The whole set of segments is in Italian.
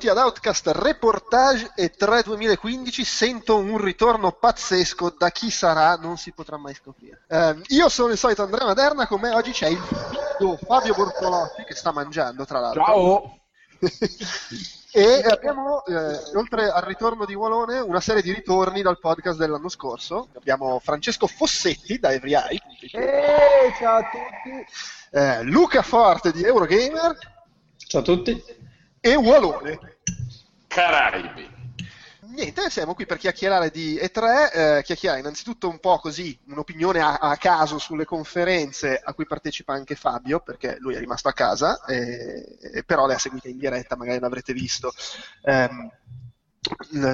benvenuti ad Outcast Reportage e 3 2015. Sento un ritorno pazzesco, da chi sarà non si potrà mai scoprire. Eh, io sono il solito Andrea Maderna, con me oggi c'è il figlio Fabio Bortolotti che sta mangiando tra l'altro. Ciao! e abbiamo, eh, oltre al ritorno di Walone, una serie di ritorni dal podcast dell'anno scorso. Abbiamo Francesco Fossetti da Every Eye. Ehi, ciao a tutti! Eh, Luca Forte di Eurogamer. Ciao a tutti! E Walone. Caraibi. Niente, siamo qui per chiacchierare di E3, eh, chiacchierare innanzitutto un po' così, un'opinione a, a, caso sulle conferenze a cui partecipa anche Fabio, perché lui è rimasto a casa, e, e però le ha seguite in diretta, magari l'avrete visto, ehm,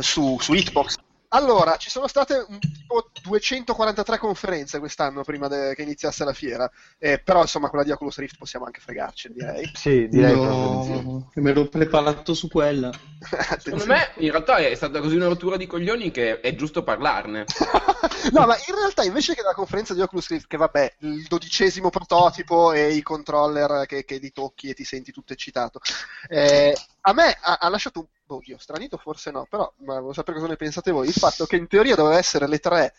su, su Hitbox allora, ci sono state un, tipo 243 conferenze quest'anno prima de- che iniziasse la fiera, eh, però insomma quella di Oculus Rift possiamo anche fregarci, direi. Sì, direi no, che mi ero preparato su quella. Secondo me in realtà è stata così una rottura di coglioni che è giusto parlarne. no, ma in realtà invece che la conferenza di Oculus Rift, che vabbè, il dodicesimo prototipo e i controller che, che li tocchi e ti senti tutto eccitato, eh, a me ha, ha lasciato un oddio, stranito forse no, però volevo sapere cosa ne pensate voi. Il fatto che in teoria doveva essere le tre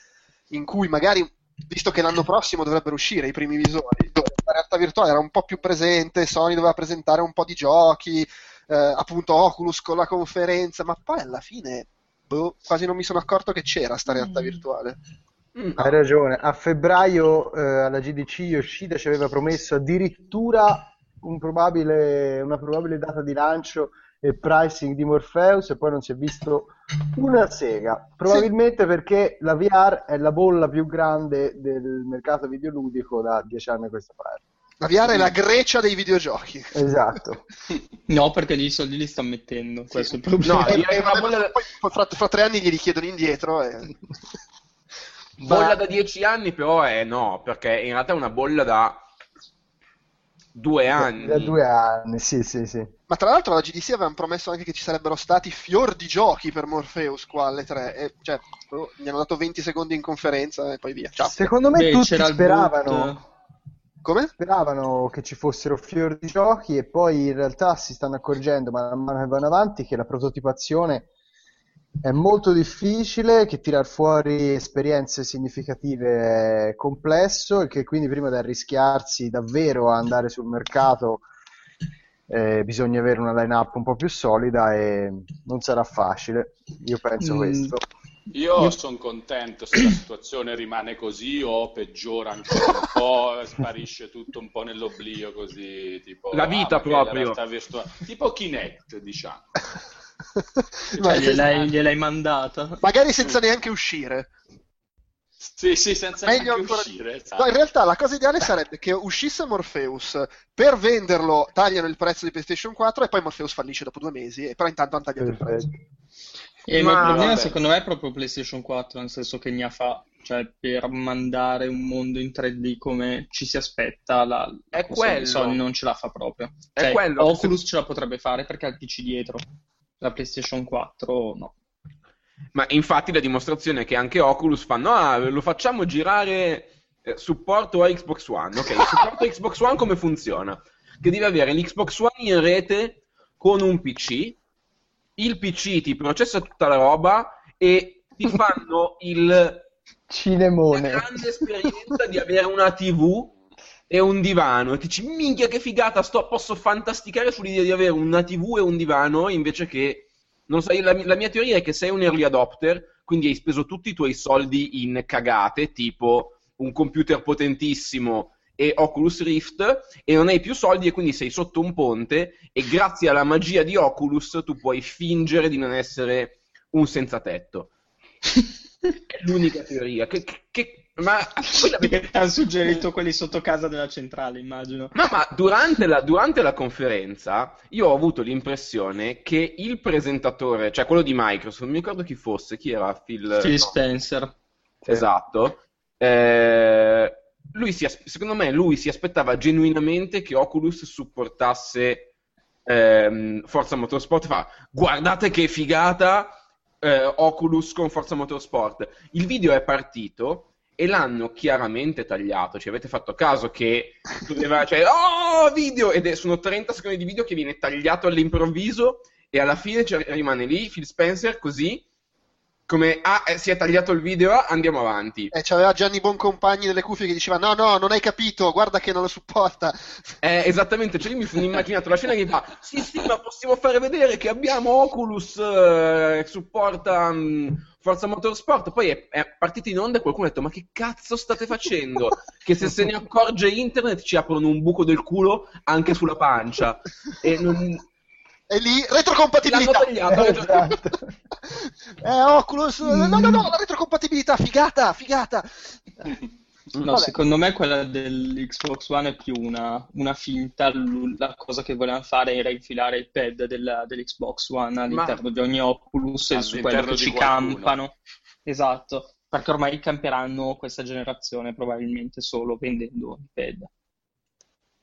in cui magari, visto che l'anno prossimo dovrebbero uscire i primi visori, dove la realtà virtuale era un po' più presente, Sony doveva presentare un po' di giochi, eh, appunto Oculus con la conferenza, ma poi alla fine boh, quasi non mi sono accorto che c'era sta realtà mm. virtuale. Mm, Hai ragione, a febbraio eh, alla GDC Yoshida ci aveva promesso addirittura un probabile, una probabile data di lancio e pricing di Morpheus e poi non si è visto una sega. Probabilmente sì. perché la VR è la bolla più grande del mercato videoludico da dieci anni a questa parte. La VR è la Grecia dei videogiochi. Esatto. no, perché gli soldi li sta mettendo, sì. questo è il problema. No, e, e, bolla... poi fra, fra, tre anni glieli chiedono indietro e... Bolla da dieci anni però è no, perché in realtà è una bolla da due anni. Da due anni, sì, sì, sì. Ma tra l'altro la GDC avevano promesso anche che ci sarebbero stati fior di giochi per Morpheus qua alle tre. E, cioè, oh, gli hanno dato 20 secondi in conferenza e poi via. Ciao. Secondo me Beh, tutti speravano. Come? Speravano che ci fossero fior di giochi e poi in realtà si stanno accorgendo man mano che vanno avanti che la prototipazione è molto difficile, che tirar fuori esperienze significative è complesso e che quindi prima di arrischiarsi davvero a andare sul mercato eh, bisogna avere una line-up un po' più solida e non sarà facile, io penso mm. questo. Io, io... sono contento se la situazione rimane così o peggiora ancora un po', sparisce tutto un po' nell'oblio così, tipo... La vita ah, proprio. Tipo Kinect, diciamo. cioè, gliel'hai, gliel'hai mandata. Magari senza neanche uscire. Sì, sì, senza Meglio neanche ancora... uscire. Esatto. No, in realtà la cosa ideale sarebbe che uscisse Morpheus, per venderlo tagliano il prezzo di PlayStation 4 e poi Morpheus fallisce dopo due mesi, e però intanto hanno tagliato il prezzo. E ma il problema vabbè. secondo me è proprio PlayStation 4, nel senso che ne ha fa, cioè per mandare un mondo in 3D come ci si aspetta, la, è quello. Sony non ce la fa proprio. È cioè, quello. Oculus ce la potrebbe fare perché ha il PC dietro la PlayStation 4 no. Ma infatti la dimostrazione è che anche Oculus fanno, ah, lo facciamo girare eh, supporto a Xbox One. Ok, supporto a Xbox One come funziona? Che devi avere l'Xbox One in rete con un PC, il PC ti processa tutta la roba e ti fanno il cinemone. La grande esperienza di avere una TV e un divano e dici minchia che figata sto, posso fantasticare sull'idea di avere una tv e un divano invece che non so, la, la, mia teoria è che sei un early adopter quindi hai speso tutti i tuoi soldi in cagate tipo un computer potentissimo e Oculus Rift e non hai più soldi e quindi sei sotto un ponte e grazie alla magia di Oculus tu puoi fingere di non essere un senza tetto. È l'unica teoria. Che, che ma ha suggerito quelli sotto casa della centrale, immagino. No, ma durante la, durante la, conferenza io ho avuto l'impressione che il presentatore, cioè quello di Microsoft, non mi ricordo chi fosse, chi era Phil, Phil no. Spencer. Esatto. Eh, lui si, secondo me lui si aspettava genuinamente che Oculus supportasse ehm, Forza Motorsport. Fa, guardate che figata eh, Oculus con Forza Motorsport. Il video è partito e l'hanno chiaramente tagliato. Ci avete fatto caso che doveva, cioè, oh, video! Ed è, sono 30 secondi di video che viene tagliato all'improvviso e alla fine rimane lì Phil Spencer così come ah, eh, si è tagliato il video, andiamo avanti. E c'aveva Gianni Boncompagni nelle cuffie che diceva no, no, non hai capito, guarda che non lo supporta. Eh, esattamente, cioè io mi sono immaginato la scena che fa sì, sì, ma possiamo fare vedere che abbiamo Oculus eh, che supporta um, Forza Motorsport. Poi è, è partito in onda e qualcuno ha detto ma che cazzo state facendo? che se se ne accorge internet ci aprono un buco del culo anche sulla pancia. E non e lì retrocompatibilità. Esatto. eh, Oculus, no, no, no, la retrocompatibilità, figata, figata. No, Vabbè. secondo me quella dell'Xbox One è più una, una finta. La cosa che volevano fare era infilare il pad della, dell'Xbox One all'interno Ma... di ogni Oculus e su quello che ci qualcuno. campano. Esatto, perché ormai camperanno questa generazione probabilmente solo vendendo i pad.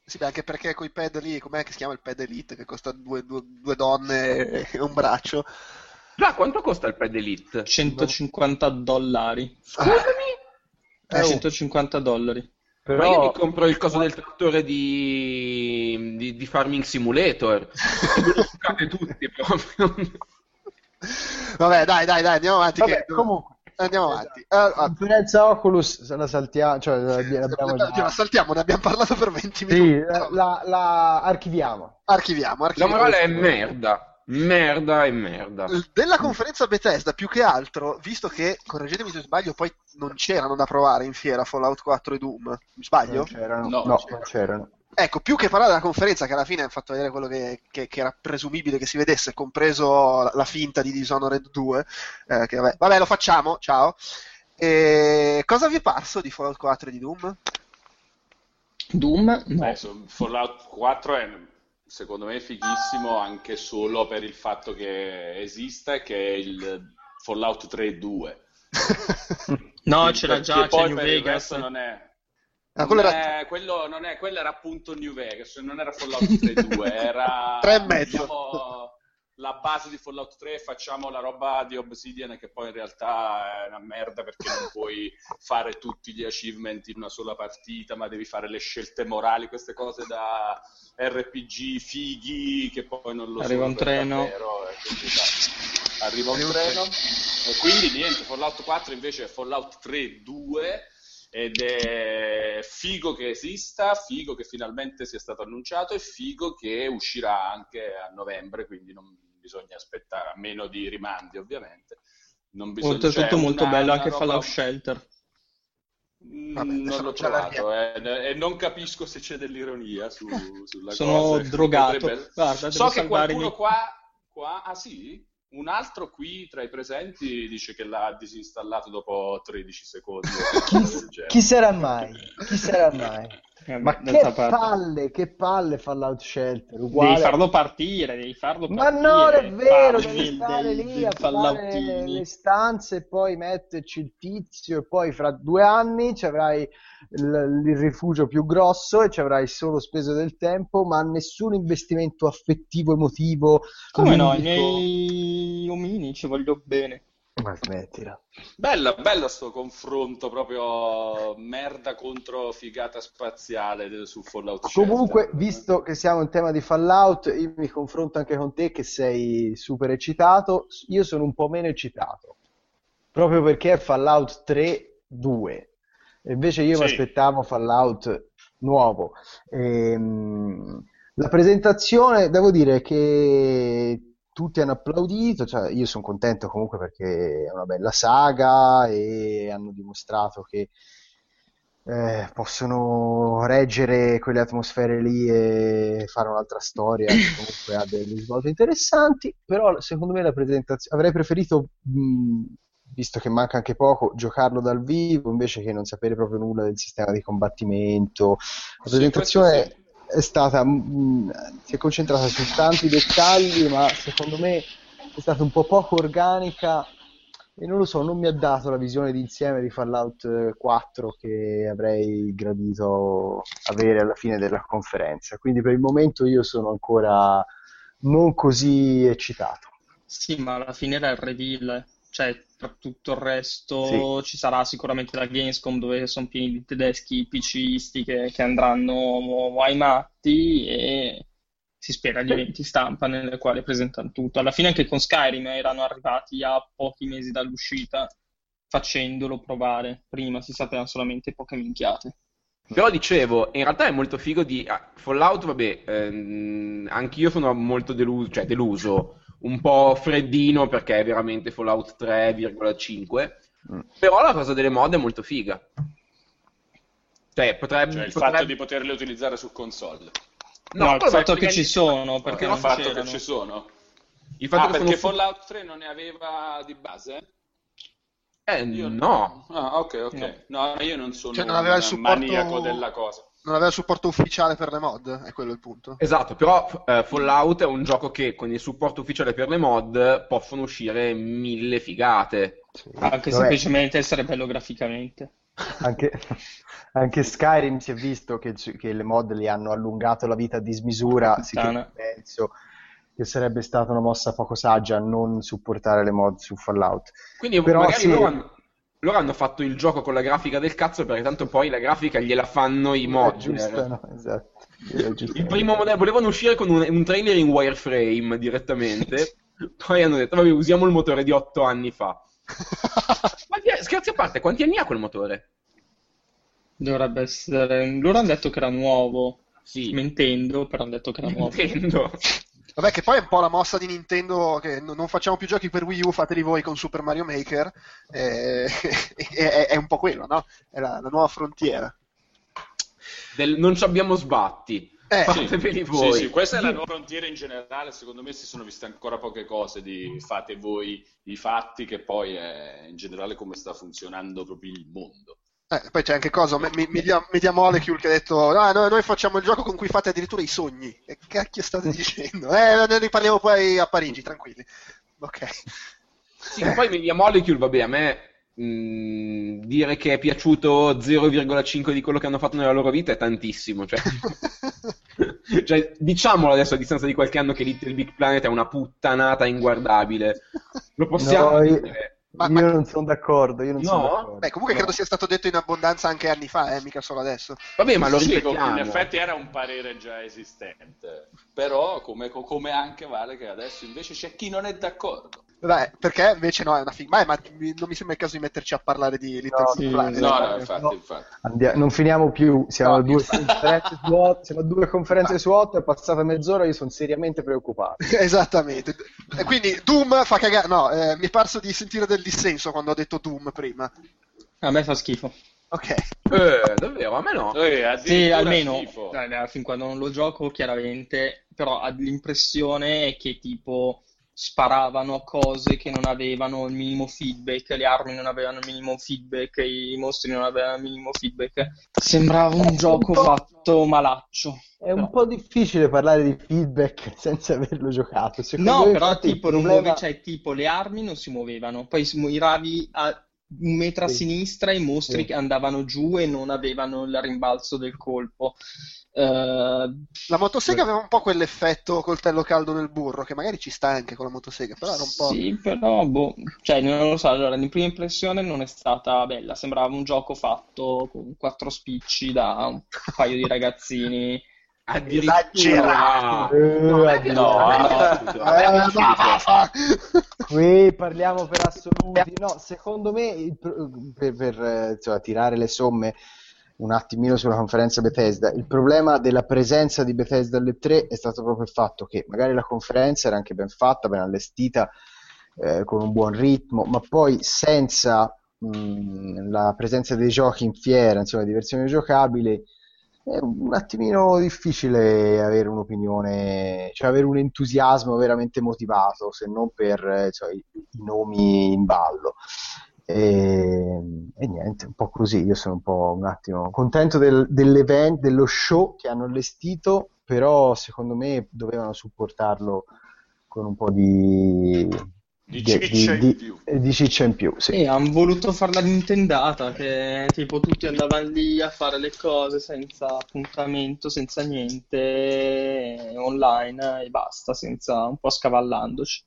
Sì, anche perché con i pad lì, com'è che si chiama il pad Elite, che costa due, due, due donne e un braccio? Già, quanto costa il pad Elite? 150 dollari. Scusami? Eh, 150 dollari. Però... Ma io mi compro il coso del trattore di, di, di Farming Simulator. lo giocate tutti proprio. Vabbè, dai, dai, dai, andiamo avanti. Vabbè, che... Comunque, Andiamo avanti. La conferenza Oculus la saltiamo, cioè l'abbiamo già... la saltiamo, ne abbiamo parlato per 20 minuti. Sì, la, la, archiviamo. Archiviamo, archiviamo. La morale è merda. Merda e merda. Della conferenza Bethesda, più che altro, visto che, correggetemi se sbaglio, poi non c'erano da provare in fiera Fallout 4 e Doom. Mi sbaglio? Non c'erano. No, no non c'erano. Ecco, più che parlare della conferenza, che alla fine hanno fatto vedere quello che, che, che, era presumibile che si vedesse, compreso la, la finta di Dishonored 2, eh, che vabbè, vabbè, lo facciamo, ciao. E cosa vi è parso di Fallout 4 e di Doom? Doom? No. Eh, Fallout 4 è secondo me fighissimo anche solo per il fatto che esista e che è il Fallout 3 2. no, c'era già, c'è New Vegas. Non è, Ah, quello, era... È, quello, non è, quello era appunto New Vegas, non era Fallout 3 2, era 3 e mezzo. Diciamo, la base di Fallout 3 facciamo la roba di Obsidian che poi in realtà è una merda perché non puoi fare tutti gli achievement in una sola partita ma devi fare le scelte morali queste cose da RPG fighi che poi non lo arriva un treno. davvero, arriva un treno. e quindi niente Fallout 4 invece è Fallout 3 2 ed è figo che esista, figo che finalmente sia stato annunciato e figo che uscirà anche a novembre, quindi non bisogna aspettare, a meno di rimandi ovviamente. Non bisogna, Oltretutto cioè, molto bello anche roba... Fallout Shelter. Mm, Vabbè, non l'ho trovato eh, e non capisco se c'è dell'ironia su, sulla Sono cosa. Sono drogato. Potrebbe... Guarda, so che qualcuno qua, qua... Ah sì? Un altro qui tra i presenti dice che l'ha disinstallato dopo 13 secondi. chi, chi sarà mai? Chi sarà mai? Eh, ma che palle, che palle Fallout Shelter. Uguale. Devi farlo partire, devi farlo partire. Ma non è vero, devi stare dei, lì a fare le stanze e poi metterci il tizio e poi fra due anni ci avrai il, il rifugio più grosso e ci avrai solo speso del tempo, ma nessun investimento affettivo, emotivo. Come no, i miei omini ci voglio bene. Ma smettila. Bella, bello sto confronto proprio merda contro figata spaziale su Fallout. Comunque, Shelter. visto che siamo in tema di Fallout, io mi confronto anche con te che sei super eccitato. Io sono un po' meno eccitato. Proprio perché è Fallout 3 2. Invece io sì. mi aspettavo Fallout nuovo. Ehm, la presentazione, devo dire che tutti hanno applaudito, cioè io sono contento comunque perché è una bella saga e hanno dimostrato che eh, possono reggere quelle atmosfere lì e fare un'altra storia che comunque ha degli svolti interessanti, però secondo me la presentazione avrei preferito, mh, visto che manca anche poco, giocarlo dal vivo invece che non sapere proprio nulla del sistema di combattimento. La presentazione... Sì, è stata mh, mm, si è concentrata su tanti dettagli ma secondo me è stata un po' poco organica e non lo so, non mi ha dato la visione d'insieme di Fallout 4 che avrei gradito avere alla fine della conferenza. Quindi per il momento io sono ancora non così eccitato. Sì ma alla fine era il reveal cioè per tutto il resto sì. ci sarà sicuramente la Gamescom dove sono pieni di tedeschi PCisti che, che andranno ai matti e si spera di eventi stampa nelle quali presentano tutto. Alla fine anche con Skyrim erano arrivati a pochi mesi dall'uscita facendolo provare, prima si sapevano solamente poche minchiate. Però dicevo, in realtà è molto figo di ah, Fallout, vabbè, ehm, anch'io sono molto deluso, cioè deluso, un po' freddino perché è veramente Fallout 3,5, mm. però la cosa delle mod è molto figa. Cioè, potrebbe, cioè il potrebbe... fatto di poterle utilizzare su console. No, no il fatto che ci sono, perché il fatto che ci sono. Il fatto ah, che perché sono... Fallout 3 non ne aveva di base? Eh, io no. Ah, ok, ok. No, io non sono cioè, non aveva il supporto... maniaco della cosa. Non aveva supporto ufficiale per le mod, è quello il punto. Esatto, però eh, Fallout è un gioco che con il supporto ufficiale per le mod possono uscire mille figate. Sì. Anche Vabbè. semplicemente essere bello graficamente. Anche, anche, Skyrim si è visto che, che, le mod li hanno allungato la vita a dismisura, sì che penso che sarebbe stata una mossa poco saggia non supportare le mod su Fallout. Quindi Però, magari sì, loro, hanno, loro, hanno, fatto il gioco con la grafica del cazzo perché tanto poi la grafica gliela fanno i mod. Giusto, no, esatto. Il primo modello volevano uscire con un, un trailer in wireframe direttamente, poi hanno detto vabbè usiamo il motore di otto anni fa. scherzi a parte, quanti anni ha quel motore? Dovrebbe essere... Loro hanno detto che era nuovo. Sì. Mentendo, però hanno detto che era nuovo. Mentendo. Vabbè, che poi è un po' la mossa di Nintendo che non facciamo più giochi per Wii U, fateli voi con Super Mario Maker. Eh, è, è, un po' quello, no? È la, la nuova frontiera. Del, non ci abbiamo sbatti. Eh, Fateveli voi. Sì, sì, questa è la nuova frontiera in generale. Secondo me si sono viste ancora poche cose di fate voi i fatti, che poi è in generale come sta funzionando proprio il mondo. Eh, poi c'è anche cosa, Media, Media Molecule che ha detto no, noi, facciamo il gioco con cui fate addirittura i sogni. Che cacchio state dicendo? Eh, ne riparliamo poi a Parigi, tranquilli. Ok. Sì, poi Media Molecule, vabbè, a me mh, dire che è piaciuto 0,5 di quello che hanno fatto nella loro vita è tantissimo. Cioè, cioè, diciamolo adesso a distanza di qualche anno che Little Big Planet è una puttanata inguardabile. Lo possiamo no, dire. Ma, io ma... non sono d'accordo. Io non no? sono d'accordo. Beh, comunque no. credo sia stato detto in abbondanza anche anni fa, eh, mica solo adesso. Vabbè, ma lo sì, ripetiamo. In effetti era un parere già esistente. Però, come, come anche vale che adesso invece c'è chi non è d'accordo. Beh, perché invece no, è una figma, ma non mi sembra il caso di metterci a parlare di Little no, sì, Planet. No, no, infatti, no. infatti. Andiamo, non finiamo più, siamo, no, a, due conferenze su 8, siamo a due conferenze su 8, è passata mezz'ora, io sono seriamente preoccupato. Esattamente. E quindi Doom fa cagare, no, eh, mi è parso di sentire del dissenso quando ho detto Doom prima. A me fa schifo. Ok. Eh, davvero, a me no. Eh, sì, almeno, eh, fin quando non lo gioco, chiaramente, però l'impressione è che tipo sparavano cose che non avevano il minimo feedback, le armi non avevano il minimo feedback, i mostri non avevano il minimo feedback. Sembrava un gioco un fatto malaccio. È un po' difficile parlare di feedback senza averlo giocato. Secondo no, però tipo, problema... muove, cioè, tipo le armi non si muovevano, poi i ravi a un metro a sì. sinistra i mostri sì. andavano giù e non avevano il rimbalzo del colpo. Uh, la motosega aveva un po' quell'effetto coltello caldo nel burro, che magari ci sta anche con la motosega, però era un po'. Sì, però, boh, cioè, non lo so. Allora, in prima impressione non è stata bella. Sembrava un gioco fatto con quattro spicci da un paio di ragazzini. Addirittura. Qui parliamo per assoluti. No secondo me per, per eh, cioè, tirare le somme un attimino sulla conferenza Bethesda. Il problema della presenza di Bethesda alle 3 è stato proprio il fatto che magari la conferenza era anche ben fatta, ben allestita, eh, con un buon ritmo, ma poi senza mh, la presenza dei giochi in fiera, insomma, di versioni giocabili, è un attimino difficile avere un'opinione, cioè avere un entusiasmo veramente motivato, se non per eh, cioè, i, nomi in ballo. E, e, niente, un po' così. Io sono un po' un attimo contento del, dell'event, dello show che hanno allestito, però secondo me dovevano supportarlo con un po' di. Di ciccia di, in più. Di, di ciccia in più, sì. E hanno voluto fare la Nintendata, che tipo tutti andavano lì a fare le cose senza appuntamento, senza niente, online e basta, senza un po' scavallandoci.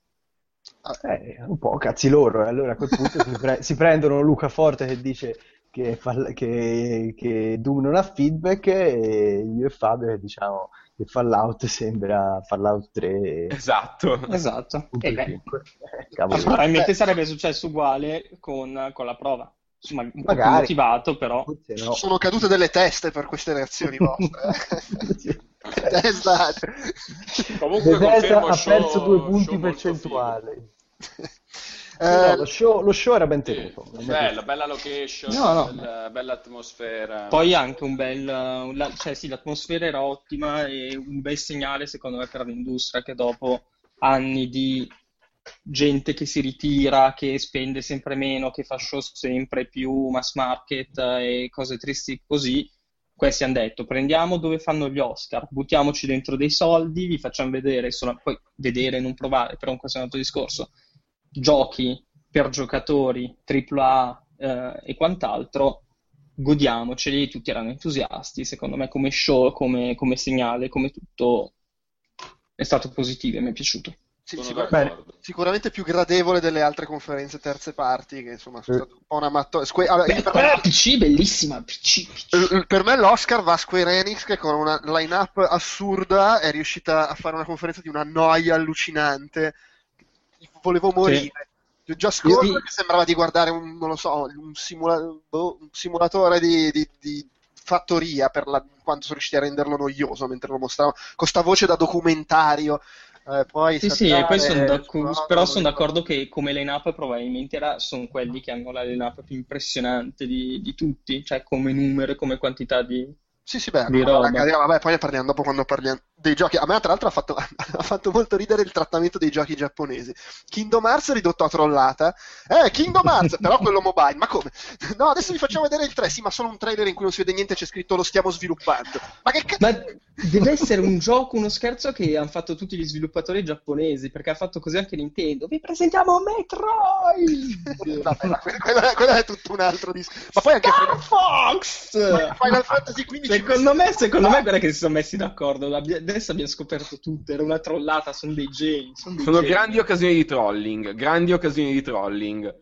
Eh, un po' cazzi loro, e allora a quel punto si, pre- si prendono Luca Forte che dice che, fall- che, che Doom non ha feedback e io e Fabio che diciamo che Fallout sembra Fallout 3. Esatto. Esatto. E beh, cinque. Eh, probabilmente sarebbe successo uguale con, con la prova. Insomma, un po' Magari. motivato, però. No. Sono cadute delle teste per queste reazioni vostre. Sì. Testa. Comunque Bethesda confermo ha show- perso due punti percentuali. Eh, lo, show, lo show era ben tenuto. Sì, bella, bella location, No, no. bella, bella atmosfera. Poi anche un bel, un la- cioè sì, l'atmosfera era ottima e un bel segnale secondo me per l'industria che dopo anni di gente che si ritira, che spende sempre meno, che fa show sempre più mass market eh, e cose tristi così, questi hanno detto prendiamo dove fanno gli Oscar, buttiamoci dentro dei soldi, vi facciamo vedere, sono- poi vedere, non provare, però questo è un altro discorso, giochi per giocatori AAA eh, e quant'altro, godiamoceli, tutti erano entusiasti, secondo me come show, come, come segnale, come tutto è stato positivo e mi è piaciuto. sì, Sono sicur- d'accordo. sicuramente più gradevole delle altre conferenze terze parti, che insomma sono Sì. state un po' una matto- Sque- allora, Beh, per, quella me, PC bellissima, PC, PC. eh, per me l'Oscar va a Square Enix che con una line-up assurda è riuscita a fare una conferenza di una noia allucinante. Volevo morire. Just Io- Cause che sembrava di guardare un, non lo so, un, simula- boh, un simulatore di, di- di fattoria per la- quanto sono riusciti a renderlo noioso mentre lo mostravano, con sta voce da documentario. Eh, poi Sì, sì, saltare, poi sono d'accordo, esplodere, però sono d'accordo che come line-up probabilmente era, sono quelli che hanno la line-up più impressionante di, di tutti, cioè come numero e come quantità di... Sì, sì, beh, magari- vabbè, poi ne parliamo dopo quando parliamo dei giochi. A me, tra l'altro, ha fatto, ha fatto molto ridere il trattamento dei giochi giapponesi. Kingdom Hearts ridotto a trollata. Eh, Kingdom Hearts, però quello mobile. Ma come? No, adesso vi facciamo vedere il 3. Sì, ma solo un trailer in cui non si vede niente c'è scritto lo stiamo sviluppando. Ma che cazzo? Ma deve essere un gioco, uno scherzo che hanno fatto tutti gli sviluppatori giapponesi, perché ha fatto così anche Nintendo. Vi presentiamo Metroid! Vabbè, ma quello, quello è, tutto un altro discorso. Ma poi anche Star Fox! Final Fantasy XV. Secondo me, secondo me, guarda che si sono messi d'accordo. Adesso abbiamo scoperto tutto. Era una trollata, sono dei geni. Sono, dei Sono geni. grandi occasioni di trolling, grandi occasioni di trolling.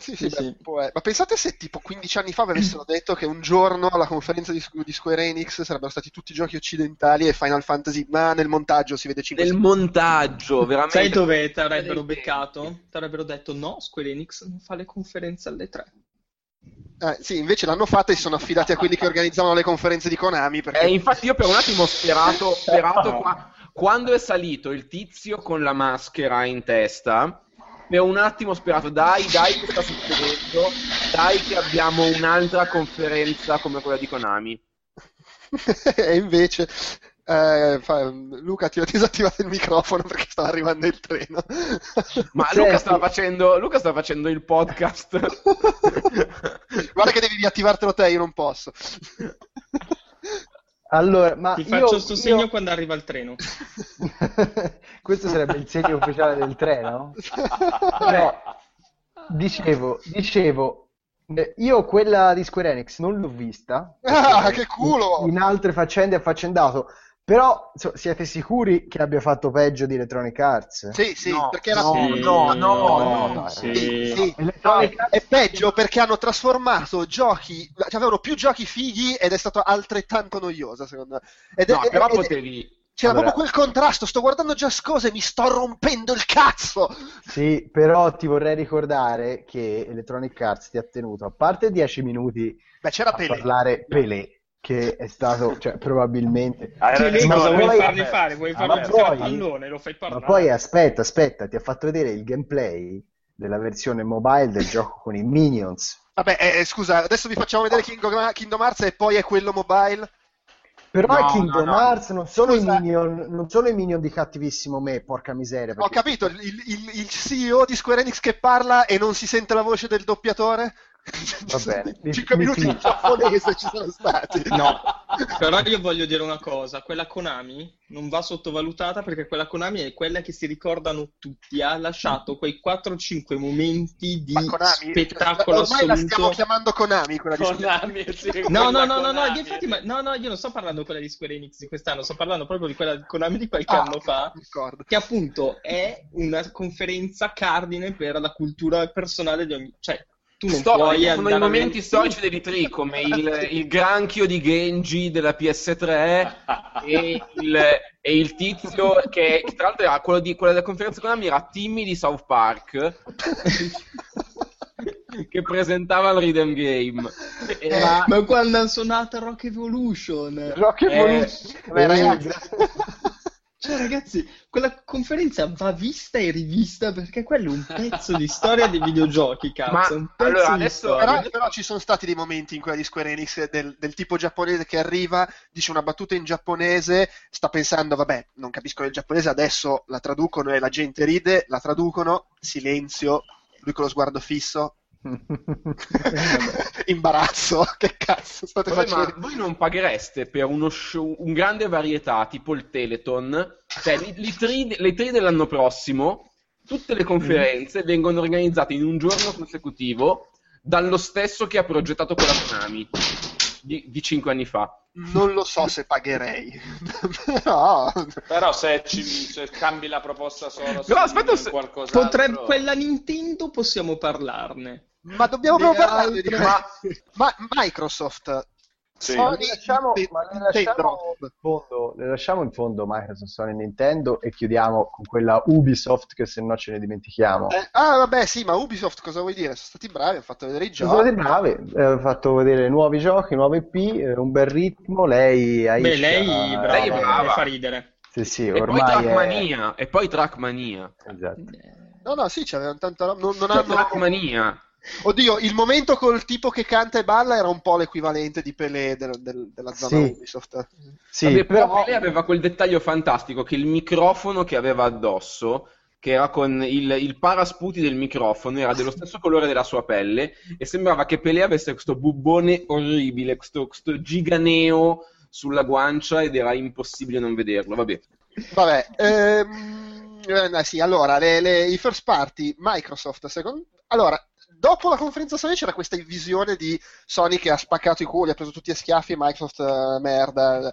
Sì, sì, Sì, beh, Ma pensate se tipo 15 anni fa avessero detto che un giorno alla conferenza di, di Square Enix sarebbero stati tutti giochi occidentali e Final Fantasy, ma nel montaggio si vede 5 Nel montaggio, veramente. Sai dove ti avrebbero beccato? Ti avrebbero detto no, Square Enix non fa le conferenze alle 3. Eh, sì, invece l'hanno fatta e si sono affidati a quelli che organizzavano le conferenze di Konami. Perché... Eh, infatti io per un attimo ho sperato, sperato qua- quando è salito il tizio con la maschera in testa, per un attimo ho sperato, dai, dai che sta succedendo, dai che abbiamo un'altra conferenza come quella di Konami. e invece, eh, fa- Luca ti ho disattivato il microfono perché stava arrivando il treno. Ma Senti. Luca stava facendo, Luca stava facendo il podcast. Guarda che devi riattivartelo te, io non posso. Allora, ma Ti io- faccio sto io- segno quando arriva il treno. Questo sarebbe il segno ufficiale del treno? No, dicevo, dicevo, eh, io quella di Square Enix non l'ho vista. Ah, che culo! In altre faccende affaccendato. Però so- siete sicuri che abbia fatto peggio di Electronic Arts? Sì, sì, No, perché era... no, Sì, no, no, no, sì. Sì, sì. Electronic No, è peggio perché hanno trasformato giochi, cioè avevano più giochi fighi ed è stato altrettanto noiosa secondo me. Ed è- No, però ed- ed- potevi... C'era Allora- proprio quel contrasto, sto guardando Just Cause e mi sto rompendo il cazzo! Sì, però ti vorrei ricordare che Electronic Arts ti ha tenuto, a parte 10 minuti Beh, c'era a Pelé. parlare Pelé, che è stato, cioè, probabilmente... Hai Che lì Ma cosa vuoi poi- fargli fare? Vuoi Ah, fargli ma giocare pallone? Lo fai Ma parlare. poi aspetta, aspetta, ti ha fatto vedere il gameplay della versione mobile del gioco con i Minions. Vabbè, eh, scusa, adesso vi facciamo vedere Kingdom, Kingdom Hearts e poi è quello mobile. Però No, è Kingdom no, no. Hearts non sono, Scusa. i minion, non sono i minion di cattivissimo me, porca miseria. Ho perché- capito, il, il- il CEO di Square Enix che parla e non si sente la voce del doppiatore? Va bene, mi- 5 mi minuti in fido. giapponese ci sono stati. No, Però io voglio dire una cosa, quella Konami non va sottovalutata perché quella Konami è quella che si ricordano tutti, ha lasciato quei 4-5 momenti di Konami, spettacolo ormai assoluto. la stiamo chiamando Konami quella di Konami, sì, no, no, no, no, no, infatti, ma, no, no, io non sto parlando di quella di Square Enix di quest'anno, sto parlando proprio di quella di Konami di qualche ah, anno fa, ricordo. che appunto è una conferenza cardine per la cultura personale di ogni... Cioè, tu non Sto, puoi sono i momenti a... storici dell'E3 come il, il, granchio di Genji della PS3 e, il, e il tizio che, che, tra l'altro era quello, di, quello della conferenza con era Timmy di South Park che presentava il Rhythm Game. Era... ma quando hanno suonato Rock Evolution. Rock Evolution. Eh, Beh, ragazzi cioè, ragazzi, quella conferenza va vista e rivista perché quello è un pezzo di storia dei videogiochi, cazzo. Ma, allora, adesso, però, però, ci sono stati dei momenti in quella di Square Enix del, del, tipo giapponese che arriva, dice una battuta in giapponese, sta pensando, vabbè, non capisco il giapponese, adesso la traducono e la gente ride, la traducono, silenzio, lui con lo sguardo fisso, imbarazzo che cazzo state Poi, facendo ma voi non paghereste per uno show un grande varietà tipo il Teleton cioè le tre dell'anno prossimo tutte le conferenze mm. vengono organizzate in un giorno consecutivo dallo stesso che ha progettato quella Konami di, di 5 anni fa. Non lo so se pagherei. no. Però se, ci, se, cambi la proposta solo Però aspetta, se... Potrebbe, quella Nintendo possiamo parlarne. Ma dobbiamo proprio parlare di ma, ma Microsoft sì. Sony, le lasciamo, ma le lasciamo, in fondo, le lasciamo in fondo Microsoft, Sony Nintendo e chiudiamo con quella Ubisoft che se no ce ne dimentichiamo. Eh, ah vabbè sì, ma Ubisoft cosa vuoi dire? Sono stati bravi, hanno fatto vedere i giochi. Sono stati bravi, eh, hanno fatto vedere nuovi giochi, nuove IP, eh, un bel ritmo, lei... Aisha, Beh, lei, brava, lei brava. fa ridere. Sì, sì, e ormai poi Trackmania, è... e poi Trackmania. Esatto. No, no, sì, c'avevano tanta roba. Non, non hanno... Trackmania. Oddio, il momento col tipo che canta e balla era un po' l'equivalente di Pelé del, del, della zona sì. Ubisoft. Sì, Vabbè, però, però Pelé aveva quel dettaglio fantastico che il microfono che aveva addosso che era con il, il, parasputi del microfono, era dello stesso colore della sua pelle e sembrava che Pelé avesse questo bubbone orribile, questo, questo giganeo sulla guancia ed era impossibile non vederlo. Vabbè. Vabbè, ehm, eh, sì, allora, le, le, i first party Microsoft, secondo... Allora, dopo la conferenza Sony c'era questa visione di Sony che ha spaccato i culi, ha preso tutti a schiaffi Microsoft uh, merda.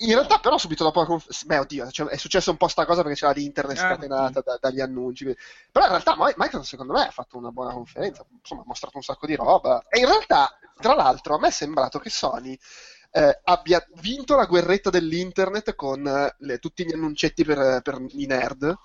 In realtà, però, subito dopo la conferenza, beh, oddio, cioè, è successa un po' sta cosa perché c'era l'internet ah, scatenata da, dagli annunci. Però, in realtà, Microsoft, secondo me, ha fatto una buona conferenza. Insomma, ha mostrato un sacco di roba. E in realtà, tra l'altro, a me è sembrato che Sony eh, abbia vinto la guerretta dell'internet con eh, le, tutti gli annuncetti per, per i nerd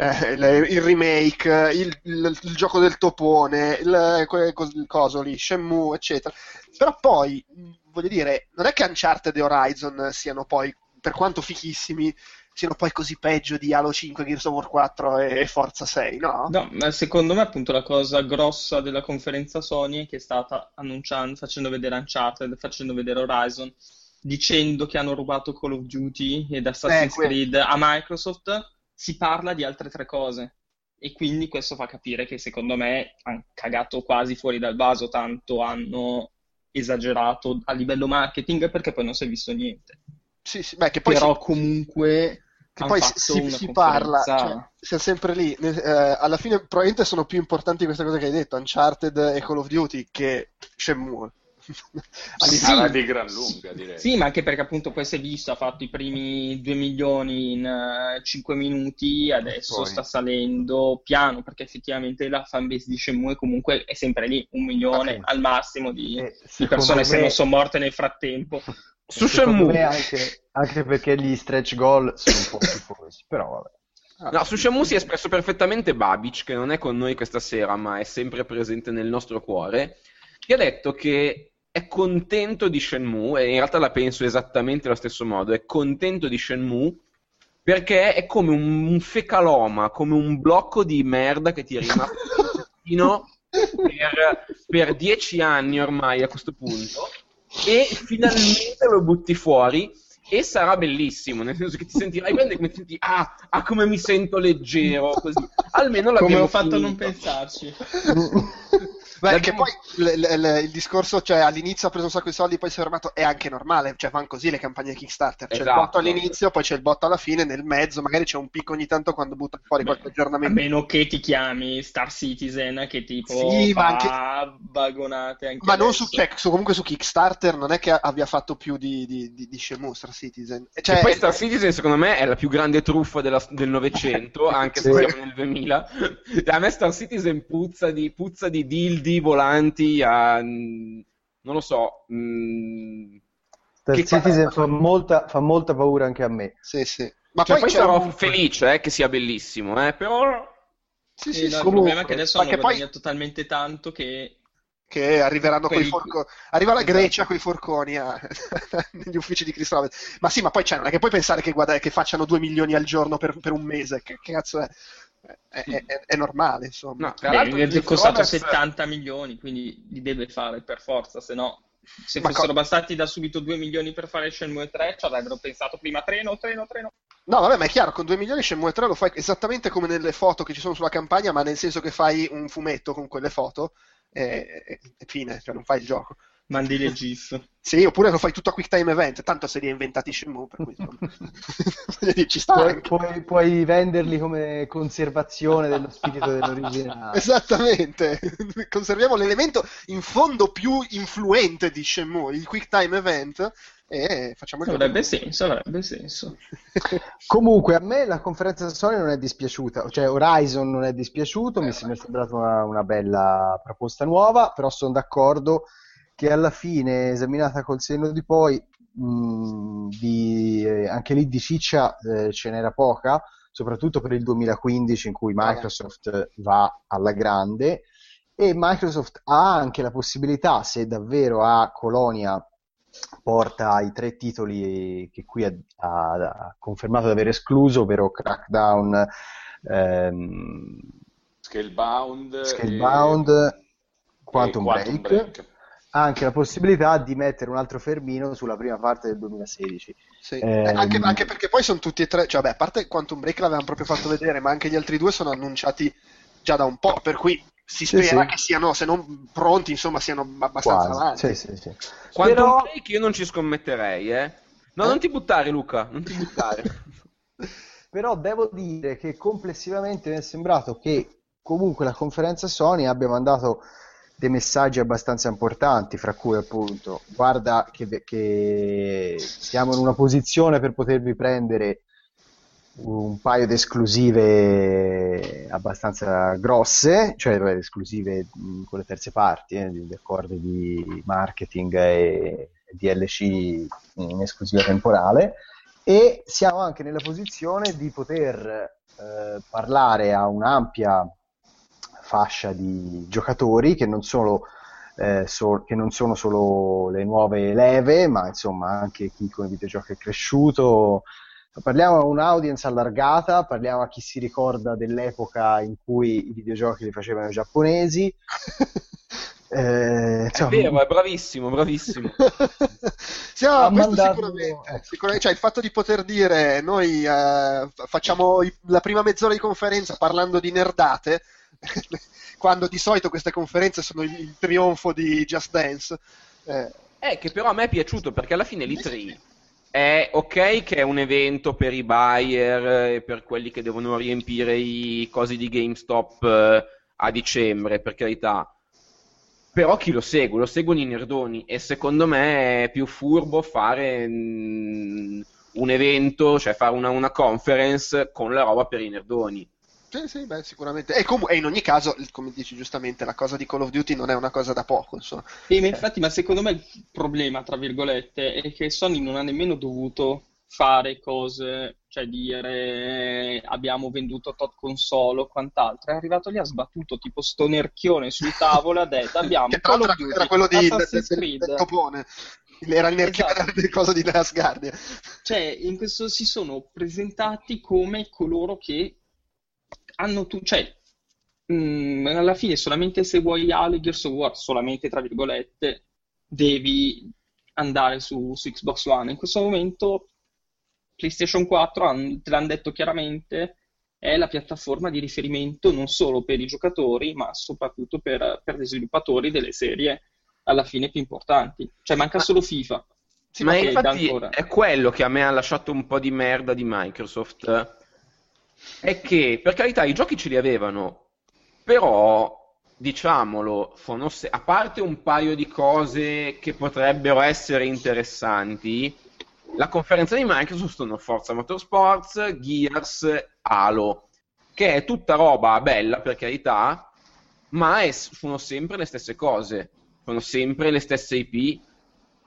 eh, il, remake, il, il, il, gioco del topone, il, il coso lì, Shenmue, eccetera. Però poi, voglio dire, non è che Uncharted e Horizon siano poi, per quanto fichissimi, siano poi così peggio di Halo 5, Gears of War 4 e Forza 6, no? No, ma secondo me appunto la cosa grossa della conferenza Sony è che è stata annunciando, facendo vedere Uncharted, facendo vedere Horizon, dicendo che hanno rubato Call of Duty ed Assassin's eh, Creed a Microsoft si parla di altre tre cose. E quindi questo fa capire che secondo me hanno cagato quasi fuori dal vaso, tanto hanno esagerato a livello marketing perché poi non si è visto niente. Sì, sì, beh, che poi Però si... comunque che poi si, si parla, cioè, siamo sempre lì. Eh, alla fine, probabilmente sono più importanti queste cose che hai detto: Uncharted e Call of Duty che Shenmue sì, di gran lunga direi. Sì, ma anche perché appunto poi si è visto, ha fatto i primi 2 milioni in uh, eh, 5 minuti, adesso poi. sta salendo piano perché effettivamente la fanbase di Shenmue comunque è sempre lì, un milione okay. al massimo di, eh, di persone me... se non sono morte nel frattempo. Su Shenmue anche, anche, perché gli stretch goal sono un po' tifosi, però vabbè. Ah, no, su Shenmue si è espresso perfettamente Babic, che non è con noi questa sera, ma è sempre presente nel nostro cuore, che ha detto che è contento di Shenmue, e in realtà la penso esattamente allo stesso modo, è contento di Shenmue perché è come un, un fecaloma, come un blocco di merda che ti è rimasto per, per dieci anni ormai a questo punto e finalmente lo butti fuori e sarà bellissimo, nel senso che ti sentirai bene come ti senti, ah, ah, come mi sento leggero, così. Almeno l'abbiamo Come ho fatto finito. a non pensarci. Beh, che poi l- l- il discorso, cioè all'inizio ha preso un sacco di soldi, poi si è fermato, è anche normale, cioè vanno così le campagne Kickstarter, c'è esatto. il botto all'inizio, poi c'è il botto alla fine, nel mezzo, magari c'è un picco ogni tanto quando buttano fuori Beh, qualche aggiornamento. A meno che ti chiami Star Citizen, che tipo sì, fa anche... vagonate anche Ma non su, cioè, su, comunque su Kickstarter non è che abbia fatto più di, di, di, di Shenmue Star Citizen. Cioè, e poi Star Citizen secondo me è la più grande truffa della, del Novecento, anche se siamo nel 2000. A me Star Citizen puzza di, puzza di dildi volanti a... non lo so... Mh, mm, Star Citizen fa molta, fa molta paura anche a me. Sì, sì. Ma cioè, poi, poi sarò un... felice eh, che sia bellissimo, eh, però... Sì, sì, sì, no, il problema è che adesso hanno guadagnato poi... talmente tanto che che arriveranno quei forconi. Arriva la esatto. Grecia con i forconi a... negli uffici di Cristo Ma sì, ma poi c'è, non è che puoi pensare che, guarda, che facciano 2 milioni al giorno per, per un mese. Che, che cazzo è? È, è, è, è, normale, insomma. No, Beh, è costato 70 milioni, quindi li deve fare per forza, se no se Ma fossero co- bastati da subito 2 milioni per fare Shenmue 3 ci avrebbero pensato prima treno, treno, treno. No, vabbè, ma è chiaro, con 2 milioni Shenmue 3 lo fai esattamente come nelle foto che ci sono sulla campagna, ma nel senso che fai un fumetto con quelle foto e, e, e fine, cioè non fai il gioco. Mandi le GIF. Sì, oppure lo fai tutto a quick time event, tanto se li hai inventati Shenmue, per cui ci sta puoi, puoi, puoi, venderli come conservazione dello spirito dell'originale. Esattamente, conserviamo l'elemento in fondo più influente di Shenmue, il quick time event, e facciamo il avrebbe senso, avrebbe senso. Comunque, a me la conferenza Sony non è dispiaciuta, cioè Horizon non è dispiaciuto, mi è sembrata una, una bella proposta nuova, però sono d'accordo che alla fine, esaminata col senno di poi, mh, di, eh, anche lì di ciccia eh, ce n'era poca, soprattutto per il 2015 in cui Microsoft va alla grande. E Microsoft ha anche la possibilità, se davvero a Colonia porta i tre titoli che qui ha, ha, ha confermato di aver escluso, ovvero Crackdown, ehm, Scalebound, Scalebound e... Quantum, e Break. Break ha anche la possibilità di mettere un altro fermino sulla prima parte del 2016. Sì. Eh, anche, anche, perché poi sono tutti e tre, cioè, beh, a parte Quantum Break l'avevamo proprio fatto vedere, ma anche gli altri due sono annunciati già da un po', per cui si spera sì, sì. che siano, se non pronti, insomma, siano abbastanza Quasi. avanti. Sì, sì, sì. Quantum Però... Break io non ci scommetterei, eh. No, eh? non ti buttare, Luca, non ti buttare. Però devo dire che complessivamente mi è sembrato che comunque la conferenza Sony abbia mandato dei messaggi abbastanza importanti, fra cui appunto guarda che, che siamo in una posizione per potervi prendere un paio di esclusive abbastanza grosse, cioè esclusive con le terze parti, eh, di accordi di marketing e DLC in esclusiva temporale, e siamo anche nella posizione di poter eh, parlare a un'ampia fascia di giocatori che non sono, eh, so, che non sono solo le nuove leve, ma insomma anche chi con i videogiochi è cresciuto. Parliamo a un'audience allargata, parliamo a chi si ricorda dell'epoca in cui i videogiochi li facevano i giapponesi. Eh, cioè, è vero, è bravissimo, bravissimo. sì, no, questo mandato... sicuramente, eh, sicuramente cioè, il fatto di poter dire noi eh, facciamo i, la prima mezz'ora di conferenza parlando di nerdate quando di solito queste conferenze sono il, il trionfo di Just Dance. Eh. eh, che però a me è piaciuto perché alla fine l'E3 è ok che è un evento per i buyer e per quelli che devono riempire i cosi di GameStop eh, a dicembre, per carità. Però chi lo segue? Lo seguono i nerdoni e secondo me è più furbo fare mm, un evento, cioè fare una, una conference con la roba per i nerdoni sì, sì, beh, sicuramente. E, com- e, in ogni caso, come dici giustamente, la cosa di Call of Duty non è una cosa da poco. Insomma. Sì, ma infatti, ma secondo me il problema, tra virgolette, è che Sony non ha nemmeno dovuto fare cose, cioè dire abbiamo venduto tot console o quant'altro. È arrivato lì, ha sbattuto tipo sto nerchione sul tavolo, ha detto abbiamo Call of Duty, era quello di Assassin's del, del, del topone. Era il nerchione esatto. delle cose di Last Guardian. Cioè, in questo si sono presentati come coloro che hanno tu, cioè, mh, mm, alla fine solamente se vuoi Halo Gears of War, solamente tra virgolette, devi andare su, su Xbox One. In questo momento PlayStation 4 han, te l'hanno detto chiaramente, è la piattaforma di riferimento non solo per i giocatori, ma soprattutto per, per gli sviluppatori delle serie alla fine più importanti. Cioè manca solo FIFA. Sì, ma infatti è quello che a me ha lasciato un po' di merda di Microsoft. È che, per carità, i giochi ce li avevano, però diciamolo, se- a parte un paio di cose che potrebbero essere interessanti, la conferenza di Microsoft sono Forza Motorsports, Gears, Halo, che è tutta roba bella per carità, ma è, sono sempre le stesse cose, sono sempre le stesse IP,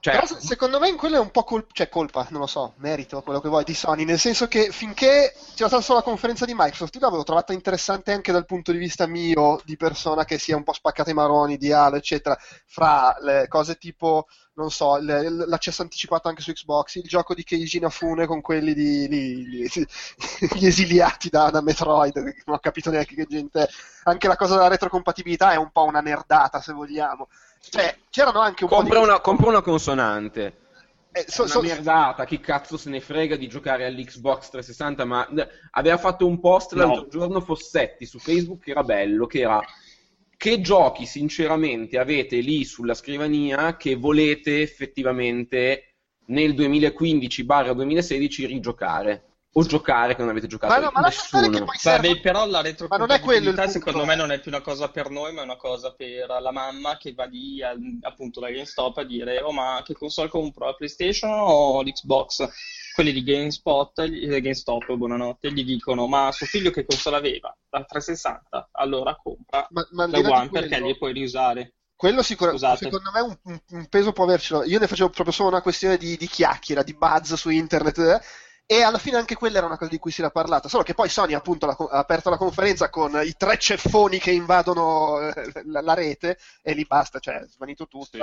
cioè, Però secondo me in quello è un po' col- cioè, colpa, non lo so, merito, quello che vuoi, di Sony, nel senso che finché c'era stata solo la conferenza di Microsoft, io l'avevo trovata interessante anche dal punto di vista mio, di persona che si è un po' spaccata i maroni di Halo, eccetera, fra le cose tipo, non so, le, l'accesso anticipato anche su Xbox, il gioco di Keiji Inafune con quelli di, li, li, gli esiliati da, da Metroid, non ho capito neanche che gente è. Anche la cosa della retrocompatibilità è un po' una nerdata, se vogliamo. Cioè, c'erano anche un compra po' di... Una, compra una consonante. Eh, so, una so... merdata, chi cazzo se ne frega di giocare all'Xbox 360, ma aveva fatto un post no. l'altro giorno Fossetti su Facebook che era bello, che era che giochi sinceramente avete lì sulla scrivania che volete effettivamente nel 2015-2016 rigiocare? O giocare che non avete giocato ma no, ma nessuno. Che poi serve... Vabbè, però la retrocompatibilità secondo me non è più una cosa per noi, ma è una cosa per la mamma che va lì appunto da GameStop a dire "Oh, ma che console compro? La PlayStation o l'Xbox?" Quelli di GameSpot, eh, GameStop, buonanotte, gli dicono "Ma suo figlio che console aveva?" La 360. Allora compra ma, ma la One perché li puoi riusare. Quello sicuramente, secondo me un, un, un, peso può avercelo. Io ne facevo proprio solo una questione di, di chiacchiera, di buzz su internet. E alla fine anche quella era una cosa di cui si era parlato, solo che poi Sony appunto ha aperto la conferenza con i tre ceffoni che invadono eh, la, la rete e lì basta, cioè è svanito tutto. Sì.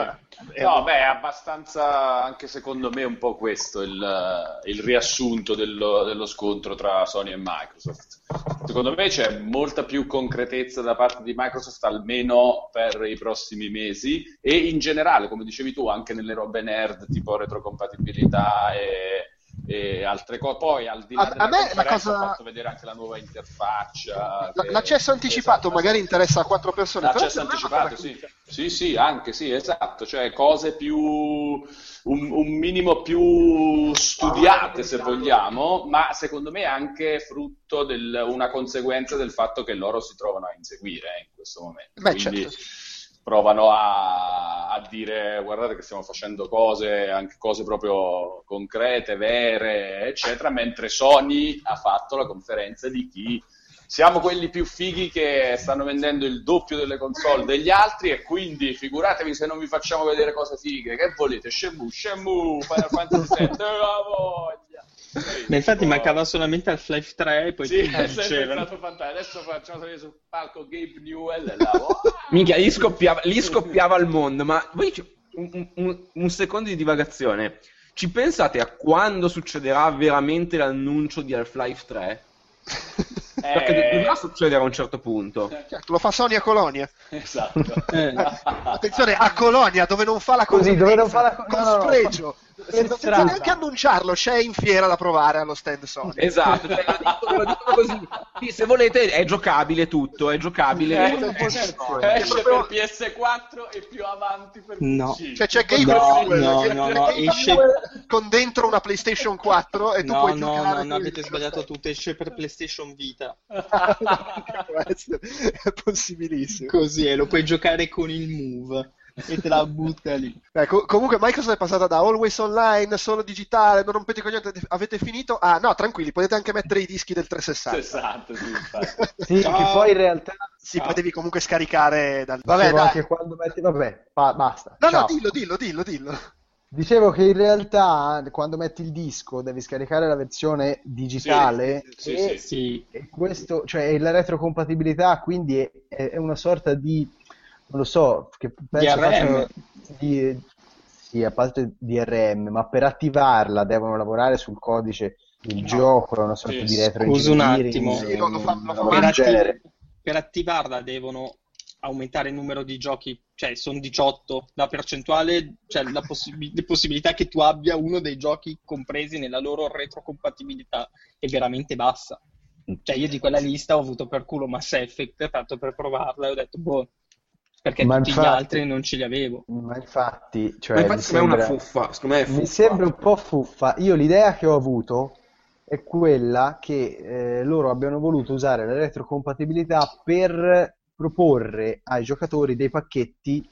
Eh, no, beh, è abbastanza anche secondo me un po' questo il, il riassunto dello, dello, scontro tra Sony e Microsoft. Secondo me c'è molta più concretezza da parte di Microsoft, almeno per i prossimi mesi, e in generale, come dicevi tu, anche nelle robe nerd tipo retrocompatibilità e e altre cose. Poi al di là a, me la cosa... ho fatto vedere anche la nuova interfaccia. Che... L'accesso anticipato esatto, magari interessa a quattro persone. L'accesso anticipato, sì. sì. Sì, anche sì, esatto. Cioè cose più... Un, un minimo più studiate se vogliamo, ma secondo me anche frutto di una conseguenza del fatto che loro si trovano a inseguire in questo momento. Beh, Quindi, certo provano a, a, dire guardate che stiamo facendo cose, anche cose proprio concrete, vere, eccetera, mentre Sony ha fatto la conferenza di chi siamo quelli più fighi che stanno vendendo il doppio delle console degli altri e quindi figuratevi se non vi facciamo vedere cose fighe, che volete? Shenmue, Shenmue, Final Fantasy la voglia! Ma infatti mancava solamente Half-Life 3 e poi sì, è stato fantastico. Adesso facciamo salire sul palco Gabe Newell e là, oh! Minchia, lì scoppiava, lì scoppiava il mondo, ma voi un, un, un secondo di divagazione. Ci pensate a quando succederà veramente l'annuncio di Half-Life 3? Perché eh... dovrà succedere a un certo punto. Certo, lo fa Sony a Colonia. Esatto. Eh. Attenzione, a Colonia, dove non fa la Così, dove non fa la con no, spregio. No, senza neanche annunciarlo, c'è in fiera da provare allo stand Sony. Esatto, cioè, lo, dicono, così. Sì, se volete è giocabile tutto, è giocabile. Eh, certo. esce proprio... per PS4 e più avanti per no. PC. Cioè c'è Game no, no, no, no, esce... con dentro una PlayStation 4 e tu no, puoi no, giocare. No, no, avete sbagliato tutto, esce per PlayStation Vita. è possibilissimo. Così è, lo puoi giocare con il Move e te la butta lì. Eh, co- comunque Microsoft è passata da always online, solo digitale, non rompete coglioni, avete finito? Ah no, tranquilli, potete anche mettere i dischi del 360. 60, sì, sì che poi in realtà... Sì, poi devi comunque scaricare dal... Vabbè, dai. anche quando metti... Vabbè, pa- basta. No, Ciao. no, dillo, dillo, dillo, dillo. Dicevo che in realtà quando metti il disco devi scaricare la versione digitale sì, e, sì, sì. e questo, cioè la retrocompatibilità quindi è, è, una sorta di non lo so, che penso DRM. Di, sì, a parte DRM, ma per attivarla devono lavorare sul codice del no. gioco, una sorta sì, di retro Scusa un attimo, sì, lo, lo fa, lo fa per, attiv- per attivarla devono aumentare il numero di giochi, cioè sono 18, la percentuale, cioè la possib- possibilità che tu abbia uno dei giochi compresi nella loro retrocompatibilità è veramente bassa. Cioè, io di quella lista ho avuto per culo Mass Effect, tanto per provarla, e ho detto, boh, perché ma tutti infatti, gli altri non ce li avevo. Ma infatti, cioè, ma infatti sembra, è una fuffa. È fuffa. Mi sembra un po' fuffa. Io l'idea che ho avuto è quella che eh, loro abbiano voluto usare la retrocompatibilità per proporre ai giocatori dei pacchetti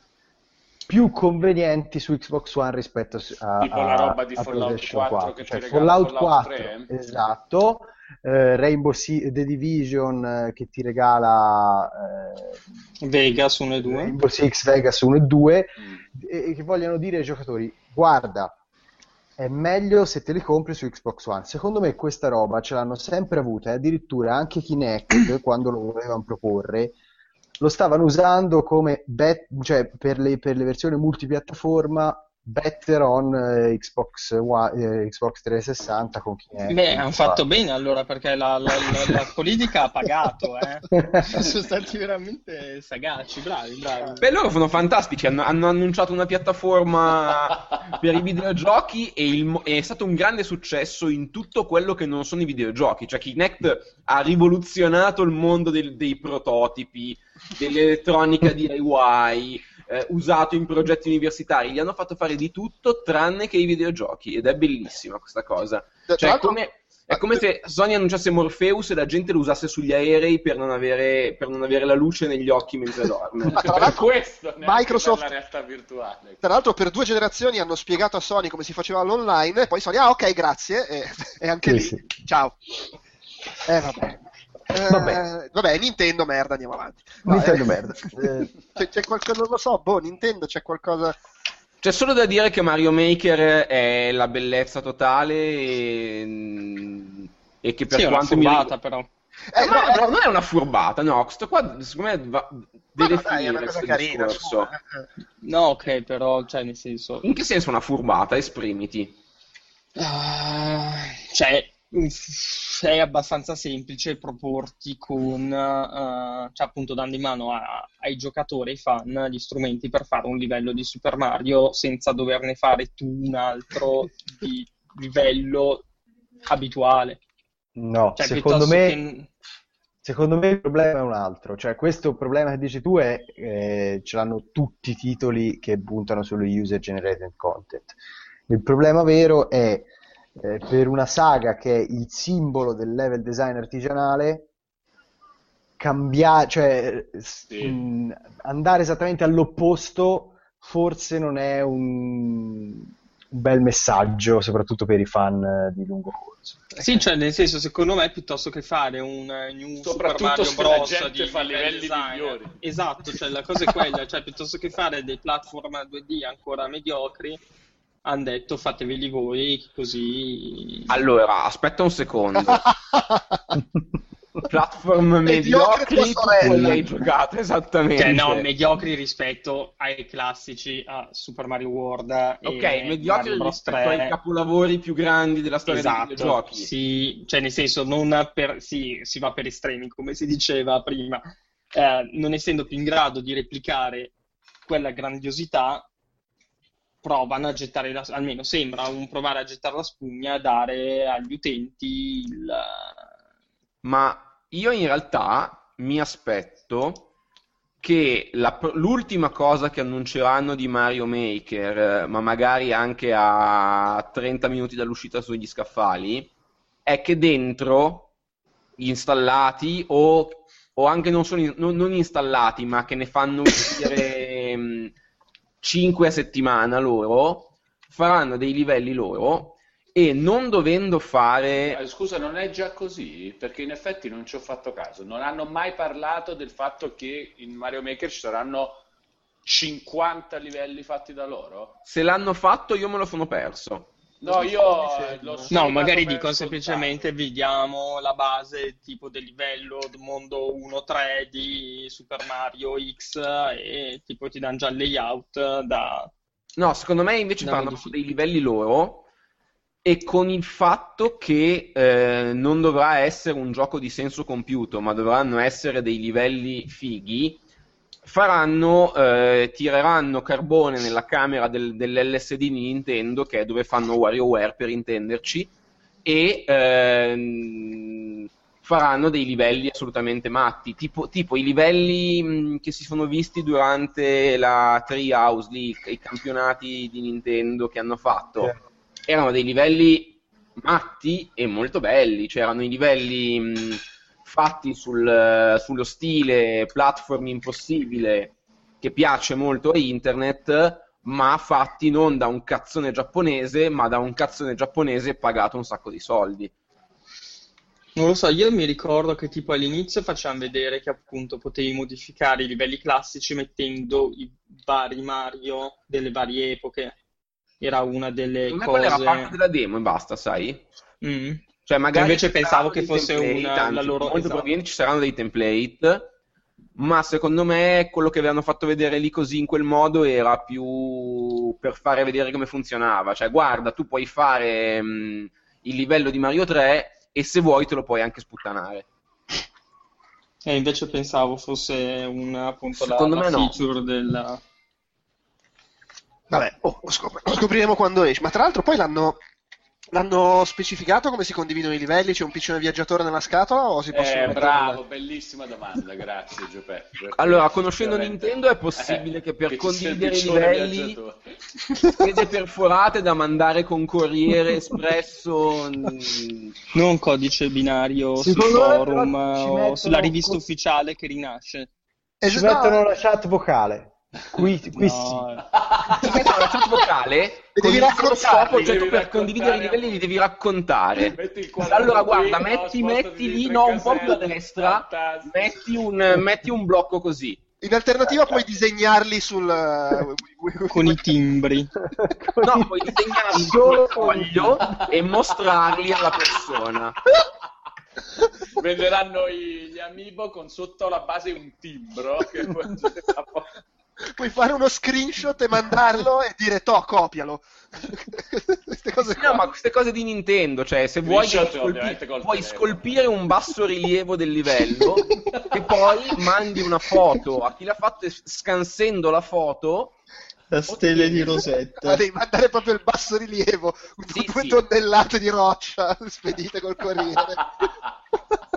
più convenienti su Xbox One rispetto a, tipo a, la roba di Fallout 4, 4 che cioè, Fallout, Fallout 4 esatto eh, Rainbow C- The Division eh, che ti regala eh, Vegas 1 e 2 Rainbow Six Vegas 1 e 2 mm. e, e che vogliono dire ai giocatori guarda è meglio se te li compri su Xbox One. Secondo me questa roba ce l'hanno sempre avuta e addirittura anche Kinect, quando lo volevano proporre, lo stavano usando come bet- cioè per le, per le versioni multipiattaforma better on eh, Xbox, One, eh, Xbox 360 con Kinect. Beh, hanno fatto bene allora perché la, la, la, la politica ha pagato, eh. sono stati veramente sagaci, bravi, bravi. Beh, loro sono fantastici, hanno, hanno annunciato una piattaforma per i videogiochi e il, è stato un grande successo in tutto quello che non sono i videogiochi, cioè Kinect ha rivoluzionato il mondo del, dei prototipi, dell'elettronica DIY eh, usato in progetti universitari, gli hanno fatto fare di tutto tranne che i videogiochi ed è bellissima questa cosa. Cioè, è come, è come se Sony annunciasse Morpheus e la gente lo usasse sugli aerei per non avere, per non avere la luce negli occhi mentre dorme. Ma tra l'altro, questo Microsoft, la realtà virtuale. Tra l'altro, per due generazioni hanno spiegato a Sony come si faceva l'online, e poi Sony, ah, ok, grazie, e, e anche sì, lì, sì. ciao. Eh, vabbè. Vabbè. Eh, vabbè. Nintendo merda, andiamo avanti. Nintendo eh, merda. c'è, c'è qualcosa, non lo so, boh, Nintendo c'è qualcosa... C'è solo da dire che Mario Maker è la bellezza totale e, e che per sì, quanto è una furbata, mi... però. Eh, no, no, non è una furbata, no, questo qua secondo me va, deve no, finire dai, questo carina, discorso. No, ok, però, cioè, nel senso... In che senso una furbata? Esprimiti. Uh, cioè, è abbastanza semplice proporti con, uh, cioè appunto dando in mano a, ai giocatori, ai fan, gli strumenti per fare un livello di Super Mario senza doverne fare tu un altro di livello abituale. No, cioè, secondo me... Che... Secondo me il problema è un altro, cioè questo problema che dici tu è eh, ce l'hanno tutti i titoli che puntano sullo user generated content. Il problema vero è eh, per una saga che è il simbolo del level design artigianale, cambiare, cioè sì. mh, andare esattamente all'opposto forse non è un, un, bel messaggio, soprattutto per i fan di lungo corso. Sì, cioè nel senso, secondo me, piuttosto che fare un new Super Mario Bros. di fa livelli design, migliori. Esatto, cioè la cosa è quella, cioè piuttosto che fare dei platform 2D ancora mediocri, hanno detto fateveli voi così allora aspetta un secondo. Platform mediocri quelli hai giocato esattamente cioè, no mediocri rispetto ai classici a Super Mario World ok mediocri rispetto ai capolavori più grandi della storia esatto, dei videogiochi. sì cioè nel senso non per sì si va per estremi come si diceva prima. Eh, non essendo più in grado di replicare quella grandiosità provano a gettare la, almeno sembra un provare a gettare la spugna e dare agli utenti il... Ma io in realtà mi aspetto che la, l'ultima cosa che annunceranno di Mario Maker, ma magari anche a 30 minuti dall'uscita sugli scaffali, è che dentro installati o, o anche non, sono, non, non installati, ma che ne fanno uscire 5 a settimana loro, faranno dei livelli loro e non dovendo fare... Scusa, non è già così? Perché in effetti non ci ho fatto caso. Non hanno mai parlato del fatto che in Mario Maker ci saranno 50 livelli fatti da loro? Se l'hanno fatto io me lo sono perso. No, io lo so. No, magari dico semplicemente vediamo la base tipo del livello mondo 1-3 di Super Mario X e tipo ti danno già il layout da... No, secondo me invece fanno dei livelli loro e con il fatto che eh, non dovrà essere un gioco di senso compiuto, ma dovranno essere dei livelli fighi, faranno, eh, tireranno carbone nella camera del, dell'LSD di Nintendo, che è dove fanno WarioWare per intenderci, e ehm, faranno dei livelli assolutamente matti, tipo, tipo i livelli mh, che si sono visti durante la Treehouse League, i campionati di Nintendo che hanno fatto, yeah. erano dei livelli matti e molto belli, cioè erano i livelli mh, fatti sul, sullo stile platform impossibile che piace molto a internet, ma fatti non da un cazzone giapponese, ma da un cazzone giapponese pagato un sacco di soldi. Non lo so, io mi ricordo che tipo all'inizio facevano vedere che appunto potevi modificare i livelli classici mettendo i vari Mario delle varie epoche. Era una delle non cose... era parte della demo e basta, sai? Mm. Cioè, magari invece pensavo che fosse una la loro... Molto esatto. probabilmente ci saranno dei template, ma secondo me quello che avevano fatto vedere lì così in quel modo era più per fare vedere come funzionava. Cioè, guarda, tu puoi fare mh, il livello di Mario 3 e se vuoi te lo puoi anche sputtanare. E invece pensavo fosse una appunto Secondo la, la me feature no. del... Vabbè, oh, scop- scopriremo quando esce. Ma tra l'altro poi l'hanno L'hanno specificato come si condividono i livelli? C'è un piccino viaggiatore nella scatola o si possono eh, bravo, bellissima domanda, grazie Giuseppe. Allora, conoscendo Nintendo è possibile eh, che per che condividere i livelli schede perforate da mandare con corriere espresso non codice binario sul forum o sulla rivista con... ufficiale che rinasce. E ci mettono la chat vocale. Qui, qui no. sì. Ti mettono la chat vocale devi raccontare, cioè tu per condividere i livelli li devi raccontare. Allora guarda, metti, metti lì, no, un po' più a destra, metti un, metti un blocco così. In alternativa puoi disegnarli sul... Con i timbri. No, puoi disegnarli sul foglio e mostrarli alla persona. Venderanno gli amiibo con sotto la base un timbro che poi puoi fare uno screenshot e mandarlo e dire to, copialo. queste cose sì, no, ma queste cose di Nintendo, cioè se vuoi scolpi- puoi scolpire un basso rilievo del livello e poi mandi una foto a chi l'ha fatto scansendo la foto la stelle di Rosetta. Ma devi mandare proprio il basso rilievo, sì, due sì. tonnellate di roccia spedite col corriere.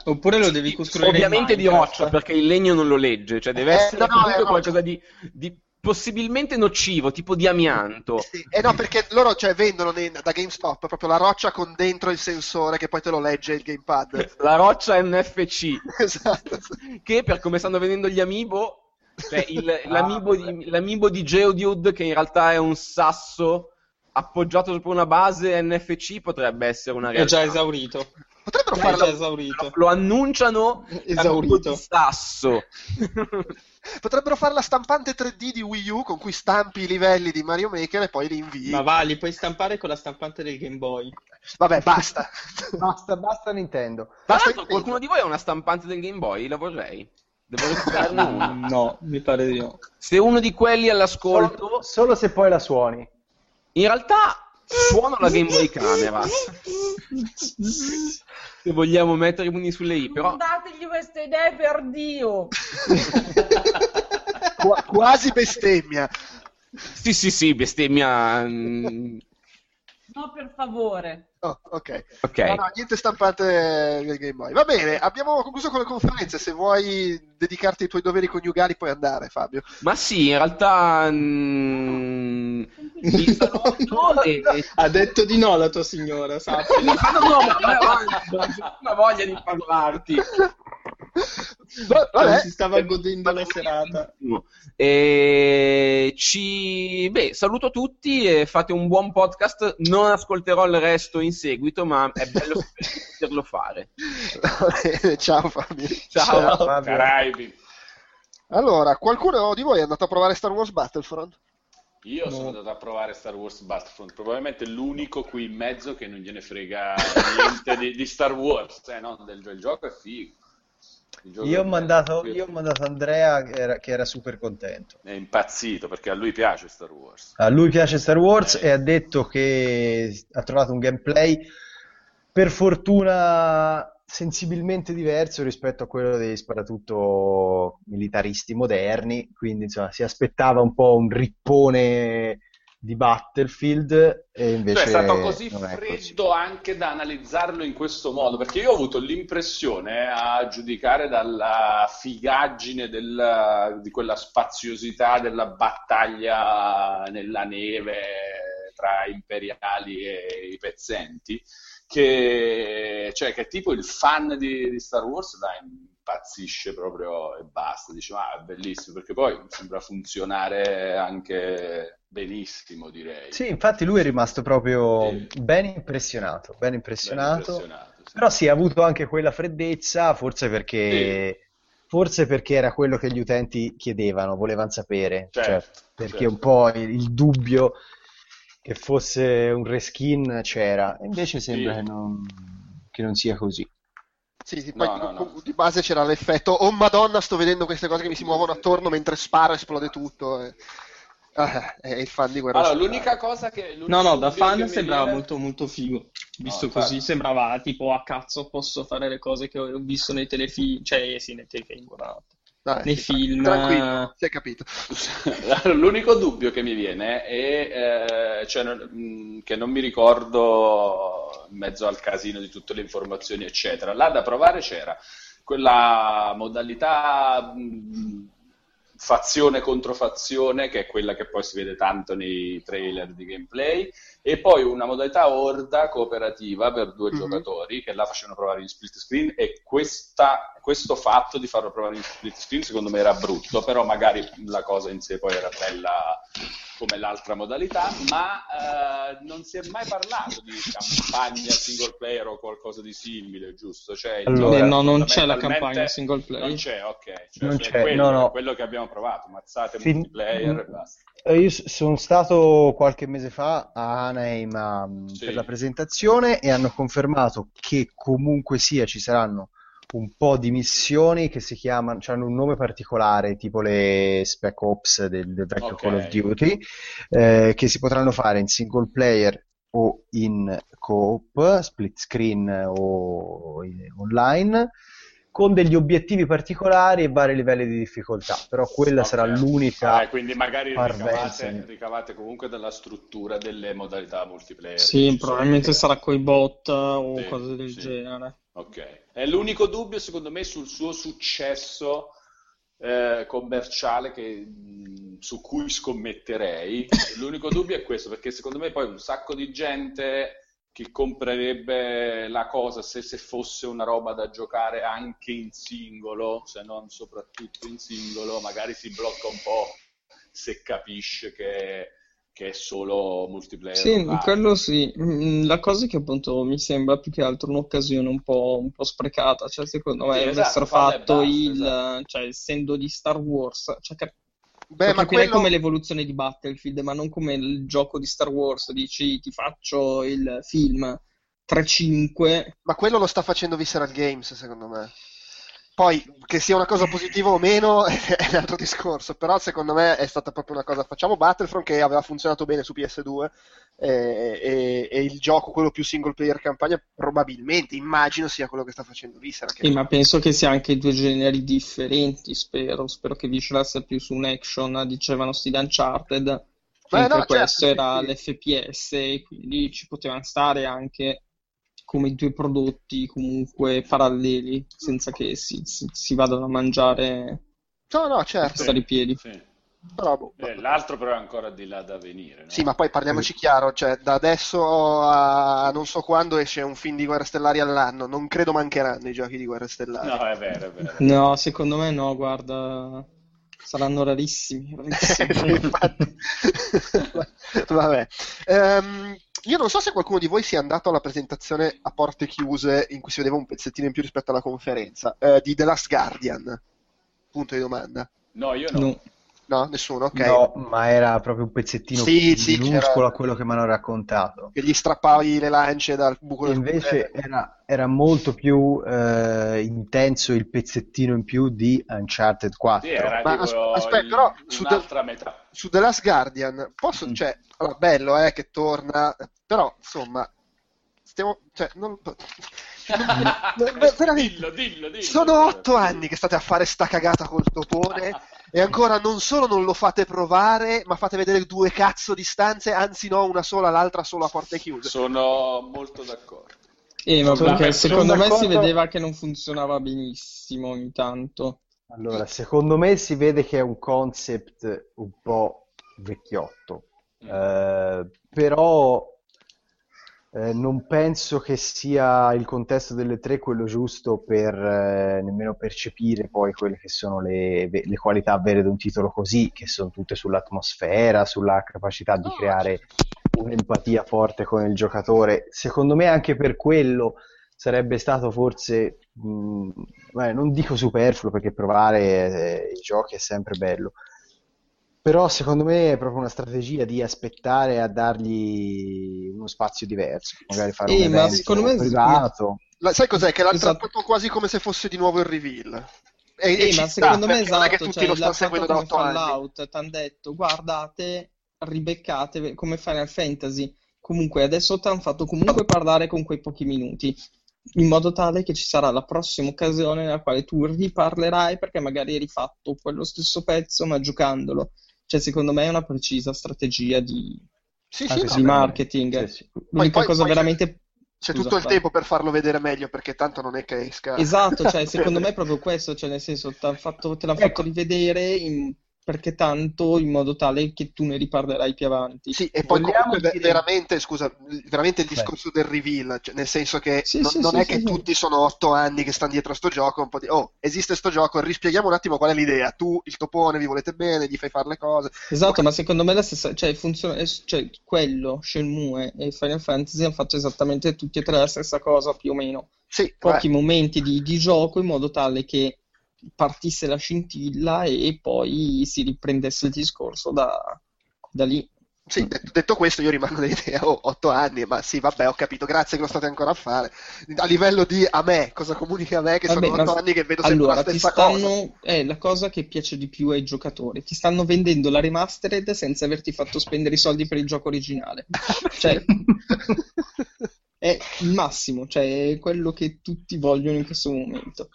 Oppure lo devi costruire Ovviamente di roccia, perché il legno non lo legge, cioè deve eh, essere no, comunque no, qualcosa di, di, possibilmente nocivo, tipo di amianto. Sì. Eh no, perché loro cioè, vendono nei, da GameStop proprio la roccia con dentro il sensore che poi te lo legge il gamepad. La roccia NFC. esatto. Che per come stanno vendendo gli amiibo cioè, il, ah, l'amiibo, di, l'amiibo di Geodude, che in realtà è un sasso appoggiato sopra una base NFC, potrebbe essere una realtà. È già esaurito. Potrebbero farlo. esaurito. Lo annunciano esaurito. sasso. Potrebbero fare la stampante 3D di Wii U con cui stampi i livelli di Mario Maker e poi li invii. Ma va, li puoi stampare con la stampante del Game Boy. Vabbè, basta. basta, basta Nintendo. Basta Nintendo. qualcuno di voi ha una stampante del Game Boy? La vorrei. Devo recuperarne uno. No, mi pare di no. Se uno di quelli all'ascolto... Solo, solo se poi la suoni. In realtà suono la Game Boy Camera. se vogliamo mettere i punti sulle i, però... Non dategli queste idee per Dio! Qu- quasi bestemmia. Sì, sì, sì, bestemmia... Mm, No, per favore. Oh, ok. okay. No, no, niente stampante del Game Boy. Va bene, abbiamo concluso con le conferenze. Se vuoi dedicarti ai tuoi doveri coniugali, puoi andare, Fabio. Ma sì, in realtà. Mm, no, e... Ha detto di no la tua signora, sappi. no, no, ma una voglia di parlarti. Vabbè, si stava godendo la serata. E ci... Beh, saluto tutti e fate un buon podcast. Non ascolterò il resto in seguito, ma è bello poterlo fare. Ciao Fabio. Ciao, Ciao Fabio. Caraibi. Allora, qualcuno di voi è andato a provare Star Wars Battlefront? Io no. sono andato a provare Star Wars Battlefront, probabilmente l'unico qui in mezzo che non gliene frega niente di, di Star Wars, eh, no? del, il gioco è figo. Io ho, mandato, io ho, mandato, Andrea che era, che era, super contento. È impazzito perché a lui piace Star Wars. A lui piace Star Wars eh. e ha detto che ha trovato un gameplay per fortuna sensibilmente diverso rispetto a quello dei sparatutto militaristi moderni, quindi insomma si aspettava un po' un rippone di Battlefield e invece cioè è stato così non freddo anche da analizzarlo in questo modo, perché io ho avuto l'impressione, a giudicare dalla figaggine del- di quella spaziosità della battaglia nella neve tra imperiali e i pezzenti, che, cioè, che tipo il fan di, di Star Wars dai, impazzisce proprio e basta, dice ma è bellissimo, perché poi sembra funzionare anche benissimo, direi. Sì, infatti lui è rimasto proprio Sì. ben impressionato, ben Ben impressionato. impressionato, sì. Però sì, ha avuto anche quella freddezza, forse perché, forse perché era quello che gli utenti chiedevano, volevano sapere, Certo, cioè, perché certo. un po' il, il dubbio che fosse un reskin c'era, e invece sembra Sì. che non, che non sia così. Sì, sì, No, poi no, no. di base c'era l'effetto Oh madonna, sto vedendo queste cose che mi si muovono attorno mentre sparo esplode tutto. E... Ah, è il fan di Guerra Allora, l'unica cosa che... l'unico No, no, da fan sembrava viene- molto molto figo. Visto No, così sembrava tipo a cazzo posso fare le cose che ho visto nei telefilm, cioè sì, nei telefilm, buonanotte. Dai, nei sì, film, Tranquillo, si è capito. L'unico dubbio che mi viene è eh, cioè, non- mh, che non mi ricordo in mezzo al casino di tutte le informazioni, eccetera. Là da provare c'era quella modalità mh, fazione contro fazione, che è quella che poi si vede tanto nei trailer di gameplay, e poi una modalità orda cooperativa per due Mhm. giocatori che là facevano provare in split screen e questa- questo fatto di farlo provare in split screen secondo me era brutto, però magari la cosa in sé poi era bella come l'altra modalità, ma eh, non si è mai parlato di campagna single player o qualcosa di simile, giusto? Cioè, Allora, no, non c'è la campagna single player. Non c'è, ok. Cioè, Non cioè, c'è, quello, no, no. quello che abbiamo provato, mazzate Fin- multiplayer e basta. Eh, Io sono stato qualche mese fa a Anaheim a- Sì. per la presentazione e hanno confermato che comunque sia ci saranno un po' di missioni che si chiamano, hanno un nome particolare, tipo le Spec Ops del, del vecchio Ok. Call of Duty, eh, che si potranno fare in single player o in co-op, split screen o in- online, con degli obiettivi particolari e vari livelli di difficoltà. Però quella sarà Ok. l'unica Ah, e quindi magari ricavate, ricavate comunque dalla struttura delle modalità multiplayer. Sì, probabilmente sarà coi bot o Sì, cose del sì. genere. Ok. È l'unico dubbio, secondo me, sul suo successo eh, commerciale che- su cui scommetterei. L'unico dubbio è questo, perché secondo me poi un sacco di gente che comprerebbe la cosa se, se fosse una roba da giocare anche in singolo, se non soprattutto in singolo, magari si blocca un po' se capisce che, che è solo multiplayer. Sì, online. quello sì. Mm, La cosa è che appunto mi sembra più che altro un'occasione un po', un po' sprecata. Cioè, secondo me Sì, esatto, avessero falla e fatto basta, il, esatto. cioè, essendo di Star Wars, cioè, cap- Beh, lo ma quello... come l'evoluzione di Battlefield, ma non come il gioco di Star Wars. Dici, ti faccio il film 3-5. ma quello lo sta facendo Visceral Games, secondo me. Poi, che sia una cosa positiva o meno è un altro discorso, però secondo me è stata proprio una cosa. Facciamo Battlefront che aveva funzionato bene su PS2 eh, e, e il gioco, quello più single player campagna, probabilmente, immagino sia quello che sta facendo Visceral. Che... Sì, ma penso che sia anche due generi differenti, spero. Spero che Visceral sia più su un action, dicevano sti Uncharted, mentre no, questo certo, era sì, l'FPS, e quindi ci potevano stare anche come due prodotti comunque paralleli, senza che si, si- si vadano a mangiare No, no, a certo. stare i piedi. Sì. Però, boh, Eh, l'altro però è ancora di là da venire. no? Sì, ma poi parliamoci chiaro, cioè da adesso a non so quando esce un film di Guerre Stellari all'anno, non credo mancheranno i giochi di Guerre Stellari. No, è vero, è vero. No, secondo me no, guarda, saranno rarissimi, rarissimi. Infatti. Vabbè. Ehm, io non so se qualcuno di voi sia andato alla presentazione a porte chiuse in cui si vedeva un pezzettino in più rispetto alla conferenza eh, di The Last Guardian. Punto di domanda. No, io no. No. No, nessuno, ok. No, ma era proprio un pezzettino Sì, sì, minuscolo a quello che mi hanno raccontato. Che gli strappavi le lance dal buco del Invece era, era molto più eh, intenso il pezzettino in più di Uncharted 4. Sì, era Ma as- aspetta, il- però, su de- un'altra metà. su The Last Guardian posso, Mm. cioè, allora, bello eh, che torna, però insomma, stiamo, cioè, non, dillo, dillo, dillo. sono otto anni che state a fare sta cagata col topone E ancora non solo non lo fate provare, ma fate vedere due cazzo di stanze, anzi no, una sola, l'altra solo a porte chiuse. Sono molto d'accordo. Eh, ma perché secondo me si vedeva che non funzionava benissimo ogni tanto. Allora, secondo me si vede che è un concept un po' vecchiotto, Eh, però eh, non penso che sia il contesto delle tre quello giusto per eh, nemmeno percepire poi quelle che sono le, le qualità vere di un titolo così, che sono tutte sull'atmosfera, sulla capacità di creare un'empatia forte con il giocatore. Secondo me anche per quello sarebbe stato forse, mh, beh, non dico superfluo perché provare eh, i giochi è sempre bello, però secondo me è proprio una strategia di aspettare a dargli uno spazio diverso, magari fare un ma evento secondo me- privato. La- sai cos'è? Che l'ha Esatto. trattato quasi come se fosse di nuovo il reveal. E, Eh, e ci ma sta, secondo me perché non è che esatto, tutti cioè, lo l'ha stanno seguendo da come 8 anni. Fallout, t'han detto guardate, ribeccate come Final Fantasy. Comunque adesso ti hanno fatto comunque parlare con quei pochi minuti, in modo tale che ci sarà la prossima occasione nella quale tu riparlerai perché magari hai rifatto quello stesso pezzo ma giocandolo. Cioè, secondo me è una precisa strategia di, Sì, sì, Anche no, marketing. Sì, sì. L'unica poi- cosa poi c'è- veramente... C'è Scusa, tutto il vai. tempo per farlo vedere meglio, perché tanto non è che esca. Esatto, cioè, secondo me è proprio questo, cioè, nel senso, t'han fatto- te fatto Ecco. rivedere in- perché tanto in modo tale che tu ne riparlerai più avanti. Sì, e poi Vogliamo comunque dire- veramente, scusa, veramente il Beh. discorso del reveal, cioè, nel senso che Sì, non, sì, non sì, è sì, che sì. tutti sono otto anni che stanno dietro a sto gioco, un po' di, oh, esiste sto gioco, rispieghiamo un attimo qual è l'idea, tu, il topone, vi volete bene, gli fai fare le cose. Esatto, ma secondo me la stessa, cioè, funziona, cioè, quello, Shenmue e Final Fantasy hanno fatto esattamente tutti e tre la stessa cosa, più o meno. Sì, Pochi eh, momenti di, di gioco in modo tale che partisse la scintilla e poi si riprendesse il discorso da, da lì. sì, detto, detto questo io rimango dell'idea, oh, otto anni, ma sì, vabbè, ho capito, grazie che lo state ancora a fare. A livello di a me, cosa comunica a me, che Vabbè, sono otto ma- anni che vedo sempre Allora, la stessa cosa. stanno, è la cosa che piace di più ai giocatori. Ti stanno vendendo la remastered senza averti fatto spendere i soldi per il gioco originale. Cioè, è il massimo, cioè è quello che tutti vogliono in questo momento.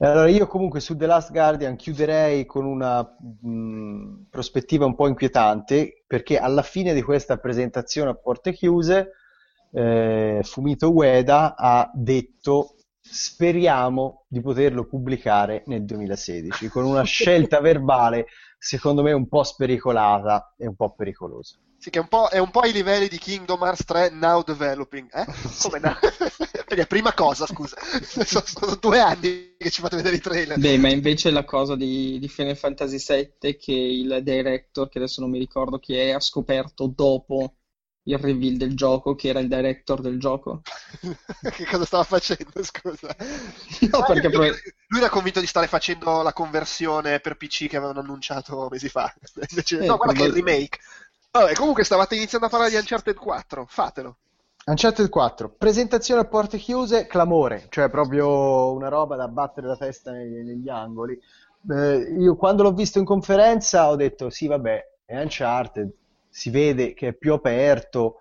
Allora, io comunque su The Last Guardian chiuderei con una mh, prospettiva un po' inquietante, perché alla fine di questa presentazione a porte chiuse, eh, Fumito Ueda ha detto speriamo di poterlo pubblicare nel 2016, con una scelta verbale secondo me un po' spericolata e un po' pericolosa. Sì, che è un po', è un po' ai livelli di Kingdom Hearts 3 now developing, eh? Come now? È prima cosa, scusa. Sono, sono due anni che ci fate vedere i trailer. Beh, ma invece la cosa di, di Final Fantasy VII che il director, che adesso non mi ricordo chi è, ha scoperto dopo il reveal del gioco, che era il director del gioco. che cosa stava facendo, scusa? No, Ah, perché poi- Lui era convinto di stare facendo la conversione per PC che avevano annunciato mesi fa. Invece, Eh, no, guarda che è il remake. Vabbè, comunque stavate iniziando a parlare di Uncharted 4, fatelo. Uncharted 4, presentazione a porte chiuse, clamore, cioè proprio una roba da battere la testa negli, negli angoli. Eh, io quando l'ho visto in conferenza ho detto sì, vabbè, è Uncharted, si vede che è più aperto,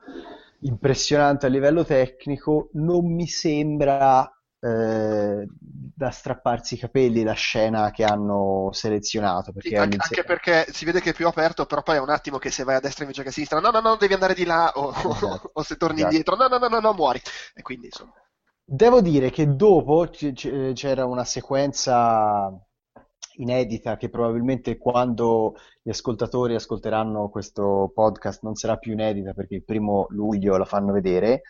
impressionante a livello tecnico, non mi sembra eh, da strapparsi i capelli la scena che hanno selezionato, Sì, perché anche, all'inizio- anche perché si vede che è più aperto, però poi è un attimo che se vai a destra invece che a sinistra, no, no, no, devi andare di là, o, Esatto, o se torni esatto. indietro, no, no, no, no, no, muori. E quindi, insomma. Devo dire che dopo c- c- c'era una sequenza inedita che probabilmente quando gli ascoltatori ascolteranno questo podcast non sarà più inedita perché il primo luglio la fanno vedere.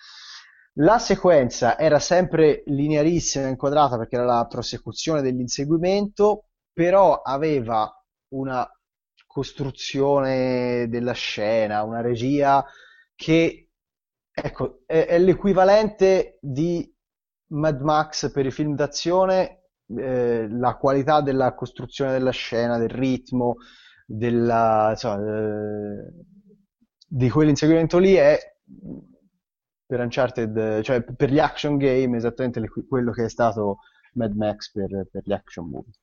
La sequenza era sempre linearissima, inquadrata perché era la prosecuzione dell'inseguimento, però aveva una costruzione della scena, una regia che, ecco, è, è l'equivalente di Mad Max per i film d'azione, eh, la qualità della costruzione della scena, del ritmo, della, insomma, eh, di quell'inseguimento lì è per Uncharted, cioè per gli action game esattamente le- quello che è stato Mad Max per, per gli action movie.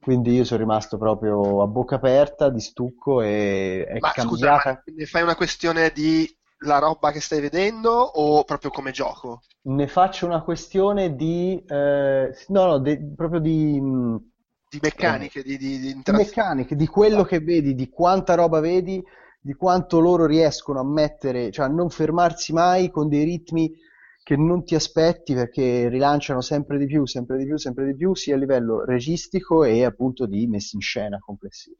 Quindi io sono rimasto proprio a bocca aperta, di stucco e è Ma scusa, cambiata. ma ne fai una questione di la roba che stai vedendo o proprio come gioco? Ne faccio una questione di, eh, no, no, de- proprio di, mh, di meccaniche, di, di, di di interazione. meccaniche, di quello che vedi, di quanta roba vedi, di quanto loro riescono a mettere, cioè a non fermarsi mai con dei ritmi che non ti aspetti perché rilanciano sempre di più, sempre di più, sempre di più, sia a livello registico e appunto di messa in scena complessiva.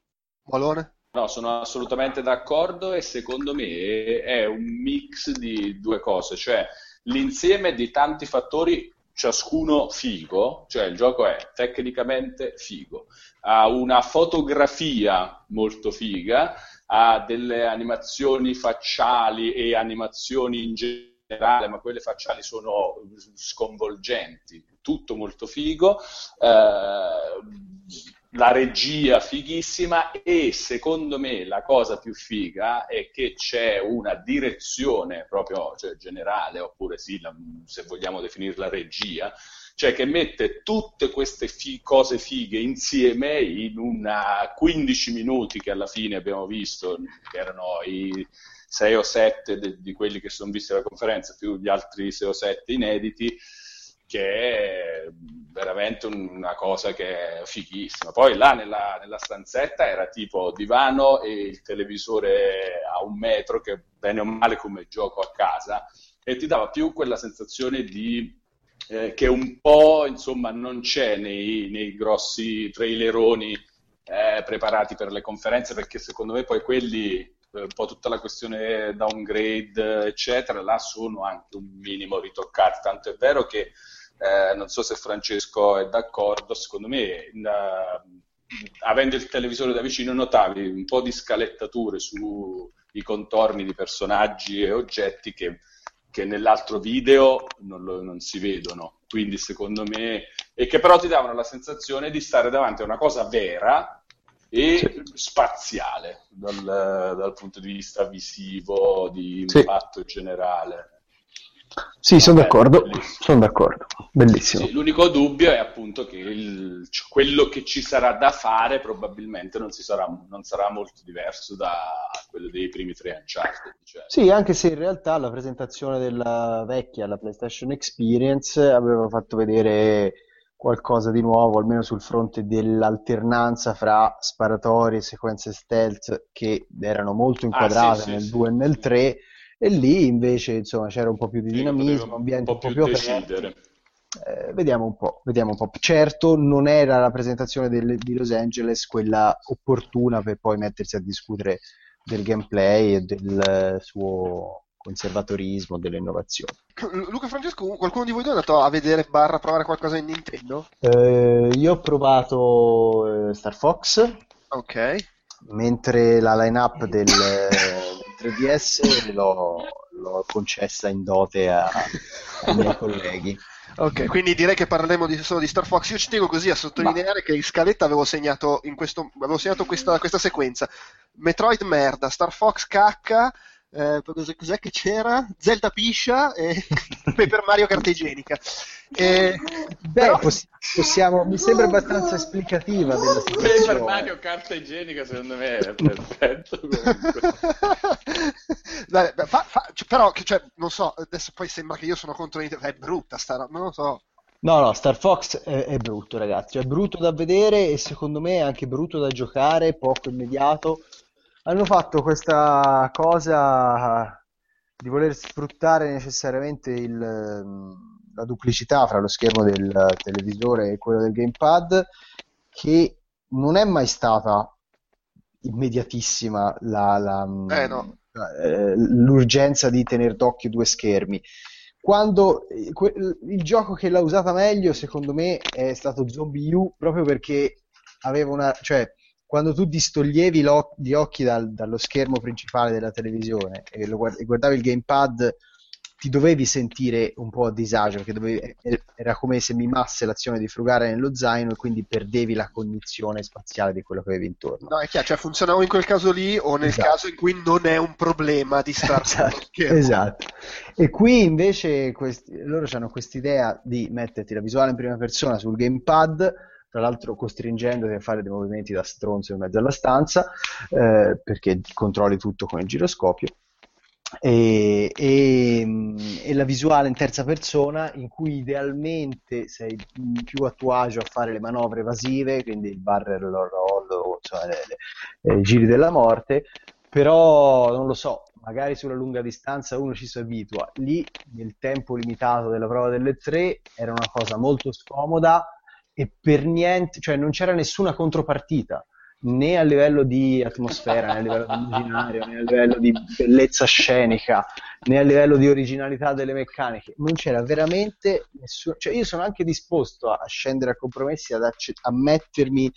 Malone? No, sono assolutamente d'accordo e secondo me è un mix di due cose, cioè l'insieme di tanti fattori, ciascuno figo, cioè il gioco è tecnicamente figo, ha una fotografia molto figa, ha delle animazioni facciali e animazioni in generale, ma quelle facciali sono sconvolgenti, tutto molto figo. Eh, la regia fighissima e secondo me la cosa più figa è che c'è una direzione proprio cioè, generale, oppure sì, la, se vogliamo definirla regia, cioè che mette tutte queste fi- cose fighe insieme in una 15 minuti che alla fine abbiamo visto, che erano i 6 o 7 de- di quelli che sono visti alla conferenza, più gli altri 6 o 7 inediti, che è veramente una cosa che è fighissima. Poi là nella, nella, stanzetta era tipo divano e il televisore a un metro, che bene o male come gioco a casa, e ti dava più quella sensazione di eh, che un po' insomma non c'è nei, nei grossi traileroni eh, preparati per le conferenze, perché secondo me poi quelli eh, un po' tutta la questione downgrade, eccetera, là sono anche un minimo ritoccati. Tanto è vero che eh, non so se Francesco è d'accordo, secondo me uh, avendo il televisore da vicino notavi un po' di scalettature sui contorni di personaggi e oggetti che, che nell'altro video non, lo, non, si vedono. Quindi secondo me, e che però ti davano la sensazione di stare davanti a una cosa vera e sì. spaziale dal, dal, punto di vista visivo, di impatto sì. generale. Sì, sono d'accordo, sono d'accordo, bellissimo. Sì, l'unico dubbio è appunto che il, quello che ci sarà da fare probabilmente non, sarà, non sarà, molto diverso da quello dei primi tre Uncharted. Cioè. Sì, anche se in realtà la presentazione della vecchia, la PlayStation Experience, aveva fatto vedere qualcosa di nuovo, almeno sul fronte dell'alternanza fra sparatori e sequenze stealth che erano molto inquadrate ah, sì, nel sì, 2 e nel 3 e lì invece insomma c'era un po' più di dinamismo, ambiente un po' più, più aperto. Eh, vediamo un po', vediamo un po'. Certo, non era la presentazione del, di Los Angeles quella opportuna per poi mettersi a discutere del gameplay e del suo conservatorismo, delle innovazioni. Luca Francesco, qualcuno di voi due è andato a vedere barra provare qualcosa in Nintendo? Eh, io ho provato eh, Star Fox. Ok. Mentre la line-up del 3DS l'ho, l'ho concessa in dote a, ai miei colleghi. Ok, quindi direi che parleremo di, solo di Star Fox. Io ci tengo così a sottolineare Ma... che in scaletta avevo segnato, in questo, avevo segnato questa, questa sequenza. Metroid merda, Star Fox cacca, eh, cos'è, cos'è, che c'era? Zelda piscia e Paper Mario carta igienica. E, Beh, però... poss- possiamo, mi sembra abbastanza esplicativa della situazione. Paper Mario carta igienica secondo me è perfetto. Dai, fa, fa, cioè, però, cioè, non so, adesso poi sembra che io sono contro Nintendo, è brutta sta roba, non lo so. No, no, Star Fox è, è brutto, ragazzi. È brutto da vedere e secondo me è anche brutto da giocare, poco immediato hanno fatto questa cosa di voler sfruttare necessariamente il, la duplicità fra lo schermo del televisore e quello del gamepad che non è mai stata immediatissima la, la, eh no. eh, l'urgenza di tenere d'occhio due schermi. Quando il gioco che l'ha usata meglio, secondo me, è stato Zombie U proprio perché aveva una, cioè, quando tu distoglievi gli occhi dal, dallo schermo principale della televisione e, guard- e, guardavi il gamepad, ti dovevi sentire un po' a disagio perché dovevi, era come se mimasse l'azione di frugare nello zaino e quindi perdevi la cognizione spaziale di quello che avevi intorno. No, è chiaro, cioè funziona o in quel caso lì o nel esatto. caso in cui non è un problema di stare esatto, esatto. E qui invece questi, loro hanno quest'idea di metterti la visuale in prima persona sul gamepad tra l'altro costringendoti a fare dei movimenti da stronzo in mezzo alla stanza, eh, perché controlli tutto con il giroscopio. e, e, e, la visuale in terza persona in cui idealmente sei più a tuo agio a fare le manovre evasive, quindi il barrel roll, cioè le, giri della morte, però non lo so, magari sulla lunga distanza uno ci si abitua. Lì, nel tempo limitato della prova delle tre, era una cosa molto scomoda e per niente, cioè non c'era nessuna contropartita né a livello di atmosfera, né a livello di immaginario, né a livello di bellezza scenica, né a livello di originalità delle meccaniche. Non c'era veramente nessuno. Cioè, io sono anche disposto a scendere a compromessi, ad accett- a mettermi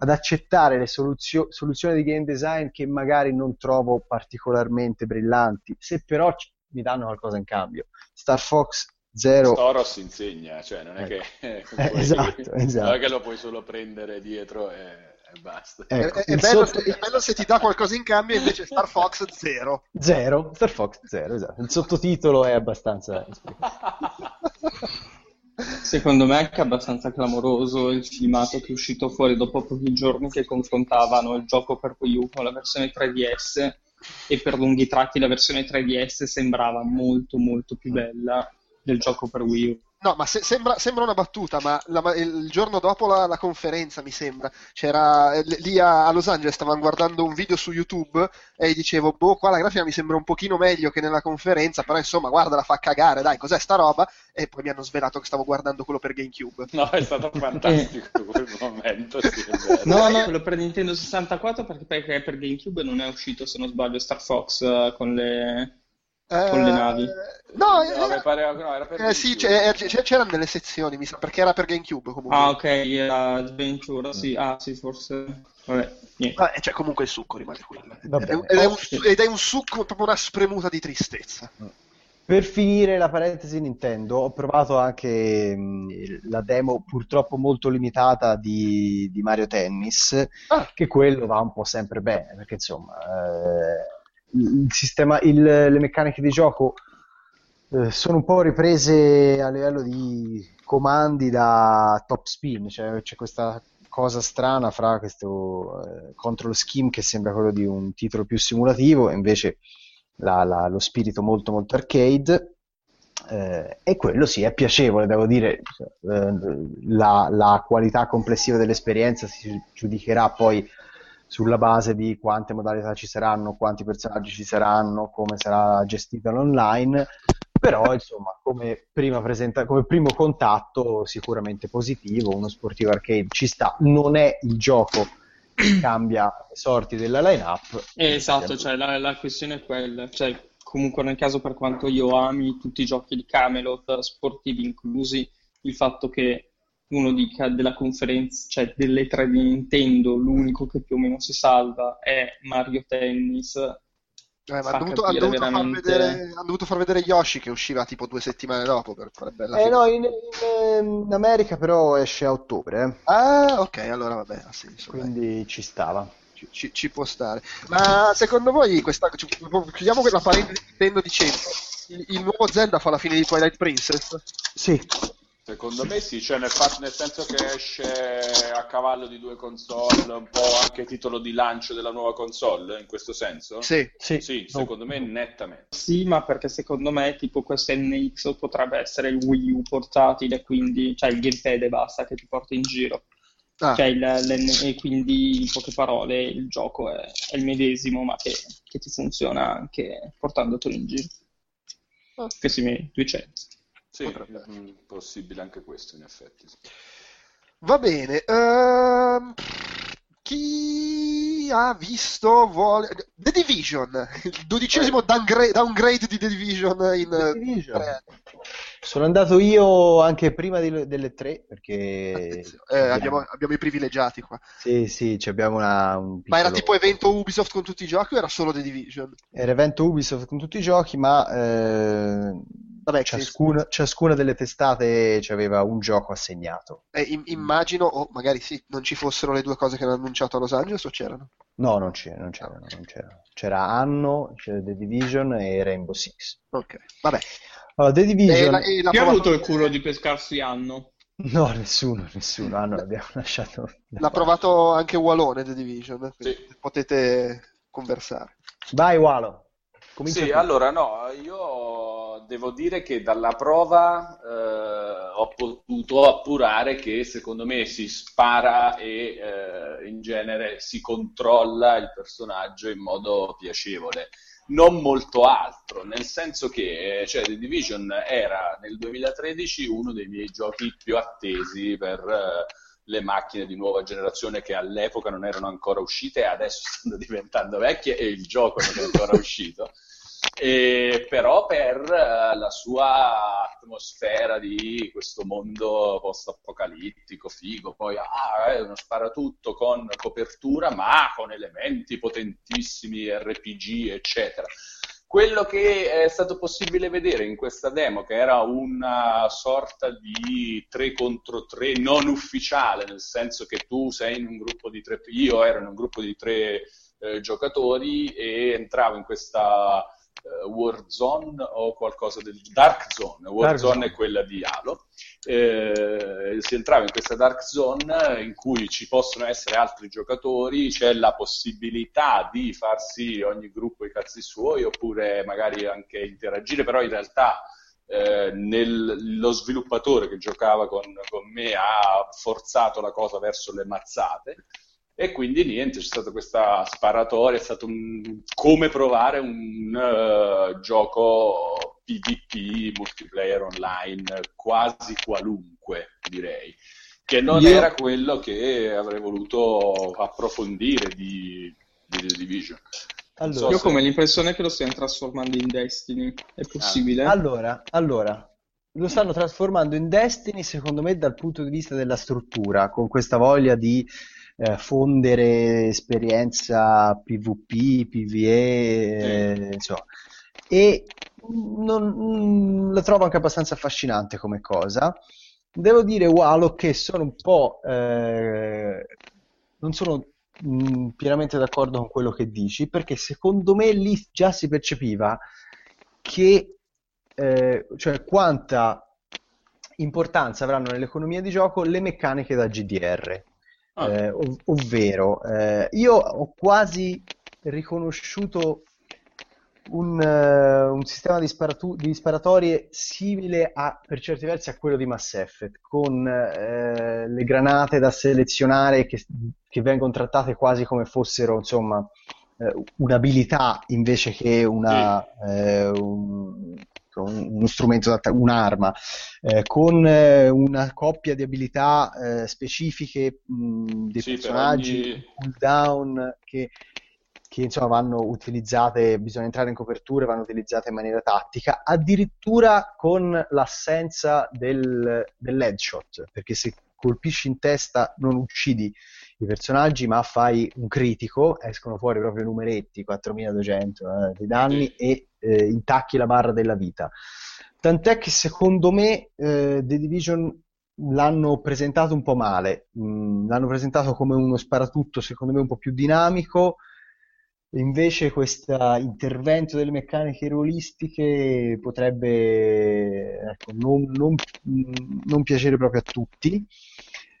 ad accettare le soluzio- soluzioni di game design che magari non trovo particolarmente brillanti, se però c- mi danno qualcosa in cambio. Star Fox 0 Storos insegna, cioè non è ecco. che, eh, esatto, esatto. Non è che lo puoi solo prendere dietro e, e basta. Ecco, è, è, bello sotto... se, è, bello se, ti dà qualcosa in cambio invece Star Fox 0 0 Star Fox 0 esatto il sottotitolo è abbastanza Secondo me è anche abbastanza clamoroso il filmato che è uscito fuori dopo pochi giorni che confrontavano il gioco per Wii U con la versione 3DS e per lunghi tratti la versione 3DS sembrava molto molto più bella del gioco per Wii U. No, ma se, sembra, sembra, una battuta, ma la, il giorno dopo la, la, conferenza, mi sembra, c'era eh, lì a, a, Los Angeles, stavano guardando un video su YouTube e dicevo, boh, qua la grafica mi sembra un pochino meglio che nella conferenza, però insomma, guarda, la fa cagare, dai, cos'è sta roba? E poi mi hanno svelato che stavo guardando quello per GameCube. No, è stato fantastico quel momento. Sì, no, no, quello per Nintendo 64 perché, perché per GameCube non è uscito, se non sbaglio, Star Fox uh, con le con le navi. No, no, era, pare, no era per eh, sì, c'era, c'erano delle sezioni, mi sa, perché era per GameCube comunque. Ah, ok, era Adventure, sì, ah, sì, forse. Vabbè. Ah, cioè, comunque il succo rimane quello. Ed è, ed, è un, ed è un succo, proprio una spremuta di tristezza. Per finire la parentesi Nintendo, ho provato anche mh, la demo purtroppo molto limitata di, di Mario Tennis, ah. che quello va un po' sempre bene, perché insomma... Eh il sistema, il, le meccaniche di gioco eh, sono un po' riprese a livello di comandi da top spin, cioè c'è questa cosa strana fra questo eh, control scheme che sembra quello di un titolo più simulativo e invece la, la, lo spirito molto molto arcade eh, e quello sì è piacevole devo dire eh, la, la, qualità complessiva dell'esperienza si giudicherà poi sulla base di quante modalità ci saranno, quanti personaggi ci saranno, come sarà gestita l'online, però insomma come, presenta- come primo contatto sicuramente positivo, uno sportivo arcade ci sta, non è il gioco che cambia le sorti della line-up. Eh, esatto, cioè, la, la, questione è quella, cioè, comunque nel caso per quanto io ami tutti i giochi di Camelot, sportivi inclusi, il fatto che uno dica della conferenza, cioè delle tre di Nintendo, l'unico che più o meno si salva è Mario Tennis. Eh, ma hanno dovuto, dovuto, veramente... far vedere, han dovuto, far vedere, Yoshi che usciva tipo due settimane dopo per fare bella eh no, in, in, in, America però esce a ottobre. Eh. Ah, ok, allora vabbè, ha senso. Quindi dai. ci stava. Ci, ci, ci, può stare. Ma secondo voi questa chiudiamo quella parentesi Nintendo dicendo il, il nuovo Zelda fa la fine di Twilight Princess? Sì. Secondo me sì, cioè nel, fatto, nel, senso che esce a cavallo di due console, un po' anche titolo di lancio della nuova console, in questo senso? Sì, sì. sì secondo me nettamente. Sì, ma perché secondo me tipo questo NX potrebbe essere il Wii U portatile, quindi, cioè il gamepad e basta che ti porti in giro. Ah. Cioè il, e quindi in poche parole il gioco è, è il medesimo, ma che, che, ti funziona anche portandotelo in giro. Oh. Che si mette 200. Sì, Potrebbe. Mm, possibile anche questo in effetti. Va bene. Uh, chi ha visto vuole... The Division, il dodicesimo downgrade, downgrade di The Division in The Division. Sono andato io anche prima di, delle tre perché eh, abbiamo, abbiamo, i privilegiati qua. Sì, sì, abbiamo una, un piccolo... Ma era tipo evento Ubisoft con tutti i giochi o era solo The Division? Era evento Ubisoft con tutti i giochi, ma eh, Vabbè, ciascuna, ciascuna, delle testate aveva un gioco assegnato. Eh, immagino, o magari sì, non ci fossero le due cose che hanno annunciato a Los Angeles o c'erano? No, non c'erano, non c'erano, non c'erano. C'era Anno, c'era The Division e Rainbow Six. Ok, vabbè. Allora, The Division... E e Chi ha avuto il culo di pescarsi Anno? No, nessuno, nessuno. Anno l'abbiamo lasciato... L'ha provato anche Walone The Division, sì. potete conversare. Vai Walo. Comincia sì, tu. allora no, io devo dire che dalla prova eh, ho potuto appurare che secondo me si spara e eh, in genere si controlla il personaggio in modo piacevole. Non molto altro, nel senso che cioè, The Division era nel 2013 uno dei miei giochi più attesi per uh, le macchine di nuova generazione che all'epoca non erano ancora uscite e adesso stanno diventando vecchie e il gioco non è ancora uscito e però per eh, la sua atmosfera di questo mondo post-apocalittico, figo, poi ah, è uno sparatutto con copertura, ma con elementi potentissimi, RPG, eccetera. Quello che è stato possibile vedere in questa demo, che era una sorta di 3 contro 3 non ufficiale, nel senso che tu sei in un gruppo di tre, io ero in un gruppo di tre eh, giocatori e entravo in questa Warzone o qualcosa del Dark Zone. Warzone Dark è quella di Halo. Eh, si entrava in questa Dark Zone in cui ci possono essere altri giocatori, c'è la possibilità di farsi ogni gruppo i cazzi suoi oppure magari anche interagire, però in realtà eh, nel, lo sviluppatore che giocava con, con, me ha forzato la cosa verso le mazzate e quindi niente, c'è stata questa sparatoria, è stato un, come provare un uh, gioco PvP multiplayer online quasi qualunque, direi, che non Io... era quello che avrei voluto approfondire di, di The Division. Allora, so Io ho come l'impressione che lo stiano trasformando in Destiny, è possibile? Allora, allora, lo stanno trasformando in Destiny secondo me dal punto di vista della struttura, con questa voglia di eh, fondere esperienza PvP, PvE, eh, insomma. E non, mm, la trovo anche abbastanza affascinante come cosa. Devo dire, Walo, che sono un po'... Eh, non sono mh, mm, pienamente d'accordo con quello che dici, perché secondo me lì già si percepiva che, eh, cioè quanta importanza avranno nell'economia di gioco le meccaniche da GDR. Ah. Eh, ov- ovvero, eh, io ho quasi riconosciuto un, uh, un sistema di, sparatu- di, sparatorie simile a, per certi versi a quello di Mass Effect, con uh, le granate da selezionare che, che, vengono trattate quasi come fossero, insomma, uh, un'abilità invece che una, sì. Un, uno strumento, un'arma, eh, con eh, una coppia di abilità eh, specifiche mh, dei sì, personaggi, ogni... cooldown che, che insomma vanno utilizzate, bisogna entrare in copertura, vanno utilizzate in maniera tattica, addirittura con l'assenza del, dell'headshot, perché se colpisci in testa non uccidi i personaggi, ma fai un critico, escono fuori proprio numeretti, 4200 eh, di danni e eh, intacchi la barra della vita. Tant'è che secondo me eh, The Division l'hanno presentato un po' male, mm, l'hanno presentato come uno sparatutto secondo me un po' più dinamico, invece questo intervento delle meccaniche ruolistiche potrebbe ecco, non, non, non, piacere proprio a tutti.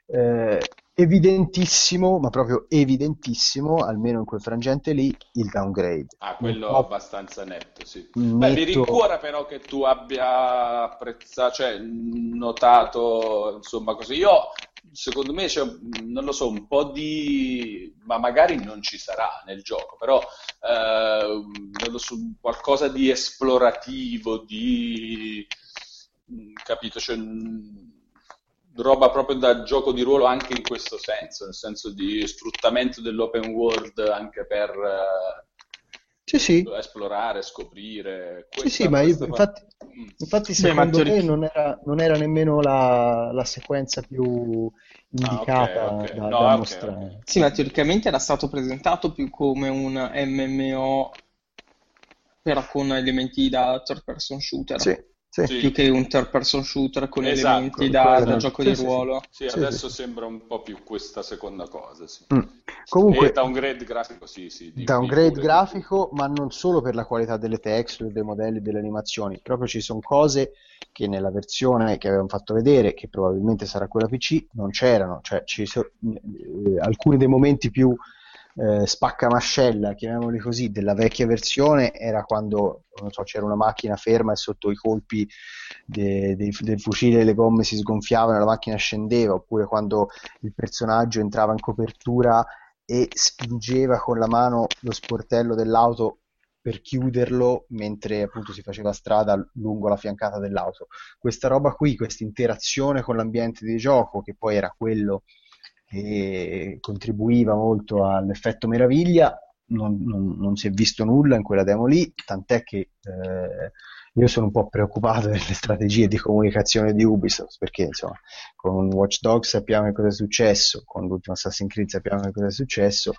Eh, evidentissimo, ma proprio evidentissimo, almeno in quel frangente lì, il downgrade. Ah, quello abbastanza netto, sì. Netto... Beh, mi rincuora però che tu abbia apprezzato, cioè notato, insomma, così. Io, secondo me, c'è, non lo so, un po' di... ma magari non ci sarà nel gioco, però, eh, so, qualcosa di esplorativo, di... capito, cioè roba proprio da gioco di ruolo anche in questo senso, nel senso di sfruttamento dell'open world anche per eh, sì, sì. esplorare, scoprire. Questa, sì, sì, ma io, infatti, mm. infatti secondo Beh, me non era, non era, nemmeno la, la sequenza più indicata ah, okay, okay. da, no, da okay, mostrare. Sì, ma teoricamente era stato presentato più come un MMO però con elementi da third person shooter. Sì. Sì. più che un third person shooter con esatto, elementi da, da gioco sì, di ruolo. Sì, adesso sembra un po' più questa seconda cosa. Mm. Comunque, e downgrade grafico, sì, sì. Downgrade grafico, ma non solo per la qualità delle texture, dei modelli, delle animazioni. Proprio ci sono cose che nella versione che avevamo fatto vedere, che probabilmente sarà quella PC, non c'erano. Cioè, ci sono, eh, alcuni dei momenti più eh, spaccamascella, chiamiamoli così, della vecchia versione era quando so, c'era una macchina ferma e sotto i colpi de, de, del fucile le gomme si sgonfiavano e la macchina scendeva, oppure quando il personaggio entrava in copertura e spingeva con la mano lo sportello dell'auto per chiuderlo mentre appunto si faceva strada lungo la fiancata dell'auto. Questa roba qui, questa interazione con l'ambiente di gioco, che poi era quello che contribuiva molto all'effetto meraviglia, non, non, non, si è visto nulla in quella demo lì, tant'è che eh, io sono un po' preoccupato delle strategie di comunicazione di Ubisoft, perché insomma, con Watch Dogs sappiamo che cosa è successo, con l'ultimo Assassin's Creed sappiamo che cosa è successo,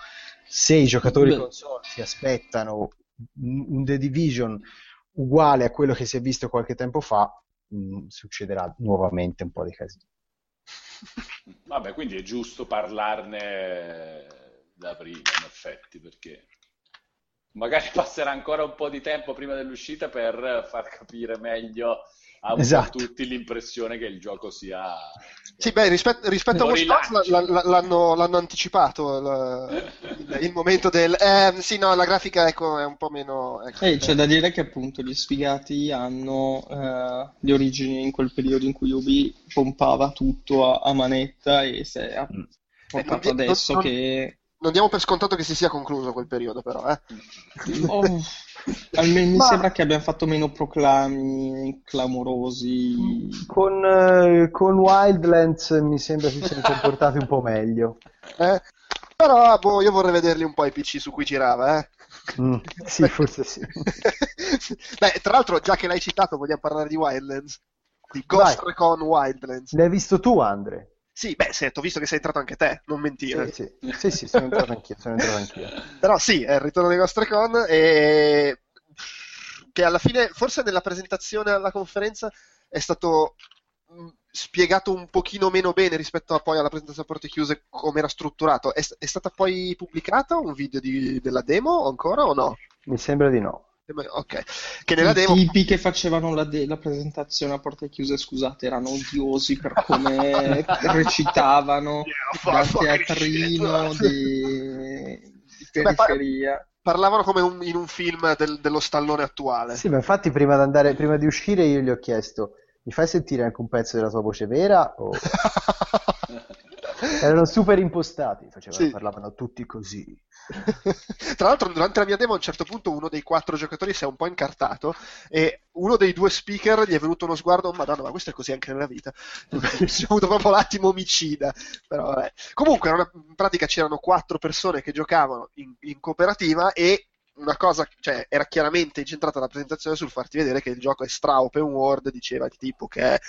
se i giocatori console si aspettano un The Division uguale a quello che si è visto qualche tempo fa, mh, succederà nuovamente un po' di casino. Vabbè, quindi è giusto parlarne da prima, in effetti, perché magari passerà ancora un po' di tempo prima dell'uscita per far capire meglio a esatto. tutti l'impressione che il gioco sia... Sì, beh, rispetto, rispetto a Watch Dogs l'hanno, l'hanno, anticipato l, il momento del... Eh, sì, no, la grafica ecco, è un po' meno... Ecco, eh, c'è da dire che appunto gli sfigati hanno eh, le origini in quel periodo in cui Ubi pompava tutto a, a manetta e si è mm. portato non, adesso non, che non diamo per scontato che si sia concluso quel periodo, però. Eh. Oh, almeno mi Ma... sembra che abbiamo fatto meno proclami clamorosi. Con, eh, con Wildlands mi sembra si siano comportati un po' meglio. Eh? Però boh, io vorrei vederli un po' i PC su cui girava, eh. Mm, sì, forse sì. Beh, tra l'altro, già che l'hai citato, vogliamo parlare di Wildlands. Di Ghost Vai. Recon Wildlands. L'hai visto tu, Andre? Sì, beh, sento, visto che sei entrato anche te, non mentire. Sì, sì, sì, sì sono entrato anch'io, sono entrato anch'io. Però sì, è il ritorno dei Ghost Recon e che alla fine, forse nella presentazione alla conferenza è stato mm, spiegato un pochino meno bene rispetto a poi alla presentazione a porte chiuse come era strutturato. È, è stata poi pubblicata un video di, della demo ancora o no? Mi sembra di no. Ok, che nella I demo... tipi che facevano la, de- la, presentazione a porte chiuse, scusate, erano odiosi per come recitavano yeah, dal teatrino di, di periferia. Beh, parlavano come un, in un film del, dello stallone attuale. Sì, ma infatti prima, andare, prima di uscire io gli ho chiesto, mi fai sentire anche un pezzo della tua voce vera? O... Erano super impostati, facevano, sì. parlavano tutti così. Tra l'altro, durante la mia demo, a un certo punto, uno dei quattro giocatori si è un po' incartato e uno dei due speaker gli è venuto uno sguardo: Madonna, ma questo è così anche nella vita. si è avuto proprio l'attimo omicida. Però, vabbè. Comunque, una, in pratica c'erano quattro persone che giocavano in, in cooperativa e una cosa, cioè, era chiaramente incentrata la presentazione sul farti vedere che il gioco è stra open world, diceva tipo che è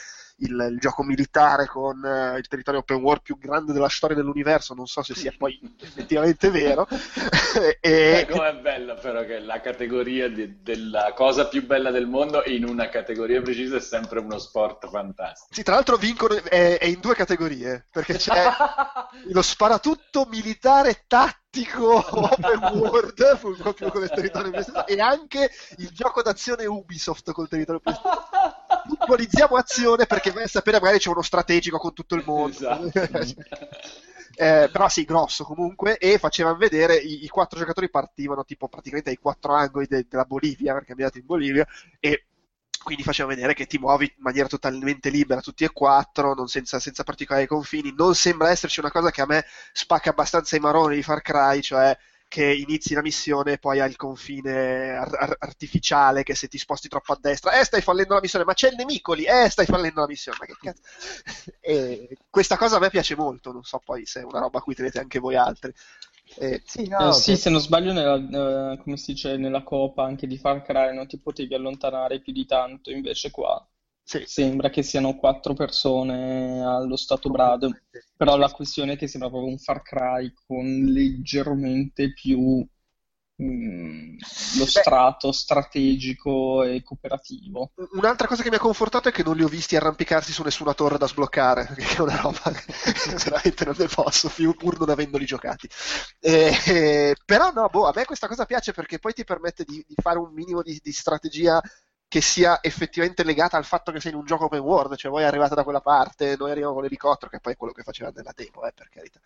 il, il gioco militare con uh, il territorio open world più grande della storia dell'universo, non so se sia poi effettivamente vero. e... Ecco, è bella però che la categoria di, della cosa più bella del mondo in una categoria precisa è sempre uno sport fantastico. Sì, tra l'altro vincono, è, è in due categorie, perché c'è lo sparatutto militare tattico open world proprio con il territorio e anche il gioco d'azione Ubisoft col territorio puntualizziamo azione perché vai a sapere magari c'è uno strategico con tutto il mondo. Esatto. eh, però sì, grosso comunque, e facevano vedere i, i, quattro giocatori partivano tipo praticamente ai quattro angoli de, della Bolivia, perché abbiamo in Bolivia, e quindi facevano vedere che ti muovi in maniera totalmente libera tutti e quattro, non senza, senza particolari confini. Non sembra esserci una cosa che a me spacca abbastanza i maroni di Far Cry, cioè che inizi la missione e poi hai il confine ar- artificiale che se ti sposti troppo a destra, eh stai fallendo la missione, ma c'è il nemico lì, eh stai fallendo la missione, ma che cazzo. e questa cosa a me piace molto, non so poi se è una roba a cui tenete anche voi altri. Eh, sì, no, eh, sì, se non sbaglio, nella, eh, come si dice, nella copa anche di Far Cry non ti potevi allontanare più di tanto, invece qua sì. Sembra che siano quattro persone allo stato brado, però la questione è che sembra proprio un Far Cry con leggermente più mm, lo strato strategico e cooperativo. Un'altra cosa che mi ha confortato è che non li ho visti arrampicarsi su nessuna torre da sbloccare, che è una roba che veramente non ne posso, pur non avendoli giocati. Eh, però no, boh, a me questa cosa piace perché poi ti permette di, di fare un minimo di, di strategia che sia effettivamente legata al fatto che sei in un gioco open world, cioè voi arrivate da quella parte, noi arriviamo con l'elicottero, che poi è quello che faceva nella demo, eh, per carità.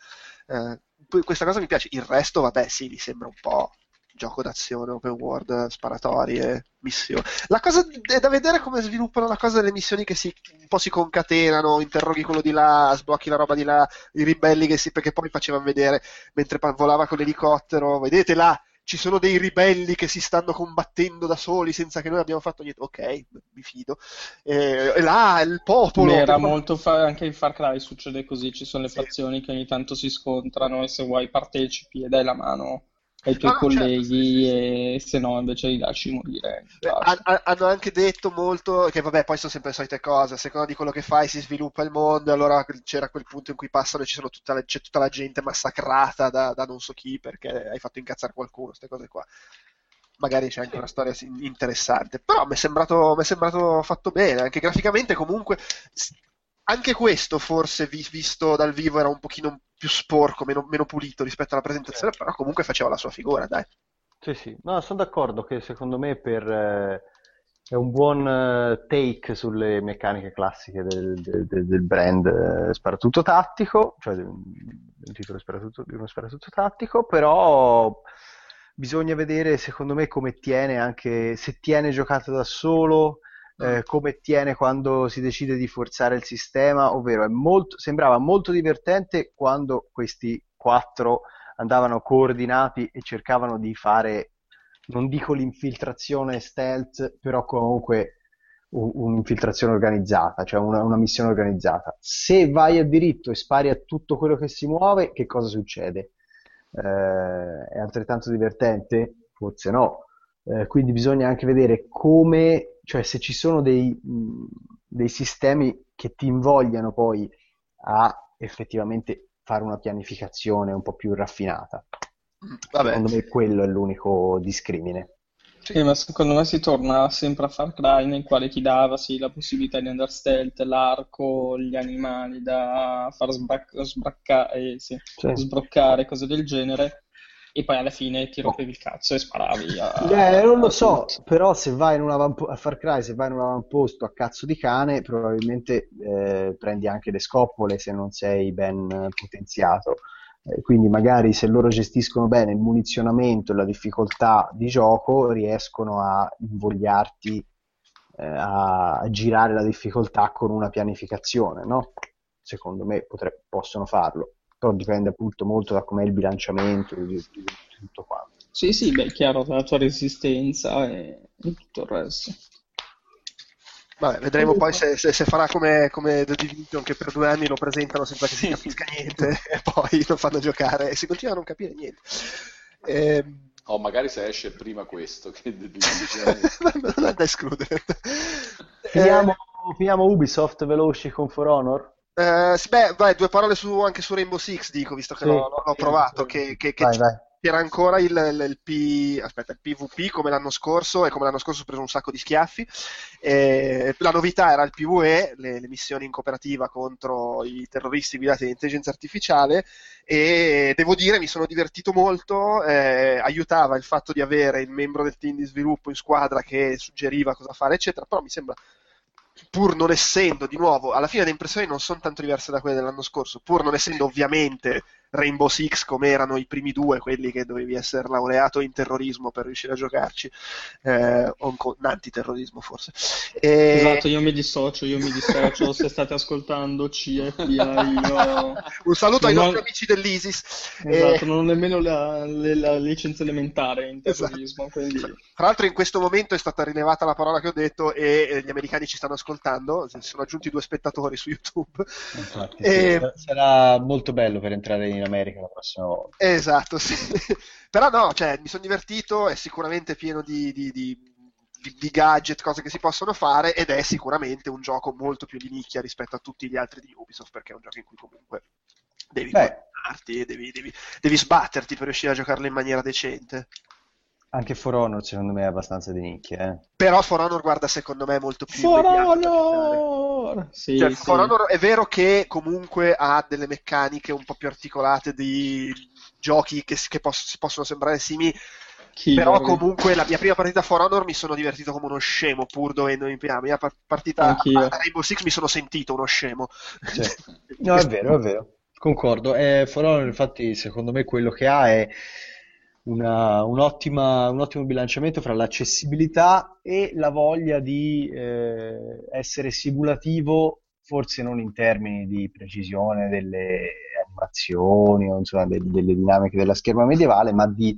Eh, questa cosa mi piace, il resto, vabbè, sì, mi sembra un po' gioco d'azione, open world, sparatorie, missioni. La cosa è da vedere come sviluppano la cosa delle missioni che si, un po' si concatenano, interroghi quello di là, sblocchi la roba di là, i ribelli che si, perché poi facevano vedere mentre volava con l'elicottero, vedete là, ci sono dei ribelli che si stanno combattendo da soli senza che noi abbiamo fatto niente. Ok, mi fido. Eh, là il popolo. Beh, era molto fa- anche in Far Cry succede così: ci sono le sì. fazioni che ogni tanto si scontrano e se vuoi partecipi e dai la mano ai tuoi no, colleghi certo, sì, e se no invece li lasci morire. Han, hanno anche detto molto che vabbè poi sono sempre le solite cose, a seconda di quello che fai si sviluppa il mondo, allora c'era quel punto in cui passano e tutta la, c'è tutta la gente massacrata da, da, non so chi perché hai fatto incazzare qualcuno, queste cose qua. Magari c'è anche una storia interessante, però mi è sembrato, mi è sembrato fatto bene, anche graficamente comunque anche questo forse visto dal vivo era un pochino più sporco, meno, meno pulito rispetto alla presentazione, sì. però comunque faceva la sua figura, dai. Sì, sì, no, sono d'accordo che secondo me per, eh, è un buon eh, take sulle meccaniche classiche del, del, del brand eh, sparatutto tattico, cioè un titolo sparatutto, di uno sparatutto tattico, però bisogna vedere secondo me come tiene anche, se tiene giocato da solo eh, come tiene quando si decide di forzare il sistema, ovvero molto, sembrava molto divertente quando questi quattro andavano coordinati e cercavano di fare, non dico l'infiltrazione stealth, però comunque un'infiltrazione organizzata, cioè una, una, missione organizzata. Se vai a diritto e spari a tutto quello che si muove, che cosa succede? Eh, è altrettanto divertente? Forse no. Eh, quindi bisogna anche vedere come cioè se ci sono dei, dei sistemi che ti invogliano poi a effettivamente fare una pianificazione un po' più raffinata. Vabbè. Secondo me quello è l'unico discrimine. Sì, ma secondo me si torna sempre a Far Cry nel quale ti dava sì, la possibilità di andare stealth, l'arco, gli animali da far sbrac- sbraccare, eh, sì, sì. sbroccare, cose del genere e poi alla fine ti rompevi il cazzo e sparavi a... Eh, non lo so, però se vai in un avampo- a Far Cry, se vai in un avamposto a cazzo di cane, probabilmente eh, prendi anche le scoppole se non sei ben potenziato. Eh, quindi magari se loro gestiscono bene il munizionamento e la difficoltà di gioco, riescono a invogliarti eh, a girare la difficoltà con una pianificazione, no? Secondo me potre- possono farlo però dipende appunto molto da com'è il bilanciamento di, di, di tutto quanto. Sì, sì, beh, chiaro, la tua resistenza e, tutto il resto. Vabbè, vedremo poi se, se, se farà come, come, The Division che per due anni lo presentano senza che si capisca niente e poi lo fanno giocare e si continua a non capire niente. Eh, o magari se esce prima questo che The Division. non è da escludere. Finiamo, eh, finiamo Ubisoft veloci con For Honor? Uh, sì, beh, vai, due parole su, anche su Rainbow Six, dico, visto che sì, l'ho, l'ho, provato, che, che, che vai, vai. c'era ancora il, il, il, P, aspetta, il, PvP come l'anno scorso, e come l'anno scorso ho preso un sacco di schiaffi. E la novità era il PvE, le, le, missioni in cooperativa contro i terroristi guidati da intelligenza artificiale, e devo dire mi sono divertito molto, eh, aiutava il fatto di avere il membro del team di sviluppo in squadra che suggeriva cosa fare, eccetera, però mi sembra pur non essendo, di nuovo, alla fine le impressioni non sono tanto diverse da quelle dell'anno scorso, pur non essendo ovviamente Rainbow Six come erano i primi due, quelli che dovevi essere laureato in terrorismo per riuscire a giocarci, eh, o in antiterrorismo forse. E... Esatto, io mi dissocio, io mi dissocio, se state ascoltando CFI, io... Un saluto non ai nostri amici dell'ISIS. Esatto, e... non ho nemmeno la, la, la, licenza elementare in terrorismo. Esatto. Quindi... Tra l'altro in questo momento è stata rilevata la parola che ho detto e gli americani ci stanno ascoltando, si sono aggiunti due spettatori su YouTube. Infatti, e... sì, sarà molto bello per entrare in America la prossima volta. Esatto, sì. Però no, cioè, mi sono divertito, è sicuramente pieno di, di, di, di, gadget, cose che si possono fare ed è sicuramente un gioco molto più di nicchia rispetto a tutti gli altri di Ubisoft perché è un gioco in cui comunque devi e devi, devi, devi sbatterti per riuscire a giocarlo in maniera decente. Anche For Honor secondo me è abbastanza di nicchia. Eh. Però For Honor guarda secondo me molto più... For Honor! Sì, cioè, sì. For Honor è vero che comunque ha delle meccaniche un po' più articolate di giochi che, che poss- possono sembrare simili, Killer. Però comunque la mia prima partita For Honor mi sono divertito come uno scemo, pur dovendo impiegare. La mia par- partita Anch'io. a Rainbow Six mi sono sentito uno scemo. Cioè, no, è vero, è vero. Concordo. Eh, For Honor, infatti, secondo me quello che ha è una- un'ottima- un ottimo bilanciamento fra l'accessibilità e la voglia di eh, essere simulativo, forse non in termini di precisione delle animazioni o insomma de- delle dinamiche della scherma medievale, ma di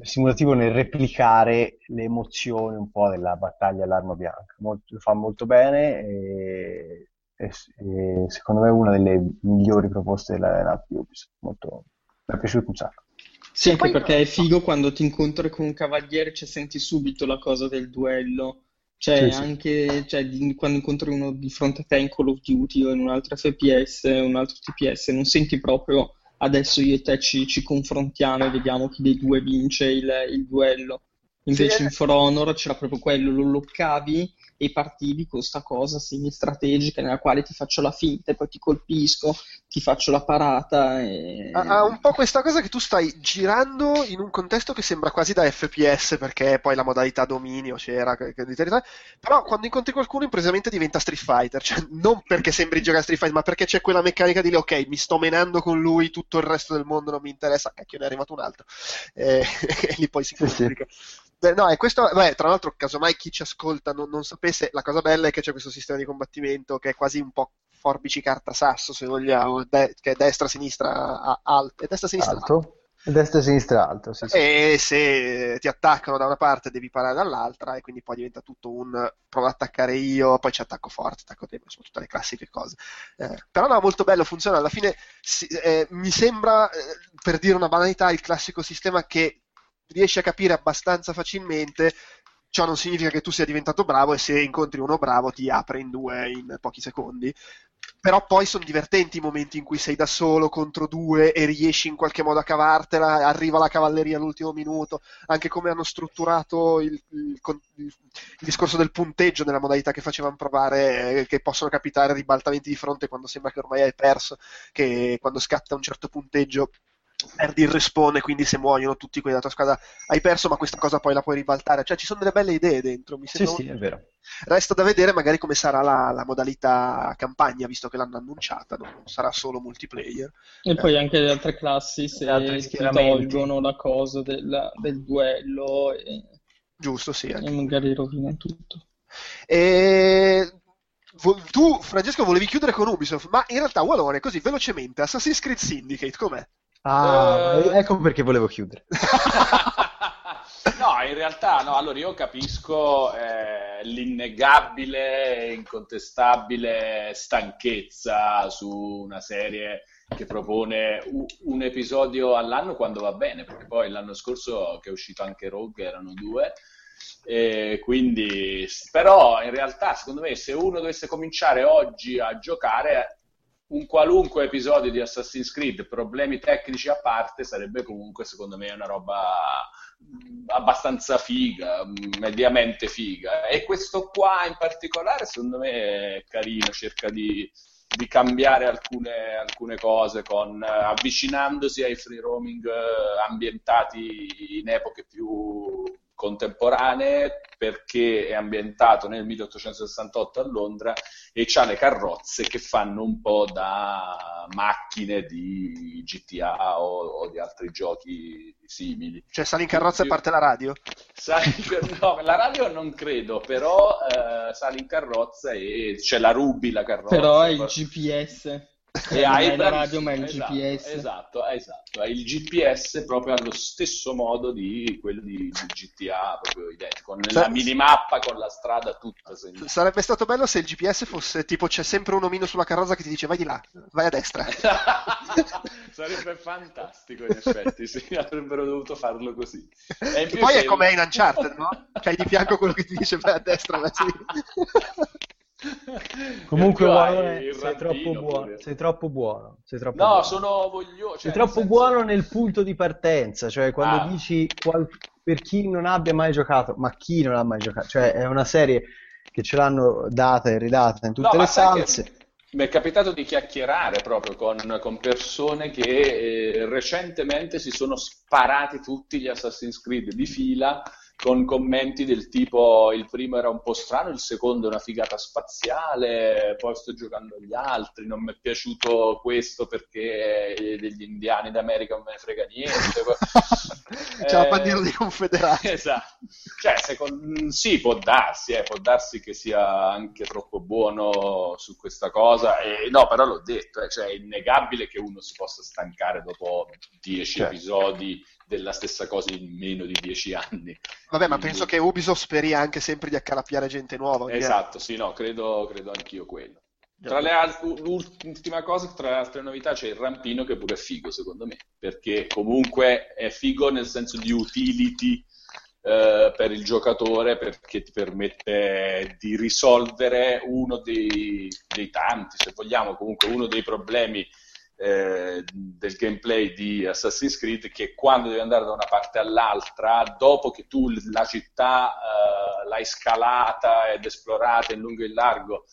simulativo nel replicare le emozioni un po' della battaglia all'arma bianca. Molto- lo fa molto bene e, e- e secondo me è una delle migliori proposte della lineup Ubisoft. Molto, mi è piaciuto un sacco. Sì, anche Poi- perché è figo quando ti incontri con un cavaliere, cioè senti subito la cosa del duello. Cioè, Sì, sì. anche cioè, di- quando incontri uno di fronte a te in Call of Duty o in un altro FPS, un altro TPS, non senti proprio adesso io e te ci, ci confrontiamo e vediamo chi dei due vince il, il duello. Invece Sì, in For Honor c'era proprio quello, lo loccavi e partivi con sta cosa semi-strategica nella quale ti faccio la finta e poi ti colpisco, ti faccio la parata e... Ha, un po' questa cosa che tu stai girando in un contesto che sembra quasi da FPS, perché poi la modalità dominio c'era, però quando incontri qualcuno improvvisamente diventa Street Fighter, cioè non perché sembri giocare a Street Fighter, ma perché c'è quella meccanica di dire ok, mi sto menando con lui, tutto il resto del mondo non mi interessa, cacchio ne è arrivato un altro, Eh, e lì poi si Sì, sì. No, e questo, beh, tra l'altro, casomai chi ci ascolta non, non sapesse, la cosa bella è che c'è questo sistema di combattimento che è quasi un po' forbici carta sasso, se vogliamo, de- che è destra-sinistra alto, e destra-sinistra alto. Alto. Destra e sinistra alto, sì, sì. E se ti attaccano da una parte devi parare dall'altra e quindi poi diventa tutto un provo ad attaccare io, poi ci attacco forte, attacco debole, insomma tutte le classiche cose. Eh, però no, molto bello, funziona. Alla fine si- eh, mi sembra, eh, per dire una banalità, il classico sistema che riesci a capire abbastanza facilmente. Ciò non significa che tu sia diventato bravo e se incontri uno bravo ti apre in due in pochi secondi. Però poi sono divertenti i momenti in cui sei da solo contro due e riesci in qualche modo a cavartela, arriva la cavalleria all'ultimo minuto, anche come hanno strutturato il, il il discorso del punteggio nella modalità che facevano provare, eh, che possono capitare ribaltamenti di fronte quando sembra che ormai hai perso, che quando scatta un certo punteggio perdi il respawn e quindi se muoiono tutti quelli della tua squadra hai perso, ma questa cosa poi la puoi ribaltare. Cioè ci sono delle belle idee dentro, mi Sì, sembra sì, è vero. Resta da vedere magari come sarà la, la modalità campagna, visto che l'hanno annunciata, non sarà solo multiplayer. E poi anche le altre classi se tolgono la cosa del, del duello e, Giusto, sì. e anche. magari rovinano tutto. E... Tu, Francesco, volevi chiudere con Ubisoft, ma in realtà, Walone, così velocemente, Assassin's Creed Syndicate, com'è? Ah, Eh. ecco perché volevo chiudere. No, in realtà no, allora io capisco eh, l'innegabile, incontestabile stanchezza su una serie che propone un episodio all'anno quando va bene, perché poi l'anno scorso che è uscito anche Rogue erano due, e quindi però in realtà secondo me se uno dovesse cominciare oggi a giocare un qualunque episodio di Assassin's Creed, problemi tecnici a parte, sarebbe comunque secondo me una roba mh, abbastanza figa, mh, mediamente figa. E questo qua in particolare secondo me è carino, cerca di, di cambiare alcune, alcune cose con, eh, avvicinandosi ai free roaming eh, ambientati in epoche più contemporanee perché è ambientato nel 1868 a Londra e c'ha le carrozze che fanno un po' da macchine di GTA o, o di altri giochi simili. Cioè, sali in carrozza e parte la radio? Sali no, la radio non credo, però eh, sali in carrozza e c'è la Ruby la carrozza. Però è il GPS. E la radio, ma il esatto, GPS. Esatto, esatto. È il GPS proprio allo stesso modo di quello di, di GTA, proprio identico, con Sa- la minimappa, con la strada tutta segnata. Sarebbe stato bello se il GPS fosse tipo c'è sempre un omino sulla carrozza che ti dice vai di là, vai a destra. Sarebbe fantastico, in effetti, sì, avrebbero dovuto farlo così. E poi è se- come in Uncharted, no? C'hai di fianco quello che ti dice vai a destra, vai a sinistra. Comunque, E Walone, il sei troppo buono, sei troppo buono, sei troppo No, buono. sono voglioso. Sei cioè, troppo nel senso- buono nel punto di partenza, cioè quando Ah. dici qual- per chi non abbia mai giocato, ma chi non ha mai giocato, cioè è una serie che ce l'hanno data e ridata in tutte No, le salse. mi è capitato di chiacchierare proprio con, con persone che eh, recentemente si sono sparati tutti gli Assassin's Creed di fila con commenti del tipo il primo era un po' strano, il secondo è una figata spaziale, poi sto giocando gli altri, non mi è piaciuto questo perché degli indiani d'America non me ne frega niente. C'è la bandiera dei confederati. Esatto. Cioè, secondo, sì, può darsi, eh, può darsi che sia anche troppo buono su questa cosa. E, no, però l'ho detto, eh, cioè, è innegabile che uno si possa stancare dopo dieci certo. episodi della stessa cosa in meno di dieci anni. Vabbè, ma penso che Ubisoft speri anche sempre di accalappiare gente nuova. Esatto, sì, no, credo, credo anch'io quello. Tra le altre, l'ultima cosa, tra le altre novità, c'è il rampino che pure è figo, secondo me, perché comunque è figo nel senso di utility eh, per il giocatore, perché ti permette di risolvere uno dei, dei tanti, se vogliamo, comunque uno dei problemi eh, del gameplay di Assassin's Creed che quando devi andare da una parte all'altra, dopo che tu la città eh, l'hai scalata ed esplorata in lungo e in largo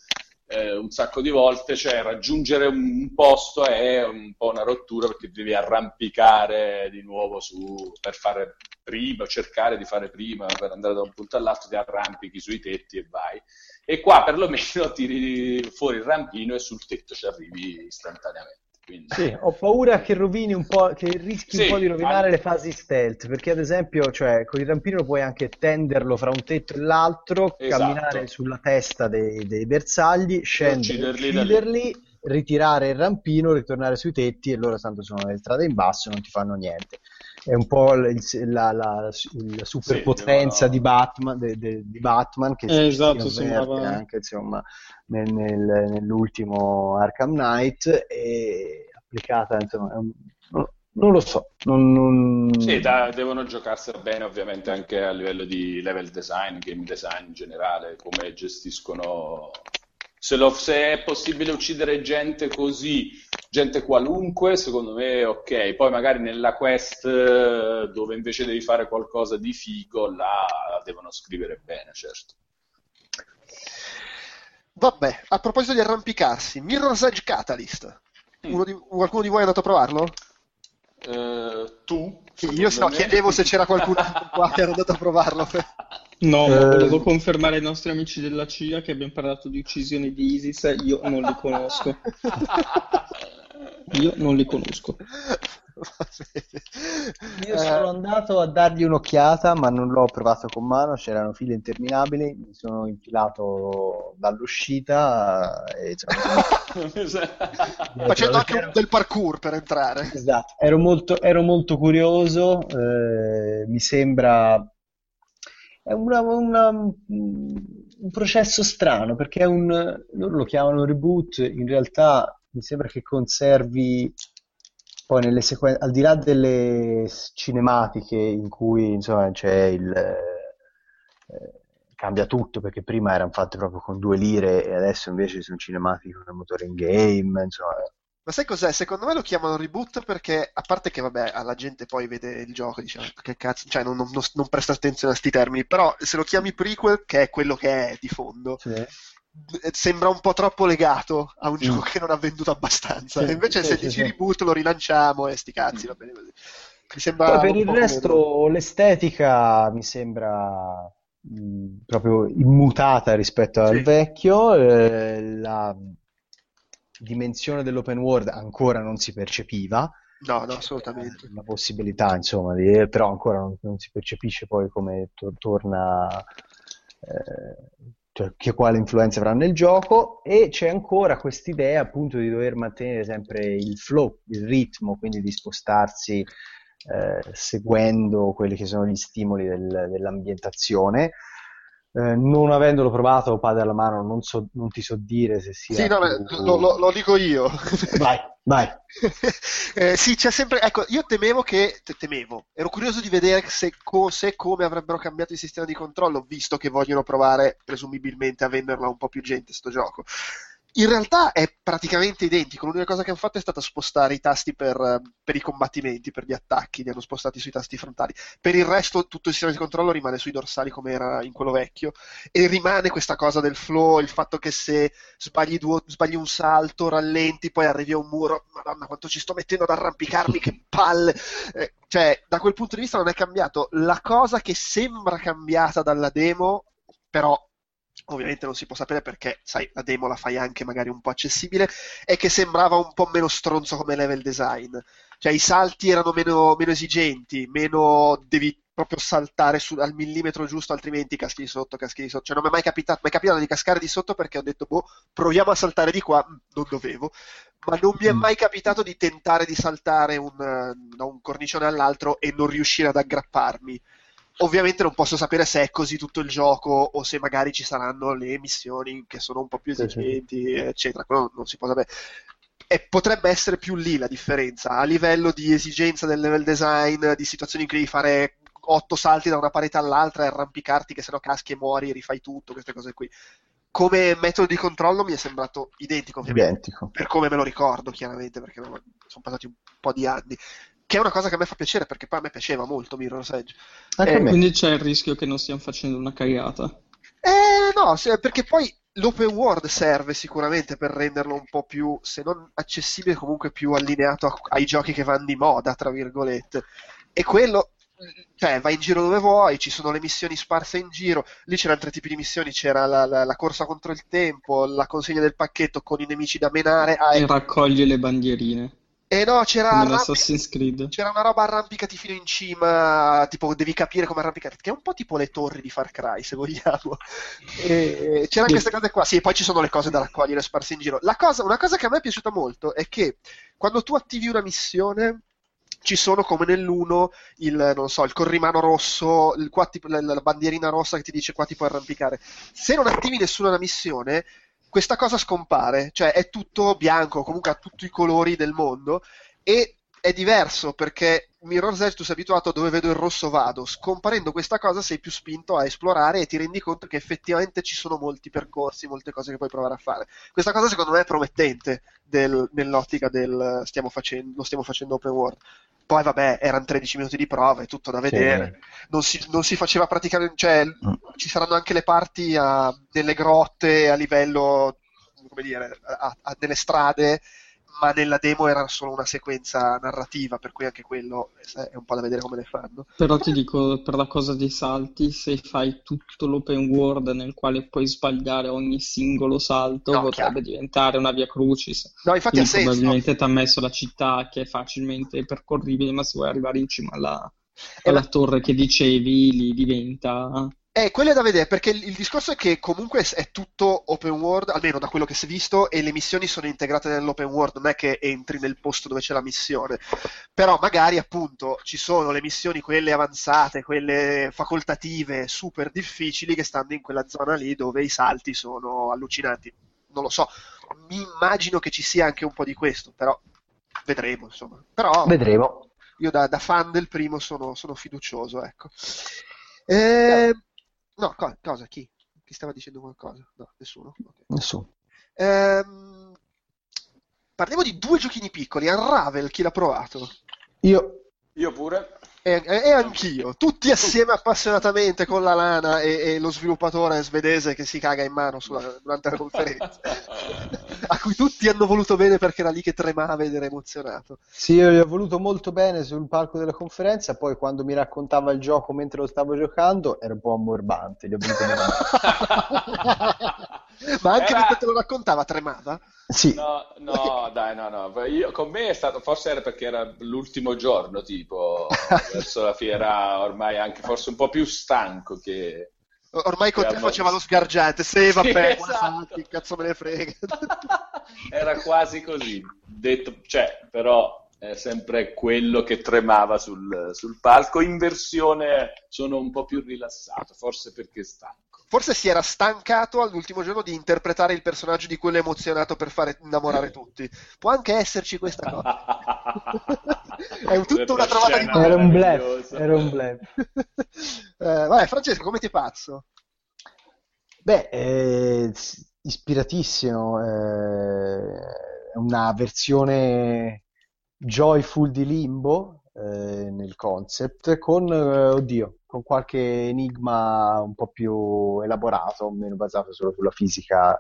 eh, un sacco di volte, cioè raggiungere un posto è un po' una rottura perché devi arrampicare di nuovo su, per fare prima, cercare di fare prima, per andare da un punto all'altro, ti arrampichi sui tetti e vai. E qua perlomeno tiri fuori il rampino e sul tetto ci arrivi istantaneamente. Quindi... Sì, ho paura che rovini un po', che rischi sì, un po' di rovinare anche... le fasi stealth, perché ad esempio, cioè, con il rampino puoi anche tenderlo fra un tetto e l'altro, esatto. camminare sulla testa dei, dei bersagli, scendere, ucciderli, ritirare il rampino, ritornare sui tetti e loro tanto sono nelle strade in basso non ti fanno niente. È un po' il, la, la, la superpotenza sì, di, Batman, de, de, di Batman che eh, esatto, si sembrava... anche insomma nel, nel, nell'ultimo Arkham Knight e applicata insomma un, non lo so. Non, non... Sì, da, devono giocarsela bene ovviamente anche a livello di level design, game design in generale, come gestiscono... Se, lo, se è possibile uccidere gente così, gente qualunque, secondo me ok. Poi magari nella quest dove invece devi fare qualcosa di figo, là devono scrivere bene, certo. Vabbè, a proposito di arrampicarsi, Mirror's Edge Catalyst. Mm. Di, qualcuno di voi è andato a provarlo? Uh, tu? Io no, chiedevo se c'era qualcuno qua che era andato a provarlo. No, ma eh... volevo confermare ai nostri amici della CIA che abbiamo parlato di uccisioni di ISIS, io non li conosco. Io non li conosco. Io sono andato a dargli un'occhiata, ma non l'ho provato con mano. C'erano file interminabili. Mi sono infilato dall'uscita. E, cioè, Facendo anche ero... del parkour per entrare. Esatto, ero molto, ero molto curioso. Eh, mi sembra. È una, una, un processo strano perché è un. loro lo chiamano reboot. In realtà mi sembra che conservi poi nelle sequenze, al di là delle cinematiche in cui insomma c'è il eh, cambia tutto perché prima erano fatte proprio con due lire e adesso invece sono cinematiche con il motore in game, insomma. Ma sai cos'è? Secondo me lo chiamano reboot perché, a parte che, vabbè, alla gente poi vede il gioco e dice, ah, che cazzo, cioè non, non, non presta attenzione a questi termini, però se lo chiami prequel, che è quello che è di fondo, sì sembra un po' troppo legato a un mm. gioco che non ha venduto abbastanza. Sì, Invece, sì, se sì, dici reboot, lo rilanciamo e sti cazzi, mm. va bene così. Mi sembra per il resto, meno... l'estetica mi sembra mh, mm, proprio immutata rispetto al vecchio. Eh, la dimensione dell'open world ancora non si percepiva. No, no, assolutamente. La possibilità, insomma, di, però ancora non, non, si percepisce poi come to- torna. Eh, cioè, che quale influenza avrà nel gioco e c'è ancora quest'idea appunto di dover mantenere sempre il flow, il ritmo, quindi di spostarsi eh, seguendo quelli che sono gli stimoli del, dell'ambientazione eh, non avendolo provato, padre alla mano, non, so, non, ti so dire se sia. Sì, no, più... lo, lo, lo, dico io. Vai, vai. eh, sì, c'è sempre. Ecco, io temevo che. Temevo. Ero curioso di vedere se, co, se come avrebbero cambiato il sistema di controllo, visto che vogliono provare, presumibilmente, a venderla a un po' più gente, sto gioco. In realtà è praticamente identico. L'unica cosa che hanno fatto è stata spostare i tasti per, per, i combattimenti, per gli attacchi, li hanno spostati sui tasti frontali. Per il resto, tutto il sistema di controllo rimane sui dorsali come era in quello vecchio. E rimane questa cosa del flow, il fatto che se sbagli, due, sbagli un salto, rallenti, poi arrivi a un muro. Madonna, quanto ci sto mettendo ad arrampicarmi, che palle! Eh, cioè, da quel punto di vista non è cambiato. La cosa che sembra cambiata dalla demo, però ovviamente non si può sapere perché, sai, la demo la fai anche magari un po' accessibile, è che sembrava un po' meno stronzo come level design. Cioè i salti erano meno, meno esigenti, meno devi proprio saltare su, al millimetro giusto, altrimenti caschi di sotto, caschi di sotto. Cioè non mi è mai capitato, mi è capitato di cascare di sotto perché ho detto, boh, proviamo a saltare di qua, mm, non dovevo. Ma non mi è mm. mai capitato di tentare di saltare un, da un cornicione all'altro e non riuscire ad aggrapparmi. Ovviamente non posso sapere se è così tutto il gioco o se magari ci saranno le missioni che sono un po' più esigenti, sì, sì. eccetera. Quello non si può sapere. E potrebbe essere più lì la differenza, a livello di esigenza del level design, di situazioni in cui devi fare otto salti da una parete all'altra e arrampicarti che sennò caschi e muori e rifai tutto, queste cose qui. Come metodo di controllo mi è sembrato identico, identico. per come me lo ricordo chiaramente, perché sono passati un po' di anni che è una cosa che a me fa piacere perché poi a me piaceva molto Mirror's Edge. Eh, quindi c'è il rischio che non stiamo facendo una cagata. Eh no, perché poi l'open world serve sicuramente per renderlo un po' più, se non accessibile, comunque più allineato a, ai giochi che vanno di moda, tra virgolette. E quello, cioè, vai in giro dove vuoi, ci sono le missioni sparse in giro, lì c'erano altri tipi di missioni, c'era la, la, la corsa contro il tempo, la consegna del pacchetto con i nemici da menare. Ah, e raccogli le bandierine. Eh no, c'era, arrampic- c'era una roba arrampicati fino in cima, tipo devi capire come arrampicare, che è un po' tipo le torri di Far Cry, se vogliamo. E c'erano queste cose qua, sì, e poi ci sono le cose da raccogliere sparse in giro. Cosa, una cosa che a me è piaciuta molto è che quando tu attivi una missione ci sono come nell'1 il, non so, il corrimano rosso, il, qua, tipo, la, la, bandierina rossa che ti dice qua ti puoi arrampicare. Se non attivi nessuna missione, questa cosa scompare, cioè è tutto bianco, comunque ha tutti i colori del mondo e è diverso perché Mirror's Edge tu sei abituato a dove vedo il rosso vado, scomparendo questa cosa sei più spinto a esplorare e ti rendi conto che effettivamente ci sono molti percorsi, molte cose che puoi provare a fare. Questa cosa secondo me è promettente del, nell'ottica del stiamo facendo, lo stiamo facendo open world. Poi vabbè, erano 13 minuti di prova, è tutto da vedere. Sì. Non, si, non, si, faceva praticamente, cioè mm. ci saranno anche le parti a, nelle grotte a livello, come dire, a, a, nelle strade ma nella demo era solo una sequenza narrativa, per cui anche quello è un po' da vedere come le fanno. Però ti dico, per la cosa dei salti, se fai tutto l'open world nel quale puoi sbagliare ogni singolo salto, no, potrebbe chiaro. diventare una via crucis. No, infatti Quindi, senso. Probabilmente ti ha messo la città che è facilmente percorribile, ma se vuoi arrivare in cima alla, alla la... torre che dicevi, lì diventa eh, quello è da vedere, perché il, il, discorso è che comunque è tutto open world, almeno da quello che si è visto, e le missioni sono integrate nell'open world, non è che entri nel posto dove c'è la missione. Però magari appunto ci sono le missioni, quelle avanzate, quelle facoltative, super difficili, che stanno in quella zona lì dove i salti sono allucinanti. Non lo so, mi immagino che ci sia anche un po' di questo, però vedremo, insomma. Però, vedremo. Io da, da fan del primo sono, sono fiducioso, ecco. Eh, No, co- cosa? Chi? Chi stava dicendo qualcosa? No, nessuno. Okay. Nessuno. Ehm, parliamo di due giochini piccoli. Unravel, chi l'ha provato? Io. Io pure. E, e, anch'io, tutti assieme appassionatamente con la lana e, e, lo sviluppatore svedese che si caga in mano sulla, durante la conferenza, a cui tutti hanno voluto bene perché era lì che tremava ed era emozionato. Sì, io gli ho voluto molto bene sul palco della conferenza, poi quando mi raccontava il gioco mentre lo stavo giocando era un po' ammorbante, gli ho voluto bene. Ma anche era... mentre te lo raccontava tremava? Sì. No, no, dai, no, no. Io, con me è stato, forse era perché era l'ultimo giorno, tipo, verso la fiera, ormai anche forse un po' più stanco che... Ormai con te faceva lo sgargiante, se vabbè, sì, esatto. cazzo me ne frega. era quasi così, detto, cioè, però è sempre quello che tremava sul, sul palco. In versione sono un po' più rilassato, forse perché stanco forse si era stancato all'ultimo giorno di interpretare il personaggio di quello emozionato per fare innamorare tutti. Può anche esserci questa cosa. è tutta una trovata di Era un blef, era un blef. eh, vabbè, Francesco, come ti pazzo? Beh, eh, ispiratissimo, eh, una versione joyful di Limbo eh, nel concept con, eh, oddio, con qualche enigma un po' più elaborato, meno basato solo sulla fisica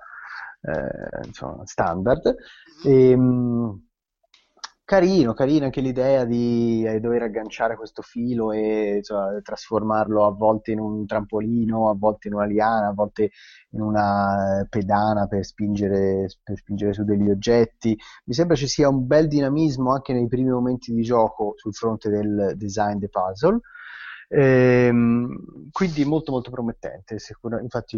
eh, insomma, standard. E, ehm, mh, carino, carino anche l'idea di eh, dover agganciare questo filo e insomma, trasformarlo a volte in un trampolino, a volte in una liana, a volte in una pedana per spingere, per spingere su degli oggetti. Mi sembra ci sia un bel dinamismo anche nei primi momenti di gioco sul fronte del design dei puzzle. Ehm, quindi molto molto promettente. Sicur- infatti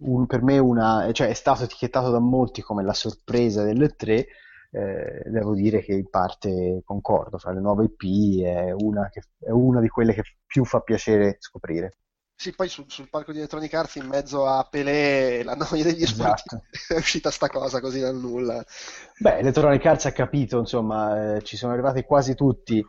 un, per me una, cioè, è stato etichettato da molti come la sorpresa delle tre. Eh, devo dire che in parte concordo, fra le nuove IP è una, che, è una di quelle che più fa piacere scoprire. Sì, poi sul, sul palco di Electronic Arts in mezzo a Pelé la noia degli esatto. è uscita sta cosa così dal nulla. Beh, Electronic Arts ha capito, insomma, eh, ci sono arrivati quasi tutti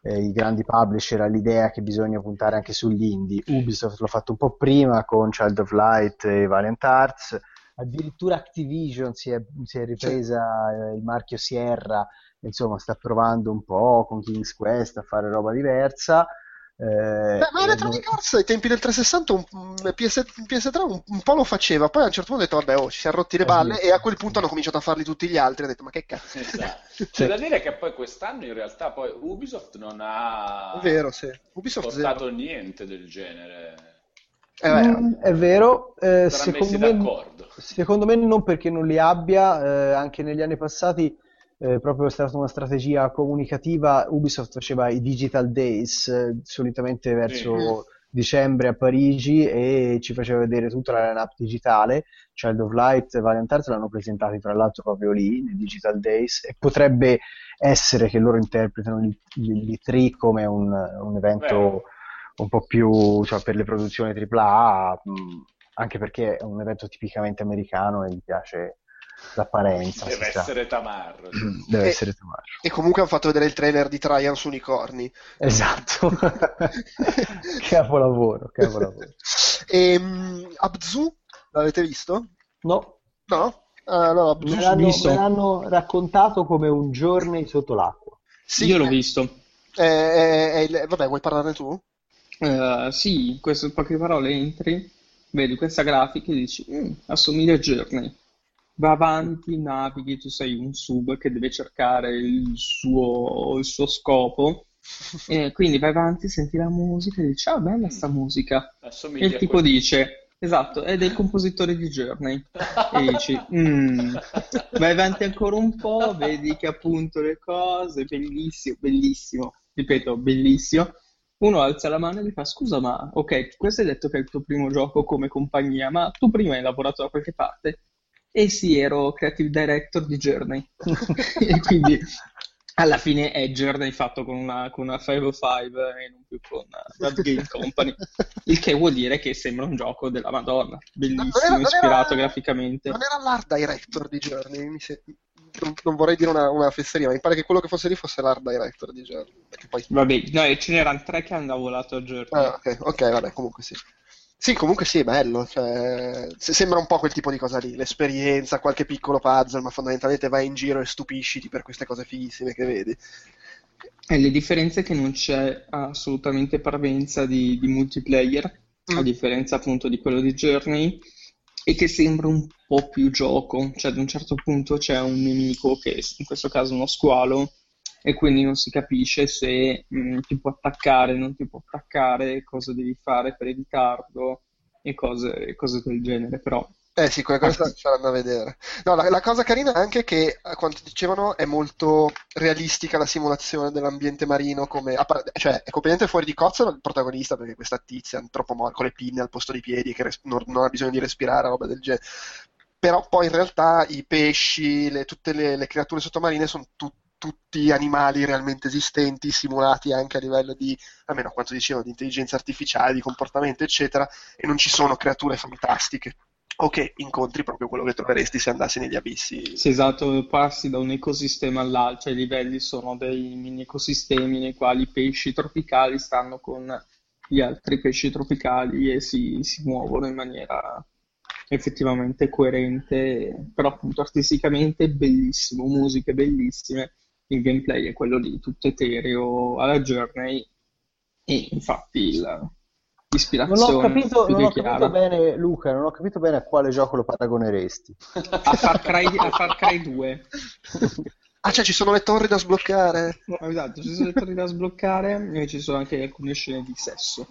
eh, i grandi publisher all'idea che bisogna puntare anche sugli indie. Ubisoft l'ha fatto un po' prima con Child of Light e Valiant Arts, addirittura Activision si è, si è ripresa eh, il marchio Sierra, insomma sta provando un po' con King's Quest a fare roba diversa. Eh, Beh, ma Electronic. Arts ai tempi del 360 un, PS, PS3 un, un, po' lo faceva, poi a un certo punto ho detto vabbè oh, ci siamo rotti le balle e a quel punto hanno cominciato a farli tutti gli altri, ho detto ma che cazzo. Esatto. C'è da dire che poi quest'anno in realtà poi Ubisoft non ha è vero, sì. Ubisoft portato zero. niente del genere. Eh, mm, è vero, eh, secondo, me, secondo, me, non perché non li abbia, eh, anche negli anni passati eh, proprio è stata una strategia comunicativa. Ubisoft faceva i Digital Days eh, solitamente verso sì. dicembre a Parigi e ci faceva vedere tutta la line-up digitale. Child of Light e Valiant Arts l'hanno presentati tra l'altro proprio lì, nei Digital Days, e potrebbe essere che loro interpretano gli 3 come un, un evento Beh. un po' più cioè, per le produzioni AAA, mh, anche perché è un evento tipicamente americano e gli piace l'apparenza. Deve essere sa. Tamarro. Deve e, essere Tamarro. E comunque hanno fatto vedere il trailer di Traian su Unicorni. Esatto. capolavoro, capolavoro. E, um, Abzu, l'avete visto? No. No? Allora, Abzu, me, l'hanno, me l'hanno raccontato come un giorno sotto l'acqua. Sì, Io l'ho visto. Eh, eh, eh, vabbè, vuoi parlarne tu? Uh, sì, in queste poche parole entri, vedi questa grafica e dici, mm, assomiglia a Journey va avanti, navighi, tu sei un sub che deve cercare il suo, il suo scopo. E quindi vai avanti, senti la musica e dici, ah, bella sta musica. Assomiglia e il tipo dice, esatto, è del compositore di Journey. e dici, mm. vai avanti ancora un po', vedi che appunto le cose, bellissimo, bellissimo, ripeto, bellissimo. Uno alza la mano e gli fa, scusa, ma ok, questo hai detto che è il tuo primo gioco come compagnia, ma tu prima hai lavorato da qualche parte? E sì, ero creative director di Journey. e quindi alla fine è Journey fatto con una, con una 505 e non più con una Game Company. Il che vuol dire che sembra un gioco della Madonna. Bellissimo, non era, ispirato non era, graficamente. Non era l'art director di Journey, se... non, non, vorrei dire una, una, fesseria, ma mi pare che quello che fosse lì fosse l'art director di Journey. Poi... Vabbè, no, ce n'erano tre che hanno lavorato a Journey. Ah, ok, ok, vabbè, comunque sì. Sì, comunque sì, è bello. Cioè, sembra un po' quel tipo di cosa lì, l'esperienza, qualche piccolo puzzle, ma fondamentalmente vai in giro e stupisciti per queste cose fighissime che vedi. E le differenze è che non c'è assolutamente parvenza di, di multiplayer, mm. a differenza appunto di quello di Journey, e che sembra un po' più gioco, cioè ad un certo punto c'è un nemico che in questo caso uno squalo, e quindi non si capisce se mh, mm, ti può attaccare, non ti può attaccare, cosa devi fare per evitarlo e cose, cose del genere, però eh sì, quelle cose saranno a vedere. No, la, la, cosa carina è anche che, a quanto dicevano, è molto realistica la simulazione dell'ambiente marino, come, cioè è completamente fuori di cozza il protagonista, perché questa tizia antropomorfa con le pinne al posto dei piedi, che res- non, non, ha bisogno di respirare, roba del genere. Però poi in realtà i pesci, le, tutte le, le creature sottomarine sono tutte tutti animali realmente esistenti, simulati anche a livello di, almeno a quanto dicevano, di intelligenza artificiale, di comportamento, eccetera, e non ci sono creature fantastiche. O che incontri proprio quello che troveresti se andassi negli abissi. Sì, esatto, passi da un ecosistema all'altro, cioè i livelli sono dei mini ecosistemi nei quali i pesci tropicali stanno con gli altri pesci tropicali e si, si muovono in maniera effettivamente coerente, però appunto artisticamente bellissimo, musiche bellissime, il gameplay è quello lì, tutto etereo alla Journey e infatti il, l'ispirazione non ho capito, non ho capito bene, Luca, non ho capito bene a quale gioco lo paragoneresti. a Far Cry, a Far Cry 2. Ah, cioè ci sono le torri da sbloccare. Esatto, ci sono le torri da sbloccare e ci sono anche alcune scene di sesso.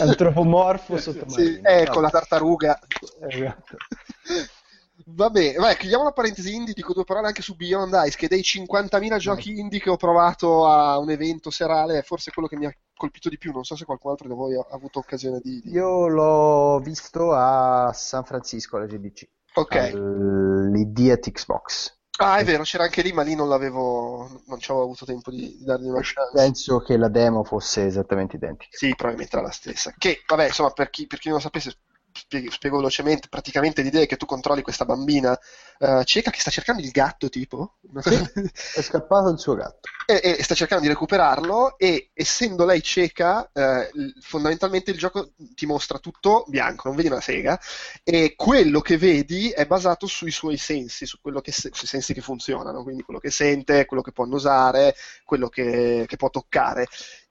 Antropomorfo sottomarino. Sì, ecco la tartaruga. Esatto. Vabbè, vai, chiudiamo la parentesi indie, dico due parole anche su Beyond Ice, che dei 50.000 giochi indie che ho provato a un evento serale è forse quello che mi ha colpito di più, non so se qualcun altro di voi ha avuto occasione di... di... Io l'ho visto a San Francisco alla GDC, Ok, at Xbox. ah è vero, c'era anche lì, ma lì non l'avevo, non ci avevo avuto tempo di, di dargli una chance. Penso che la demo fosse esattamente identica. Sì, probabilmente era la stessa. Che, vabbè, insomma, per chi, per chi non lo sapesse, spiego, spiego velocemente. Praticamente l'idea è che tu controlli questa bambina eh, cieca che sta cercando il gatto, tipo. Cosa- È scappato il suo gatto. e, e sta cercando di recuperarlo e essendo lei cieca, l- fondamentalmente il gioco ti mostra tutto bianco, non vedi una sega e quello che vedi è basato sui suoi sensi, su quello che se- sui sensi che funzionano, quindi quello che sente, quello che può annusare, quello che, che può toccare.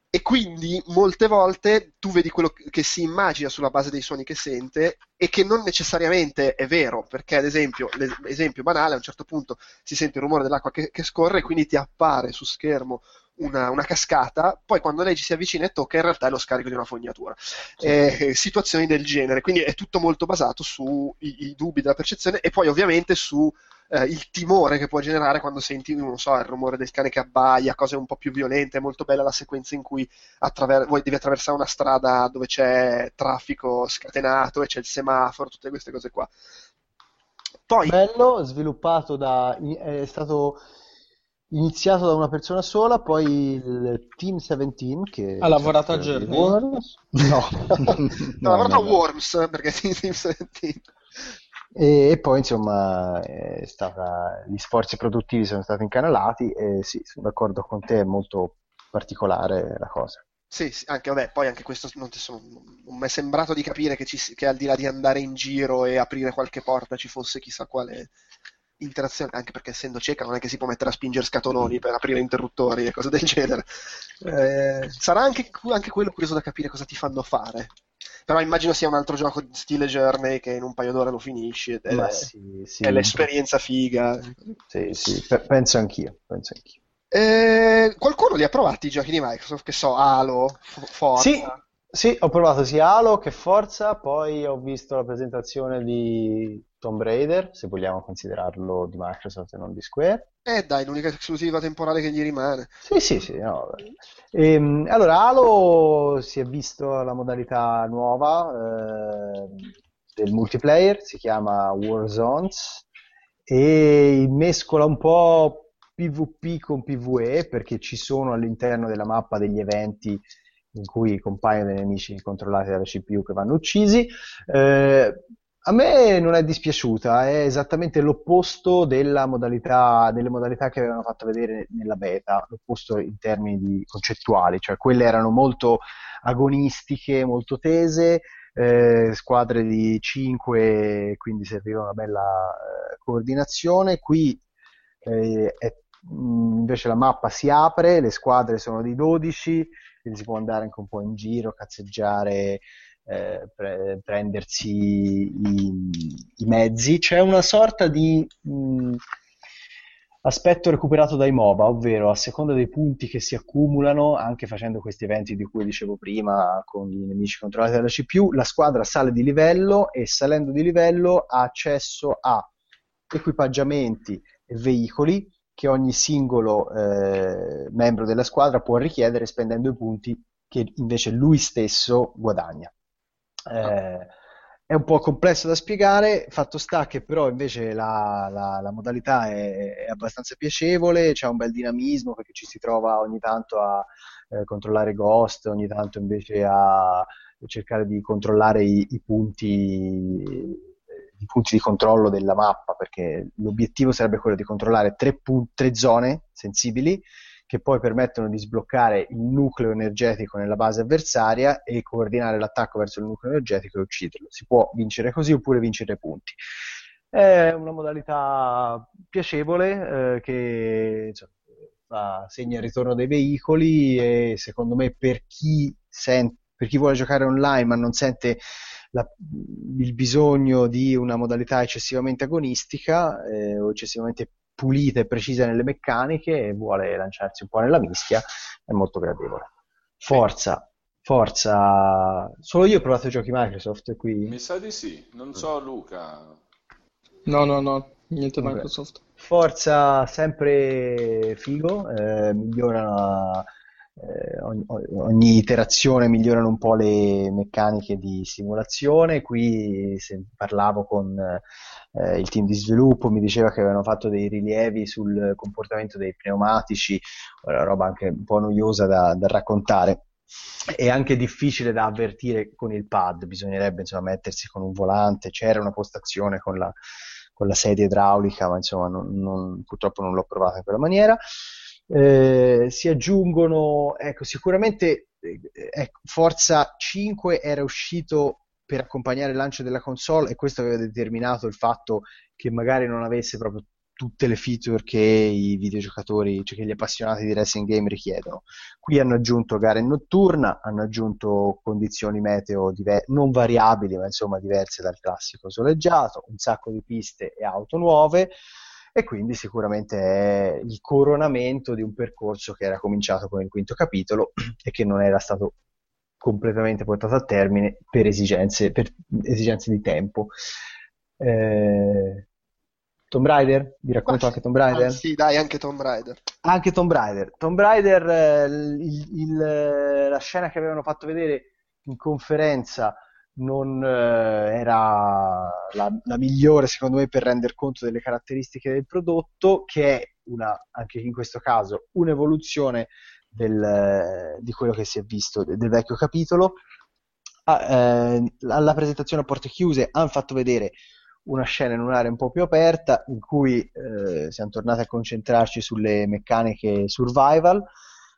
E quindi molte volte tu vedi quello che si immagina sulla base dei suoni che sente e che non necessariamente è vero, perché ad esempio, l'esempio banale, a un certo punto si sente il rumore dell'acqua che, che scorre e quindi ti appare su schermo una, una cascata, poi quando lei ci si avvicina e tocca in realtà è lo scarico di una fognatura. Eh, situazioni del genere, quindi è tutto molto basato sui i dubbi della percezione e poi ovviamente su eh, il timore che può generare quando senti, non so, il rumore del cane che abbaia, cose un po' più violente. È molto bella la sequenza in cui attraver- voi devi attraversare una strada dove c'è traffico scatenato e c'è il semaforo, tutte queste cose qua. Poi, Bello, sviluppato da... è stato iniziato da una persona sola, poi il Team 17 che... Ha lavorato a Journey? Worms. No. ho lavorato a Worms perché Team 17. E, e poi insomma è stata, gli sforzi produttivi sono stati incanalati e sì, sono d'accordo con te, è molto particolare la cosa. Sì, sì, anche vabbè, poi anche questo non, ti sono- non mi è sembrato di capire che, ci, che al di là di andare in giro e aprire qualche porta ci fosse chissà quale interazione, anche perché essendo cieca non è che si può mettere a spingere scatoloni per aprire interruttori e cose del genere. Eh, sarà anche, anche quello curioso da capire cosa ti fanno fare. Però immagino sia un altro gioco di stile Journey che in un paio d'ore lo finisci ed è, sì, sì, è l'esperienza figa. sì, sì, pe- penso anch'io, penso anch'io. Eh, qualcuno li ha provati i giochi di Microsoft? Che so, Halo, Forza? Sì, sì, ho provato sia Halo che Forza, poi ho visto la presentazione di Tomb Raider, se vogliamo considerarlo di Microsoft e non di Square. Eh dai, l'unica esclusiva temporale che gli rimane. Sì, sì, sì. no, vabbè. Ehm, allora, Halo si è visto la modalità nuova eh, del multiplayer, si chiama Warzones e mescola un po' PvP con PvE perché ci sono all'interno della mappa degli eventi in cui compaiono dei nemici controllati dalla CPU che vanno uccisi. Eh, a me non è dispiaciuta, è esattamente l'opposto modalità, delle modalità che avevano fatto vedere nella beta, l'opposto in termini concettuali, cioè quelle erano molto agonistiche, molto tese, eh, squadre di 5, quindi serviva una bella eh, coordinazione. Qui eh, è- invece la mappa si apre, le squadre sono di 12, quindi si può andare anche un po' in giro, cazzeggiare eh, pre- prendersi i, i mezzi. C'è una sorta di mh, aspetto recuperato dai MOBA, ovvero a seconda dei punti che si accumulano, anche facendo questi eventi di cui dicevo prima con i nemici controllati dalla CPU, la squadra sale di livello e salendo di livello ha accesso a equipaggiamenti e veicoli che ogni singolo eh, membro della squadra può richiedere spendendo i punti che invece lui stesso guadagna. Eh, è un po' complesso da spiegare, fatto sta che però invece la, la- la modalità è, è abbastanza piacevole, c'è un bel dinamismo perché ci si trova ogni tanto a eh, controllare Ghost, ogni tanto invece a cercare di controllare i, i punti, i punti di controllo della mappa, perché l'obiettivo sarebbe quello di controllare tre, pu- tre zone sensibili che poi permettono di sbloccare il nucleo energetico nella base avversaria e coordinare l'attacco verso il nucleo energetico e ucciderlo. Si può vincere così oppure vincere punti. È una modalità piacevole eh, che insomma, segna il ritorno dei veicoli e secondo me per chi, sent- per chi vuole giocare online ma non sente la, il bisogno di una modalità eccessivamente agonistica eh, o eccessivamente pulita e precisa nelle meccaniche e vuole lanciarsi un po' nella mischia, è molto gradevole. Forza, forza. Solo io ho provato i giochi Microsoft qui. Mi sa di sì, non so Luca. No, no, no, niente Microsoft. Forza sempre figo, eh, migliorano eh, ogni, ogni, iterazione migliorano un po' le meccaniche di simulazione. Qui se parlavo con eh, il team di sviluppo, mi diceva che avevano fatto dei rilievi sul comportamento dei pneumatici, una roba anche un po' noiosa da, da raccontare. È anche difficile da avvertire con il pad, bisognerebbe insomma, mettersi con un volante. C'era una postazione con la, con la sedia idraulica, ma insomma non, non, purtroppo non l'ho provata in quella maniera. Eh, si aggiungono, ecco, sicuramente eh, ecco, Forza 5 era uscito per accompagnare il lancio della console e questo aveva determinato il fatto che magari non avesse proprio tutte le feature che i videogiocatori, cioè che gli appassionati di wrestling game richiedono. Qui hanno aggiunto gare notturna, hanno aggiunto condizioni meteo diver- non variabili, ma insomma diverse dal classico soleggiato, un sacco di piste e auto nuove e quindi sicuramente è il coronamento di un percorso che era cominciato con il quinto capitolo e che non era stato completamente portato a termine per esigenze, per esigenze di tempo. Eh, Tomb Raider? Vi racconto ah, anche Tomb Raider? Ah, sì, dai, anche Tomb Raider. Anche Tomb Raider. Tomb Raider, eh, il, il, la scena che avevano fatto vedere in conferenza non eh, era la, la, migliore secondo me per rendere conto delle caratteristiche del prodotto, che è una, anche in questo caso un'evoluzione del, di quello che si è visto del, del vecchio capitolo. Ah, eh, alla presentazione a porte chiuse hanno fatto vedere una scena in un'area un po' più aperta in cui eh, siamo tornati a concentrarci sulle meccaniche survival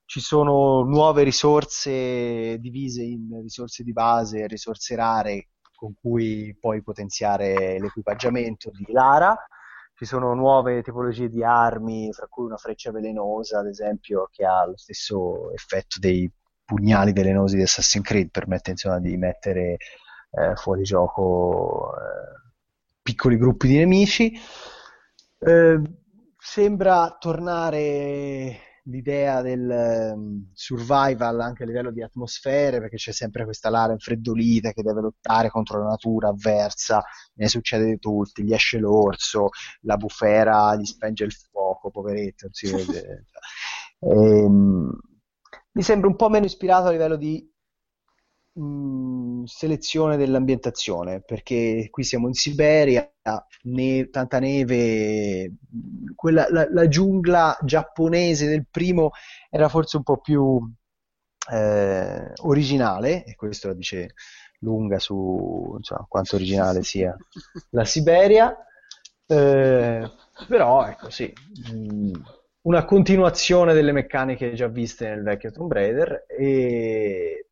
ci sono nuove risorse divise in risorse di base e risorse rare con cui puoi potenziare l'equipaggiamento di Lara. Ci sono nuove tipologie di armi, fra cui una freccia velenosa, ad esempio, che ha lo stesso effetto dei pugnali velenosi di Assassin's Creed, permette insomma di mettere eh, fuori gioco eh, piccoli gruppi di nemici. Eh, sembra tornare l'idea del um, survival anche a livello di atmosfere, perché c'è sempre questa Lara infreddolita che deve lottare contro la natura avversa, ne succede di tutti, gli esce l'orso, la bufera gli spenge il fuoco, poveretto, non si vede. e, um, mi sembra un po' meno ispirato a livello di selezione dell'ambientazione, perché qui siamo in Siberia, ne- tanta neve, quella, la, la, giungla giapponese del primo era forse un po' più eh, originale, e questo la dice lunga su insomma, quanto originale sia la Siberia, eh, però ecco sì. Una continuazione delle meccaniche già viste nel vecchio Tomb Raider e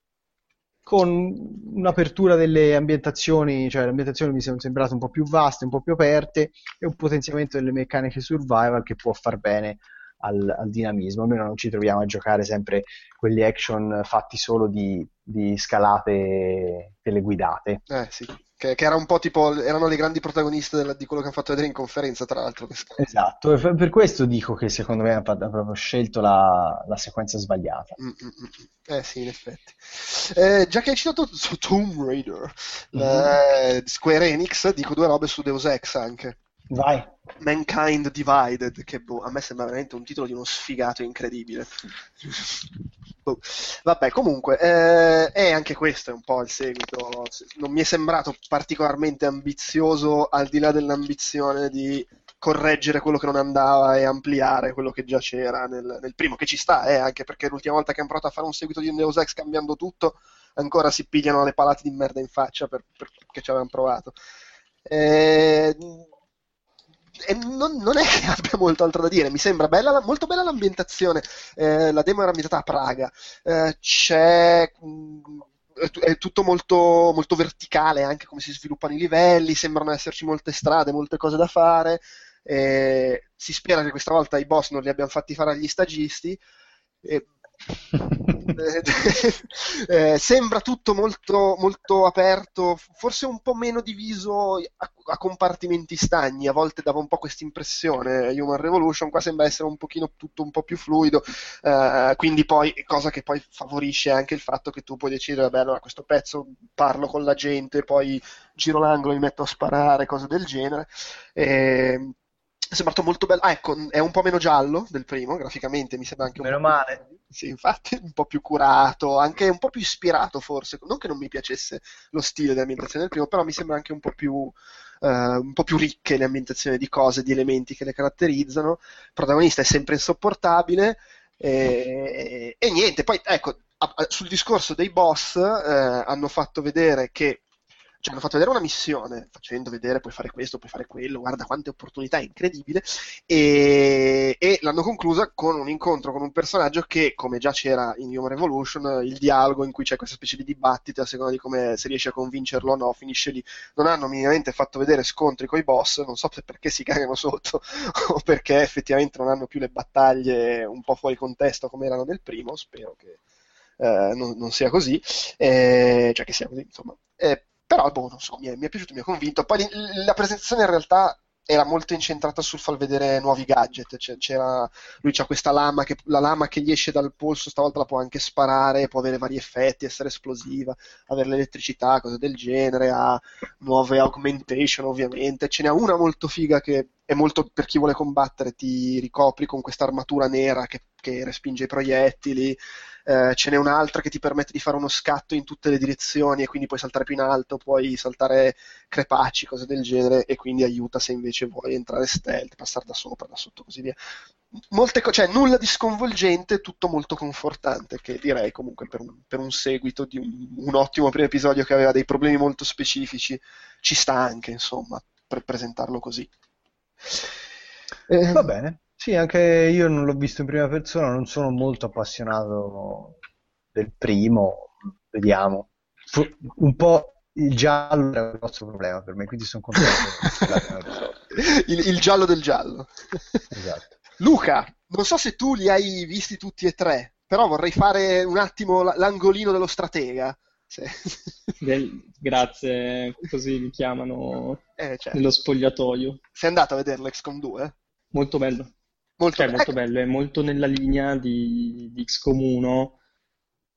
con un'apertura delle ambientazioni, cioè le ambientazioni mi sono sembrate un po' più vaste, un po' più aperte e un potenziamento delle meccaniche survival che può far bene al, al dinamismo, almeno non ci troviamo a giocare sempre quegli action fatti solo di, di scalate teleguidate. Eh sì che, che, era un po' tipo erano le grandi protagoniste della, di quello che hanno fatto vedere in conferenza tra l'altro esatto e per questo dico che secondo me ha proprio scelto la, la sequenza sbagliata mm, mm, mm. eh sì in effetti eh, già che hai citato su Tomb Raider mm-hmm. Square Enix dico due robe su Deus Ex anche vai Mankind Divided che boh, a me sembra veramente un titolo di uno sfigato incredibile boh. Vabbè, comunque, eh, è anche questo è un po' il seguito. Non mi è sembrato particolarmente ambizioso, al di là dell'ambizione di correggere quello che non andava e ampliare quello che già c'era nel, nel primo, che ci sta, eh, anche perché l'ultima volta che hanno provato a fare un seguito di Deus Ex cambiando tutto, ancora si pigliano le palate di merda in faccia per, perché ci avevano provato. Eh, e non, non, è che abbia molto altro da dire, mi sembra bella, molto bella l'ambientazione, eh, la demo era ambientata a Praga, eh, c'è... Mh, mm, è tutto molto, molto, verticale anche come si sviluppano i livelli, sembrano esserci molte strade, molte cose da fare. Eh, si spera che questa volta i boss non li abbiano fatti fare agli stagisti. Eh, eh, sembra tutto molto, molto, aperto, forse un po' meno diviso a, a, compartimenti stagni, a volte dava un po' questa impressione Human Revolution, qua sembra essere un pochino tutto un po' più fluido, eh, quindi poi, cosa che poi favorisce anche il fatto che tu puoi decidere, vabbè allora questo pezzo parlo con la gente, poi giro l'angolo, mi metto a sparare, cose del genere. Eh, è sembrato molto bello. Ah, ecco, è un po' meno giallo del primo, graficamente mi sembra anche un meno po' male. Più, sì, infatti, un po' più curato, anche un po' più ispirato forse. Non che non mi piacesse lo stile dell'ambientazione del primo, però mi sembra anche un po' più, uh, un po più ricche le ambientazioni di cose, di elementi che le caratterizzano. Il protagonista è sempre insopportabile. E, e niente, poi ecco, sul discorso dei boss eh, hanno fatto vedere che ci hanno fatto vedere una missione facendo vedere puoi fare questo, puoi fare quello, guarda quante opportunità, è incredibile, e, e l'hanno conclusa con un incontro con un personaggio che, come già c'era in Human Revolution, il dialogo in cui c'è questa specie di dibattito a seconda di come se riesci a convincerlo o no, finisce lì. Non hanno minimamente fatto vedere scontri con i boss, non so perché si cagano sotto o perché effettivamente non hanno più le battaglie un po' fuori contesto come erano nel primo, spero che... Eh, non, non, sia così, eh, cioè che sia così, insomma. Eh, però, boh, non so, mi è, mi è piaciuto, mi ha convinto. Poi la presentazione in realtà era molto incentrata sul far vedere nuovi gadget. Cioè, c'era, lui ha questa lama che, la lama che gli esce dal polso, stavolta la può anche sparare, può avere vari effetti, essere esplosiva, avere l'elettricità, cose del genere, ha nuove augmentation ovviamente. Ce n'è una molto figa che è molto per chi vuole combattere, ti ricopri con questa armatura nera che, che respinge i proiettili eh, ce n'è un'altra che ti permette di fare uno scatto in tutte le direzioni e quindi puoi saltare più in alto, puoi saltare crepacci, cose del genere e quindi aiuta se invece vuoi entrare stealth, passare da sopra, da sotto, così via. Molte co- cioè nulla di sconvolgente, tutto molto confortante, che direi comunque per un, per un seguito di un, un, ottimo primo episodio che aveva dei problemi molto specifici, ci sta anche, insomma, per presentarlo così. Eh, Va bene. Sì, anche io non l'ho visto in prima persona, non sono molto appassionato del primo, vediamo. Fu- un po' il giallo era il nostro problema per me, quindi sono contento il, il giallo del giallo. Esatto. Luca, non so se tu li hai visti tutti e tre, però vorrei fare un attimo l'angolino dello stratega. Sì. Del, grazie, così mi chiamano eh, certo. nello spogliatoio. Sei andato a vederlo XCOM 2? Molto bello. Molto, cioè, molto bello, è molto nella linea di, di XCOM 1.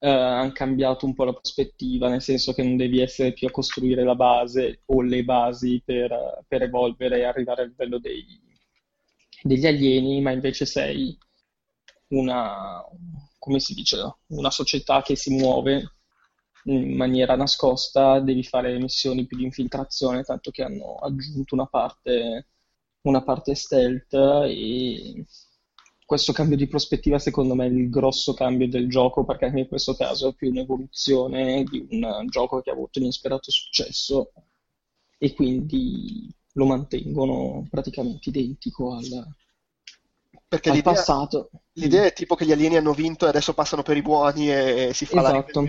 Uh, hanno cambiato un po' la prospettiva, nel senso che non devi essere più a costruire la base o le basi per, per evolvere e arrivare al livello dei, degli alieni, ma invece sei una, come si dice, una società che si muove in maniera nascosta, devi fare missioni più di infiltrazione, tanto che hanno aggiunto una parte una parte stealth e questo cambio di prospettiva secondo me è il grosso cambio del gioco perché anche in questo caso è più un'evoluzione di un gioco che ha avuto inesperato successo e quindi lo mantengono praticamente identico al, perché l'idea, passato. L'idea è tipo che gli alieni hanno vinto e adesso passano per i buoni e si fa esatto. la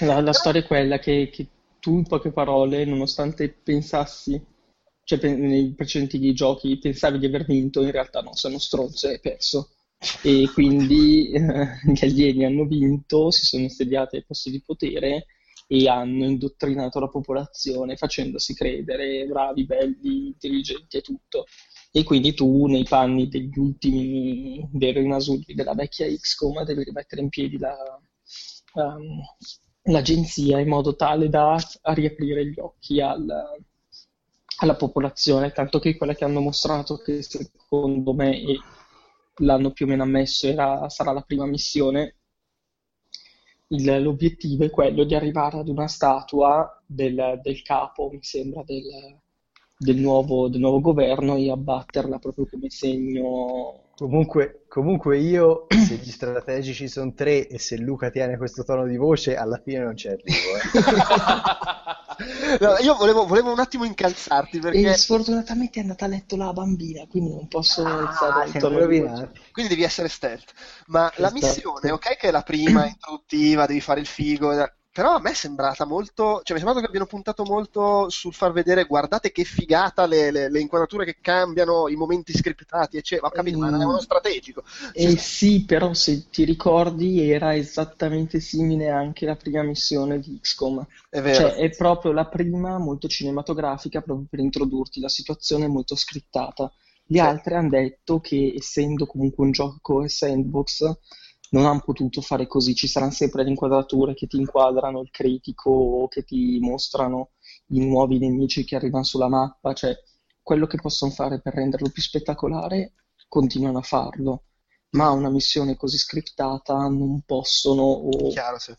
La, la storia è quella che, che tu in poche parole, nonostante pensassi cioè nei precedenti giochi pensavi di aver vinto, in realtà no, sono stronzo e hai perso. E quindi eh, gli alieni hanno vinto, si sono insediati ai posti di potere e hanno indottrinato la popolazione facendosi credere bravi, belli, intelligenti e tutto. E quindi tu, nei panni degli ultimi veri rimasugli della vecchia XCOM, devi rimettere in piedi la, um, l'agenzia in modo tale da riaprire gli occhi al, alla popolazione, tanto che quella che hanno mostrato che secondo me l'hanno più o meno ammesso era, sarà la prima missione, il, l'obiettivo è quello di arrivare ad una statua del, del capo, mi sembra, del, del, nuovo, del, nuovo, governo e abbatterla proprio come segno. Comunque, comunque io, se gli strategici sono tre e se Luca tiene questo tono di voce, alla fine non ci arrivo. Eh. No, io volevo, volevo, un attimo incalzarti perché... E sfortunatamente è andata a letto la bambina, quindi non posso ah, alzare il Quindi devi essere stealth. Ma la missione, ok che è la prima, introduttiva, devi fare il figo, però a me è sembrata molto, cioè mi è sembrato che abbiano puntato molto sul far vedere, guardate che figata le, le, le inquadrature che cambiano, i momenti scriptati, eccetera. Ho capito, mm. ma non è uno strategico. Eh sì, però se ti ricordi era esattamente simile anche la prima missione di XCOM. È vero. Cioè è proprio la prima molto cinematografica, proprio per introdurti la situazione molto scrittata. Le sì. altre hanno detto che essendo comunque un gioco sandbox non hanno potuto fare così, ci saranno sempre le inquadrature che ti inquadrano il critico o che ti mostrano i nuovi nemici che arrivano sulla mappa, cioè quello che possono fare per renderlo più spettacolare continuano a farlo, ma una missione così scriptata non possono o Chiaro, sì.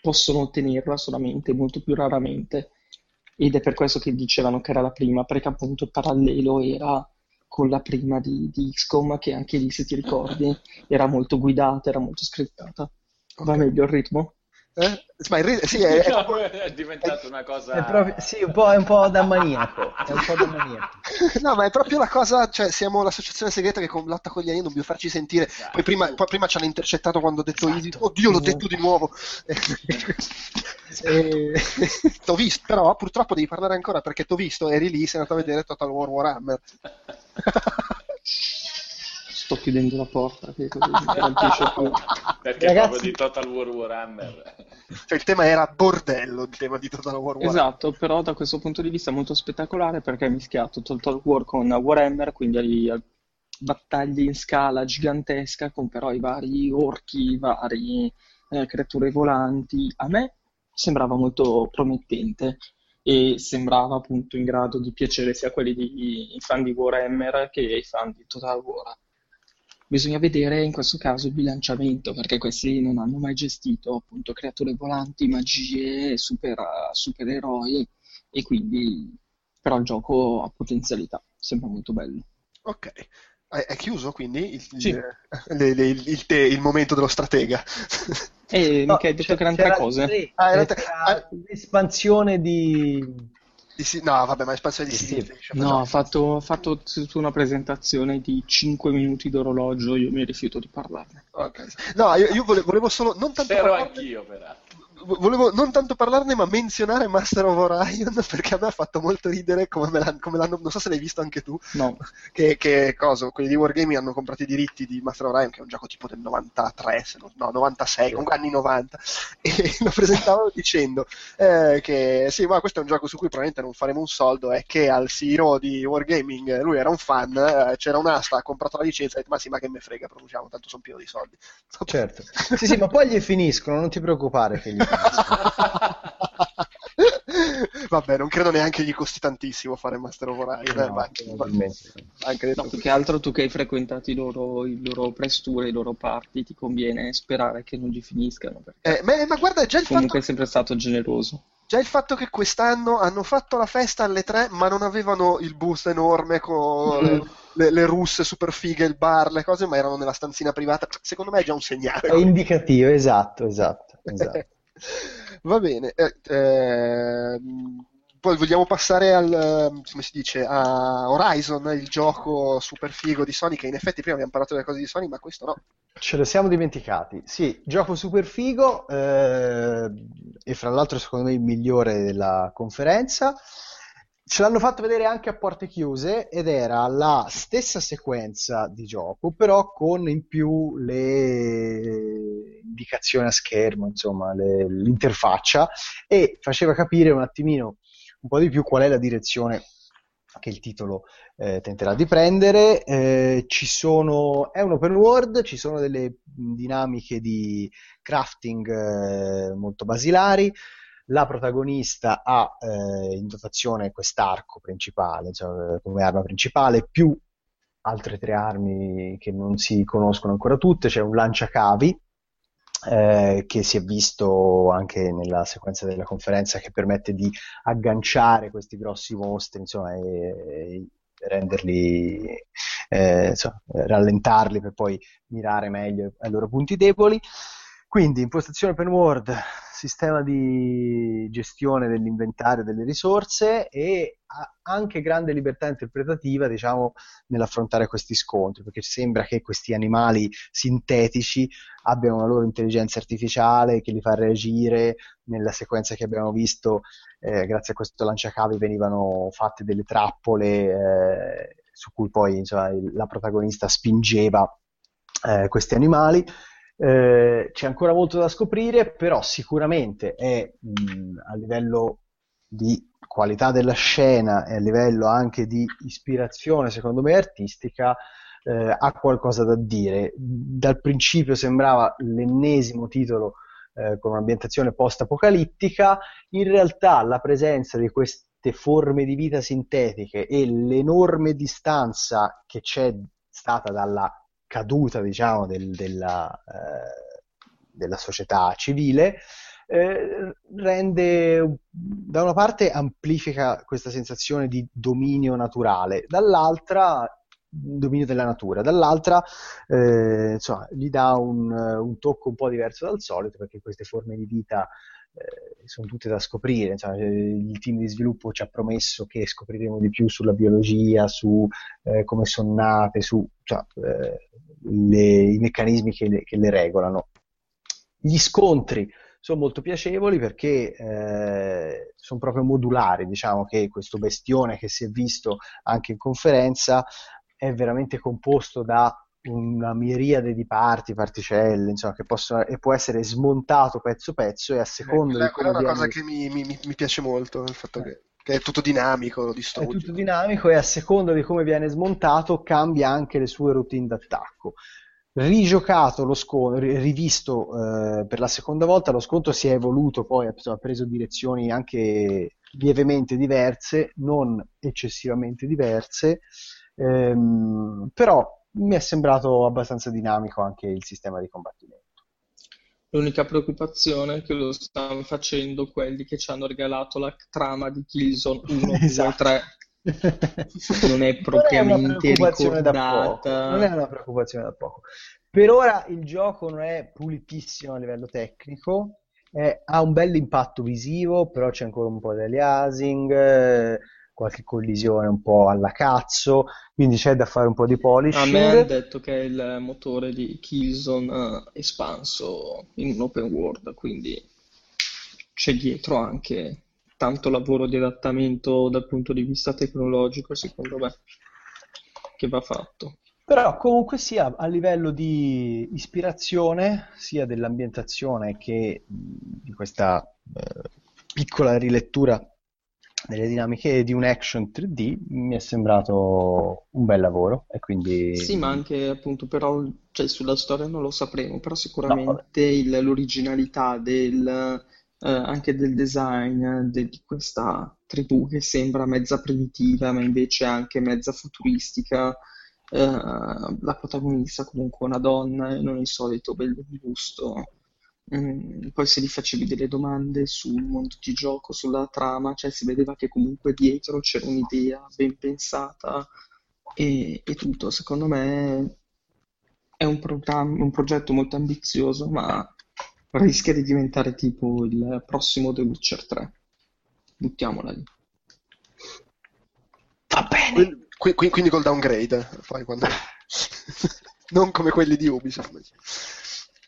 possono ottenerla solamente molto più raramente. Ed è per questo che dicevano che era la prima, perché appunto il parallelo era con la prima di, di XCOM, che anche lì, se ti ricordi, era molto guidata, era molto scrittata. Okay. Va meglio il ritmo? Eh? Ma il ritmo, sì, è, è, è diventato una cosa... È proprio, sì, un po', è un po' da maniaco. È un po' da maniaco. no, ma è proprio la cosa, cioè siamo l'associazione segreta che con lotta con gli alieni dobbiamo farci sentire. Esatto. Poi, prima, poi prima ci hanno intercettato quando ho detto esatto. oddio l'ho detto di nuovo. e... t'ho visto, però purtroppo devi parlare ancora perché t'ho visto, eri lì, sei andato a vedere Total War Warhammer. Sto chiudendo la porta che così più. Perché Ragazzi... proprio di Total War Warhammer. Cioè il tema era bordello, il tema di Total War Warhammer. Esatto, però da questo punto di vista molto spettacolare perché ha mischiato Total War con Warhammer, quindi hai battaglie in scala gigantesca con però i vari orchi, i vari eh, creature volanti. A me sembrava molto promettente e sembrava appunto in grado di piacere sia a quelli di, i fan di Warhammer che ai fan di Total War. Bisogna vedere in questo caso il bilanciamento, perché questi non hanno mai gestito appunto creature volanti, magie, super, supereroi e quindi però il gioco ha potenzialità, sembra molto bello. Ok, è chiuso quindi il, sì. il, il, il, momento dello stratega? Eh, no, mica hai detto grandi cose. Ah, era, ah, l'espansione di... di... No, vabbè, ma l'espansione di sì, No, ha fatto, fatto una presentazione di 5 minuti d'orologio, io mi rifiuto di parlarne. Okay. No, io, io volevo, volevo, solo... Non tanto Però parlarne... anch'io, peraltro volevo non tanto parlarne, ma menzionare Master of Orion perché a me ha fatto molto ridere come, l'hanno, come l'hanno non so se l'hai visto anche tu. No. Che, che cosa? Quelli di Wargaming hanno comprato i diritti di Master of Orion, che è un gioco tipo del 93, non, no, 96, comunque anni 90, e lo presentavano dicendo eh, che sì, ma questo è un gioco su cui probabilmente non faremo un soldo, è che al CEO di Wargaming, lui era un fan, eh, c'era un'asta, ha comprato la licenza e ha detto ma sì, ma che me frega, produciamo, tanto sono pieno di soldi. Certo. sì, sì, ma poi gli finiscono, non ti preoccupare gli Vabbè, non credo neanche gli costi tantissimo fare Master of Orion. No, eh, anche, anche no, più che altro tu che hai frequentato i loro, i loro press tour, i loro party, ti conviene sperare che non gli finiscano. Eh, ma, ma, guarda, già il comunque fatto... è sempre stato generoso. Già il fatto che quest'anno hanno fatto la festa alle tre, ma non avevano il boost enorme con le, le, le, russe super fighe, il bar, le cose, ma erano nella stanzina privata, secondo me è già un segnale. È indicativo, esatto, esatto. esatto. Va bene. Eh, eh, poi vogliamo passare al, come si dice, a Horizon, il gioco super figo di Sony, che in effetti prima abbiamo parlato delle cose di Sony, ma questo no. Ce lo siamo dimenticati. Sì, gioco super figo, eh, e fra l'altro secondo me il migliore della conferenza. Ce l'hanno fatto vedere anche a porte chiuse ed era la stessa sequenza di gioco, però con in più le indicazioni a schermo, insomma, le, l'interfaccia e faceva capire un attimino un po' di più qual è la direzione che il titolo eh, tenterà di prendere. Eh, ci sono, è un open world, ci sono delle dinamiche di crafting eh, molto basilari la protagonista ha eh, in dotazione quest'arco principale, cioè, come arma principale, più altre tre armi che non si conoscono ancora tutte, c'è un lanciacavi eh, che si è visto anche nella sequenza della conferenza che permette di agganciare questi grossi mostri, insomma, e, e renderli, eh, insomma, rallentarli per poi mirare meglio ai loro punti deboli Quindi, impostazione open world, sistema di gestione dell'inventario delle risorse e anche grande libertà interpretativa, diciamo, nell'affrontare questi scontri, perché sembra che questi animali sintetici abbiano una loro intelligenza artificiale che li fa reagire. Nella sequenza che abbiamo visto, eh, grazie a questo lanciacavi venivano fatte delle trappole eh, su cui poi insomma, la protagonista spingeva eh, questi animali. Eh, c'è ancora molto da scoprire, però sicuramente è mh, a livello di qualità della scena e a livello anche di ispirazione, secondo me, artistica, eh, ha qualcosa da dire. Dal principio sembrava l'ennesimo titolo eh, con un'ambientazione post-apocalittica, in realtà la presenza di queste forme di vita sintetiche e l'enorme distanza che c'è stata dalla caduta diciamo, del, della, eh, della, società civile, eh, rende, da una parte amplifica questa sensazione di dominio naturale, dall'altra dominio della natura, dall'altra eh, insomma, gli dà un, un, tocco un po' diverso dal solito perché queste forme di vita sono tutte da scoprire. Insomma, il team di sviluppo ci ha promesso che scopriremo di più sulla biologia, su eh, come sono nate, su cioè, eh, le, i meccanismi che le, che le, regolano. Gli scontri sono molto piacevoli perché eh, sono proprio modulari, diciamo che questo bestione che si è visto anche in conferenza è veramente composto da una miriade di parti, particelle, insomma, che possono, e può essere smontato pezzo pezzo e a seconda eh, di come è una cosa che mi, mi, mi, piace molto, il fatto che, che, è tutto dinamico, distrugge. È tutto dinamico e a seconda di come viene smontato cambia anche le sue routine d'attacco. Rigiocato lo scontro, rivisto eh, per la seconda volta, lo scontro si è evoluto, poi ha preso direzioni anche lievemente diverse, non eccessivamente diverse, ehm, però mi è sembrato abbastanza dinamico anche il sistema di combattimento. L'unica preoccupazione è che lo stanno facendo quelli che ci hanno regalato la trama di Killzone 1, esatto. 2, 3. Non è propriamente non è ricordata. Non è una preoccupazione da poco. Per ora il gioco non è pulitissimo a livello tecnico, è, ha un bel impatto visivo, però c'è ancora un po' di aliasing. Eh, qualche collisione un po' alla cazzo, quindi c'è da fare un po' di polishing. A me hanno detto che è il motore di Killzone espanso in un open world, quindi c'è dietro anche tanto lavoro di adattamento dal punto di vista tecnologico, secondo me, che va fatto. Però comunque sia a livello di ispirazione, sia dell'ambientazione che di questa eh, piccola rilettura delle dinamiche di un action 3D mi è sembrato un bel lavoro e quindi... Sì, ma anche appunto però, cioè sulla storia non lo sapremo, però sicuramente no, il, l'originalità del, eh, anche del design de, di questa tribù che sembra mezza primitiva ma invece anche mezza futuristica, eh, la protagonista comunque una donna e non il solito bel busto Mm, poi se gli facevi delle domande sul mondo di gioco, sulla trama, cioè si vedeva che comunque dietro c'era un'idea ben pensata e, e tutto. Secondo me è un, un progetto molto ambizioso, ma rischia di diventare tipo il prossimo The Witcher 3. Buttiamola lì. Va bene. Quindi, quindi col downgrade, poi quando... non come quelli di Ubisoft.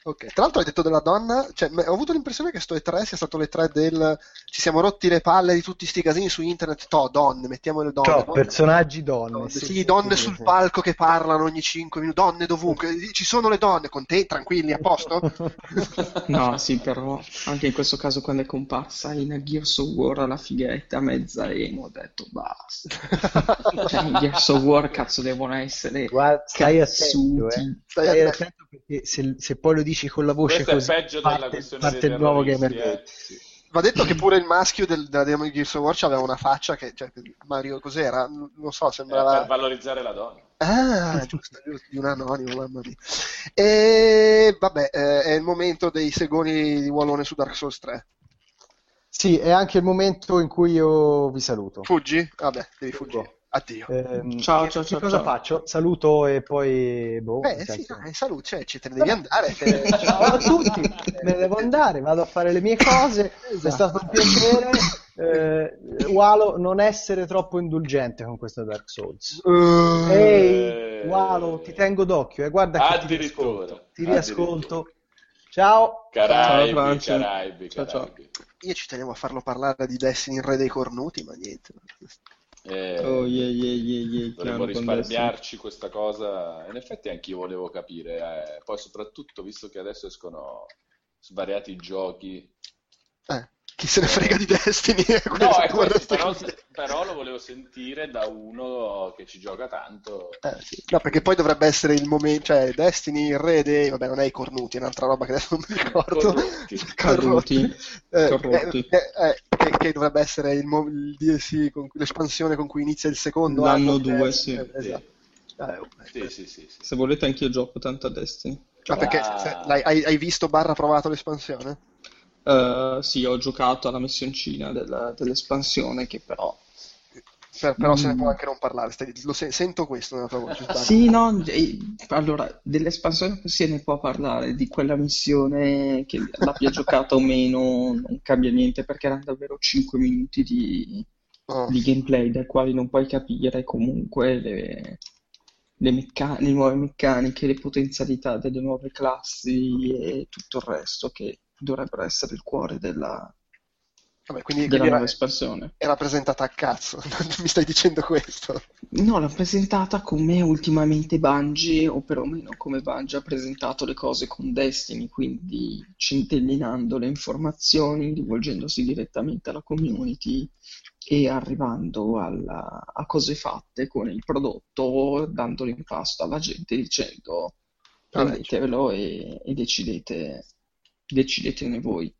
Ok, tra l'altro hai detto della donna, cioè, ho avuto l'impressione che sto E3 sia stato l'E3 del ci siamo rotti le palle di tutti sti casini su internet, to, donne, mettiamo le donne. To, personaggi donne. donne sì, sì, donne sì, sul sì. palco che parlano ogni 5 minuti, donne dovunque, ci sono le donne, con te, tranquilli, a posto? no, sì, però anche in questo caso quando è comparsa in Gears of War la fighetta mezza emo, ho detto basta. cioè, in Gears of War cazzo devono essere Guarda, stai attento, eh. stai attento perché se, se poi lo dici dici con la voce Questo così. è peggio parte, della questione parte il nuovo Gamer eh, sì. Va detto che pure il maschio del, della demo di Gears of War aveva una faccia che, cioè, Mario cos'era? Non so, sembrava... Eh, per valorizzare la donna. Ah, giusto, di un anonimo, mamma mia. E vabbè, eh, è il momento dei segoni di Wallone su Dark Souls 3. Sì, è anche il momento in cui io vi saluto. Fuggi? Vabbè, devi fuggire. Addio. Ehm, Ciao, che- ciao, che ciao, cosa ciao. faccio? Saluto e poi... Boh, Beh, sì, dai, salute, cioè, ci te ne devi andare. te- Ciao a tutti, me ne devo andare, vado a fare le mie cose, Esatto. è stato un piacere. Eh, Walo, non essere troppo indulgente con questo Dark Souls. Uh, Ehi, Walo, ti tengo d'occhio, eh, guarda che ti riascolto. Ti riascolto. Ciao. Caraibi, Ciao, Franci. Caraibi, Ciao, ciao. Caraibi. io ci tenevo a farlo parlare di Destiny in Re dei Cornuti, ma niente. Eh, Oh, yeah, yeah, yeah, yeah, Dovremmo risparmiarci questa cosa. In effetti anch'io volevo capire. eh. Poi soprattutto, visto che adesso escono svariati giochi. Eh, chi se ne frega di Destiny? No, è questo, però, però lo volevo sentire da uno che ci gioca tanto. Eh, sì. No, perché poi dovrebbe essere il momento, cioè Destiny, il re dei, vabbè non è i cornuti, è un'altra roba che adesso non mi ricordo. Corrotti. Corrotti. Eh, Corrotti. eh, eh, che, che dovrebbe essere il, mo- il DLC, con cui- l'espansione con cui inizia il secondo L'anno anno. due, eh, sì. eh, esatto. Eh, oh, Sì, eh. sì, sì, sì. Se volete anch'io gioco tanto a Destiny. Ma perché Ah. se- l'hai- hai, hai visto barra provato l'espansione? Eh, sì, ho giocato alla missioncina della- dell'espansione che però... Per- però se ne Mm. può anche non parlare, stai- lo se- sento questo nella tua voce. Sì, no, allora, dell'espansione se ne può parlare, di quella missione che l'abbia giocata o meno non cambia niente perché erano davvero 5 minuti di, Oh. di gameplay dai quali non puoi capire comunque le, le mecca- le nuove meccaniche, le potenzialità delle nuove classi e tutto il resto che dovrebbero essere il cuore della, Vabbè, quindi, della quindi nuova era, espansione. era presentata a cazzo, mi stai dicendo questo? No, l'ha presentata come ultimamente Bungie, o perlomeno come Bungie ha presentato le cose con Destiny, quindi centellinando le informazioni, rivolgendosi direttamente alla community e arrivando alla- a cose fatte con il prodotto, dandolo in pasto alla gente dicendo prendetevelo e, e decidete, decidetene voi.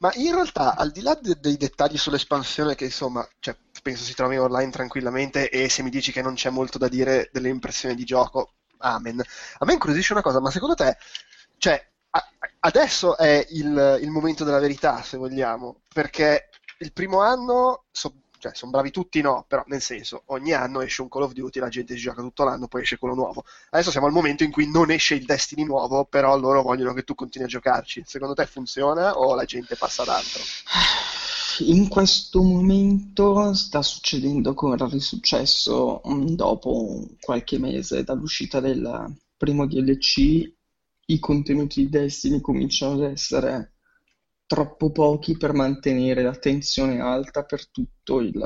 Ma in realtà, al di là de- dei dettagli sull'espansione, che insomma, cioè, penso si trovi online tranquillamente, e se mi dici che non c'è molto da dire delle impressioni di gioco, amen. A me incuriosisce una cosa, ma secondo te, cioè, a- adesso è il, il momento della verità, se vogliamo, perché il primo anno, so- cioè, sono bravi tutti, no, però nel senso, ogni anno esce un Call of Duty, la gente ci gioca tutto l'anno, poi esce quello nuovo. Adesso siamo al momento in cui non esce il Destiny nuovo, però loro vogliono che tu continui a giocarci. Secondo te funziona o la gente passa ad altro? In questo momento sta succedendo come era risuccesso mm, dopo qualche mese dall'uscita del primo DLC, i contenuti di Destiny cominciano ad essere troppo pochi per mantenere l'attenzione alta per tutto il-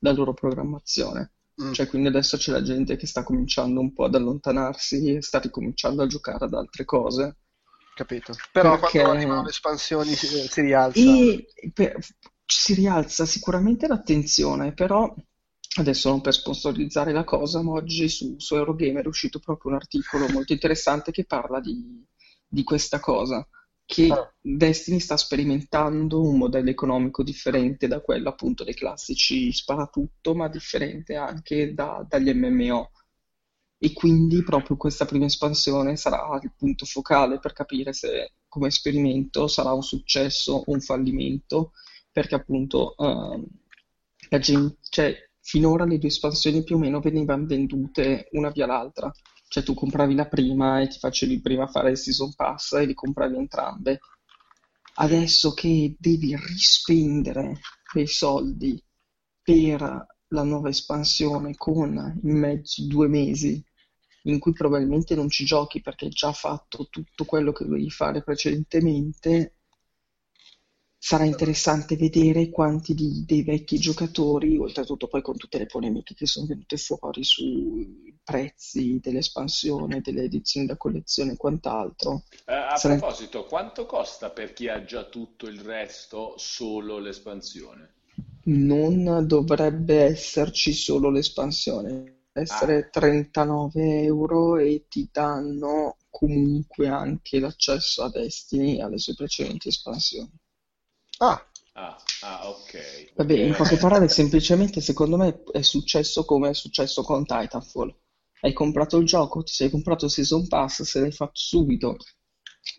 la loro programmazione. Mm. Cioè, quindi adesso c'è la gente che sta cominciando un po' ad allontanarsi e sta ricominciando a giocare ad altre cose. Capito. Però Perché- quando arrivano le espansioni si, si rialza. E per- si rialza sicuramente l'attenzione, però adesso non per sponsorizzare la cosa, ma oggi su, su Eurogamer è uscito proprio un articolo molto interessante che parla di, di questa cosa, che. Destiny sta sperimentando un modello economico differente da quello appunto dei classici sparatutto, ma differente anche da- dagli MMO. E quindi proprio questa prima espansione sarà il punto focale per capire se come esperimento sarà un successo o un fallimento, perché appunto ehm, la gen- cioè, finora le due espansioni più o meno venivano vendute una via l'altra, cioè tu compravi la prima e ti facevi prima fare il Season Pass e li compravi entrambe. Adesso che devi rispendere quei soldi per la nuova espansione con in mezzo due mesi in cui probabilmente non ci giochi perché hai già fatto tutto quello che dovevi fare precedentemente, sarà interessante vedere quanti di- dei vecchi giocatori, oltretutto poi con tutte le polemiche che sono venute fuori sui prezzi dell'espansione, delle edizioni da collezione e quant'altro, Eh, a Sarà- proposito, quanto costa per chi ha già tutto il resto solo l'espansione? non dovrebbe esserci solo l'espansione, deve essere 39 euro e ti danno comunque anche l'accesso a Destiny e alle sue precedenti espansioni. Ah, Ah, ah, ok. Vabbè, in Perché- poche parole, semplicemente secondo me è successo come è successo con Titanfall. Hai comprato il gioco, ti sei comprato il Season Pass, se l'hai fatto subito,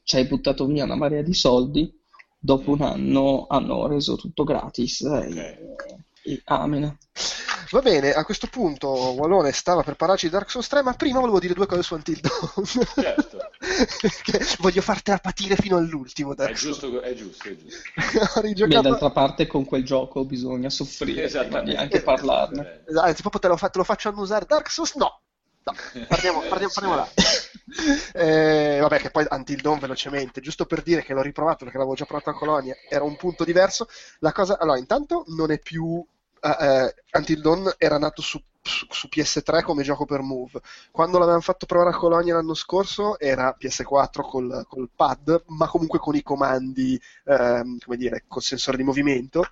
ci hai buttato via una marea di soldi, dopo un anno hanno reso tutto gratis e, e amen. Va bene, a questo punto Wallone stava per parlarci di Dark Souls 3, ma prima volevo dire due cose su Until Dawn. Certo. Voglio fartela patire fino all'ultimo. È Dark Souls. giusto, è giusto, è giusto. Beh, rigiocato- d'altra parte con quel gioco bisogna soffrire prima di anche parlarne. Esatto, Anzi, proprio te lo, fa- te lo faccio annusare Dark Souls? No. No, parliamo, parliamo, parliamo là. Eh, vabbè, che poi Until Dawn velocemente, giusto per dire che l'ho riprovato perché l'avevo già provato a Colonia, era un punto diverso. La cosa, allora, intanto non è più. Eh, eh, Until Dawn era nato su, su- su PS3 come gioco per Move. Quando l'avevamo fatto provare a Colonia l'anno scorso era PS4 col, col pad, ma comunque con i comandi, ehm, come dire, col sensore di movimento.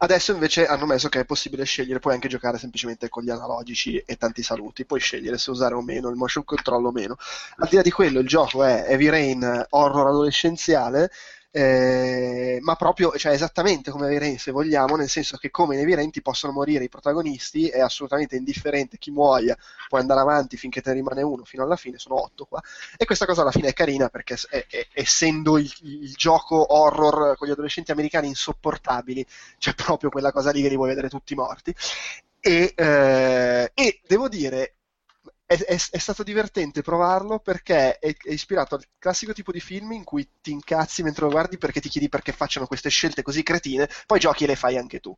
Adesso invece hanno messo che è possibile scegliere, puoi anche giocare semplicemente con gli analogici e tanti saluti, puoi scegliere se usare o meno il motion control o meno. Al di là di quello, il gioco è Heavy Rain horror adolescenziale, eh, ma proprio, cioè esattamente come Rain se vogliamo, nel senso che come in Heavy Rain ti possono morire i protagonisti, è assolutamente indifferente chi muoia, puoi andare avanti finché te ne rimane uno, fino alla fine, sono otto qua. E questa cosa alla fine è carina perché è- è- essendo il, il gioco horror con gli adolescenti americani insopportabili, c'è proprio quella cosa lì che li vuoi vedere tutti morti. E, eh, e devo dire, è, è- è stato divertente provarlo perché è, è ispirato al classico tipo di film in cui ti incazzi mentre lo guardi perché ti chiedi perché facciano queste scelte così cretine, poi giochi e le fai anche tu.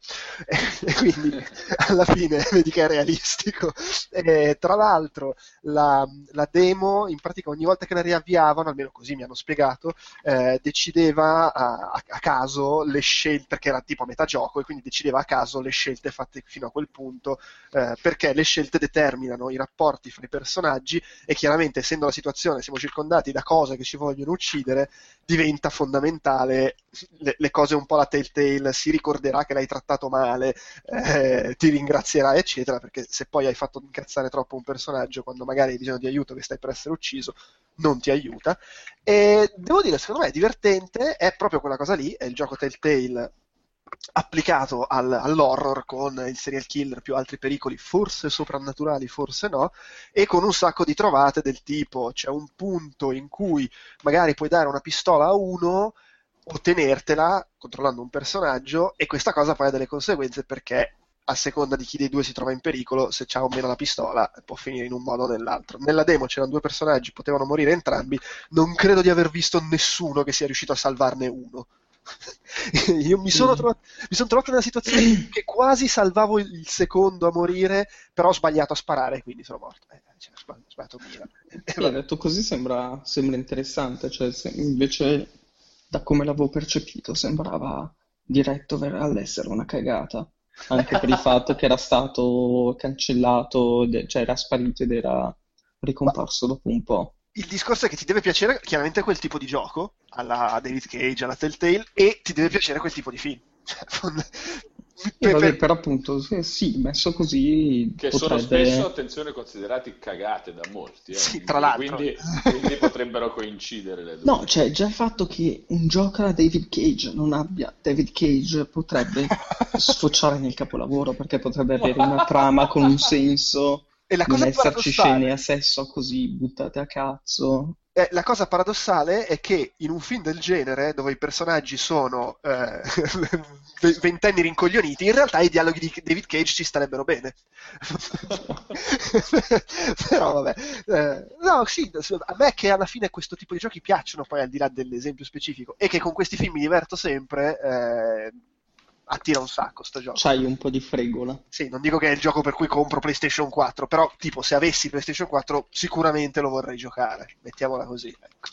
E quindi alla fine vedi che è realistico. E, tra l'altro, la, la demo, in pratica, ogni volta che la riavviavano, almeno così mi hanno spiegato, eh, decideva a, a- caso le scelte, perché era tipo a metà gioco, e quindi decideva a caso le scelte fatte fino a quel punto, eh, perché le scelte determinano i rapporti fra i personaggi e chiaramente, essendo la situazione, siamo circondati da cose che ci vogliono uccidere, diventa fondamentale le, le cose un po' la telltale, si ricorderà che l'hai trattato male, eh, ti ringrazierà, eccetera, perché se poi hai fatto incazzare troppo un personaggio quando magari hai bisogno di aiuto che stai per essere ucciso, non ti aiuta. E devo dire, secondo me è divertente, è proprio quella cosa lì, è il gioco Telltale applicato al- all'horror con il serial killer più altri pericoli, forse soprannaturali, forse no, e con un sacco di trovate del tipo c'è un punto in cui magari puoi dare una pistola a uno o tenertela controllando un personaggio e questa cosa poi ha delle conseguenze perché a seconda di chi dei due si trova in pericolo, se c'ha o meno la pistola può finire in un modo o nell'altro. Nella demo c'erano due personaggi, potevano morire entrambi, non credo di aver visto nessuno che sia riuscito a salvarne uno. Io mi sono, trovato, mi sono trovato nella situazione che quasi salvavo il, secondo a morire, però ho sbagliato a sparare, quindi sono morto. Eh, cioè, ho sbagli- ho sbagliato mira. E Sì, detto così sembra, sembra interessante, cioè invece da come l'avevo percepito sembrava diretto ver- all'essere una cagata, anche per il fatto che era stato cancellato, cioè era sparito ed era ricomparso dopo un po'. Il discorso è che ti deve piacere chiaramente quel tipo di gioco, alla David Cage, alla Telltale, e ti deve piacere quel tipo di film. Cioè, per- vabbè, per- però appunto sì, messo così Che sono potrebbe... spesso, attenzione, considerati cagate da molti. eh. Sì, Quindi- tra l'altro. Quindi, quindi potrebbero coincidere le due. No, cioè già il fatto che un gioco alla David Cage non abbia David Cage potrebbe sfociare nel capolavoro perché potrebbe avere una trama con un senso, E la non cosa esserci paradossale- scene a sesso così buttate a cazzo. Eh, la cosa paradossale è che in un film del genere, dove i personaggi sono eh, ventenni rincoglioniti, in realtà i dialoghi di David Cage ci starebbero bene. Però vabbè, Eh, no, sì, a me che alla fine questo tipo di giochi piacciono, poi al di là dell'esempio specifico, e che con questi film mi diverto sempre, eh, attira un sacco sto gioco. C'hai un po' di fregola. Sì, non dico che è il gioco per cui compro PlayStation 4, però tipo se avessi PlayStation 4 sicuramente lo vorrei giocare, mettiamola così. Ecco.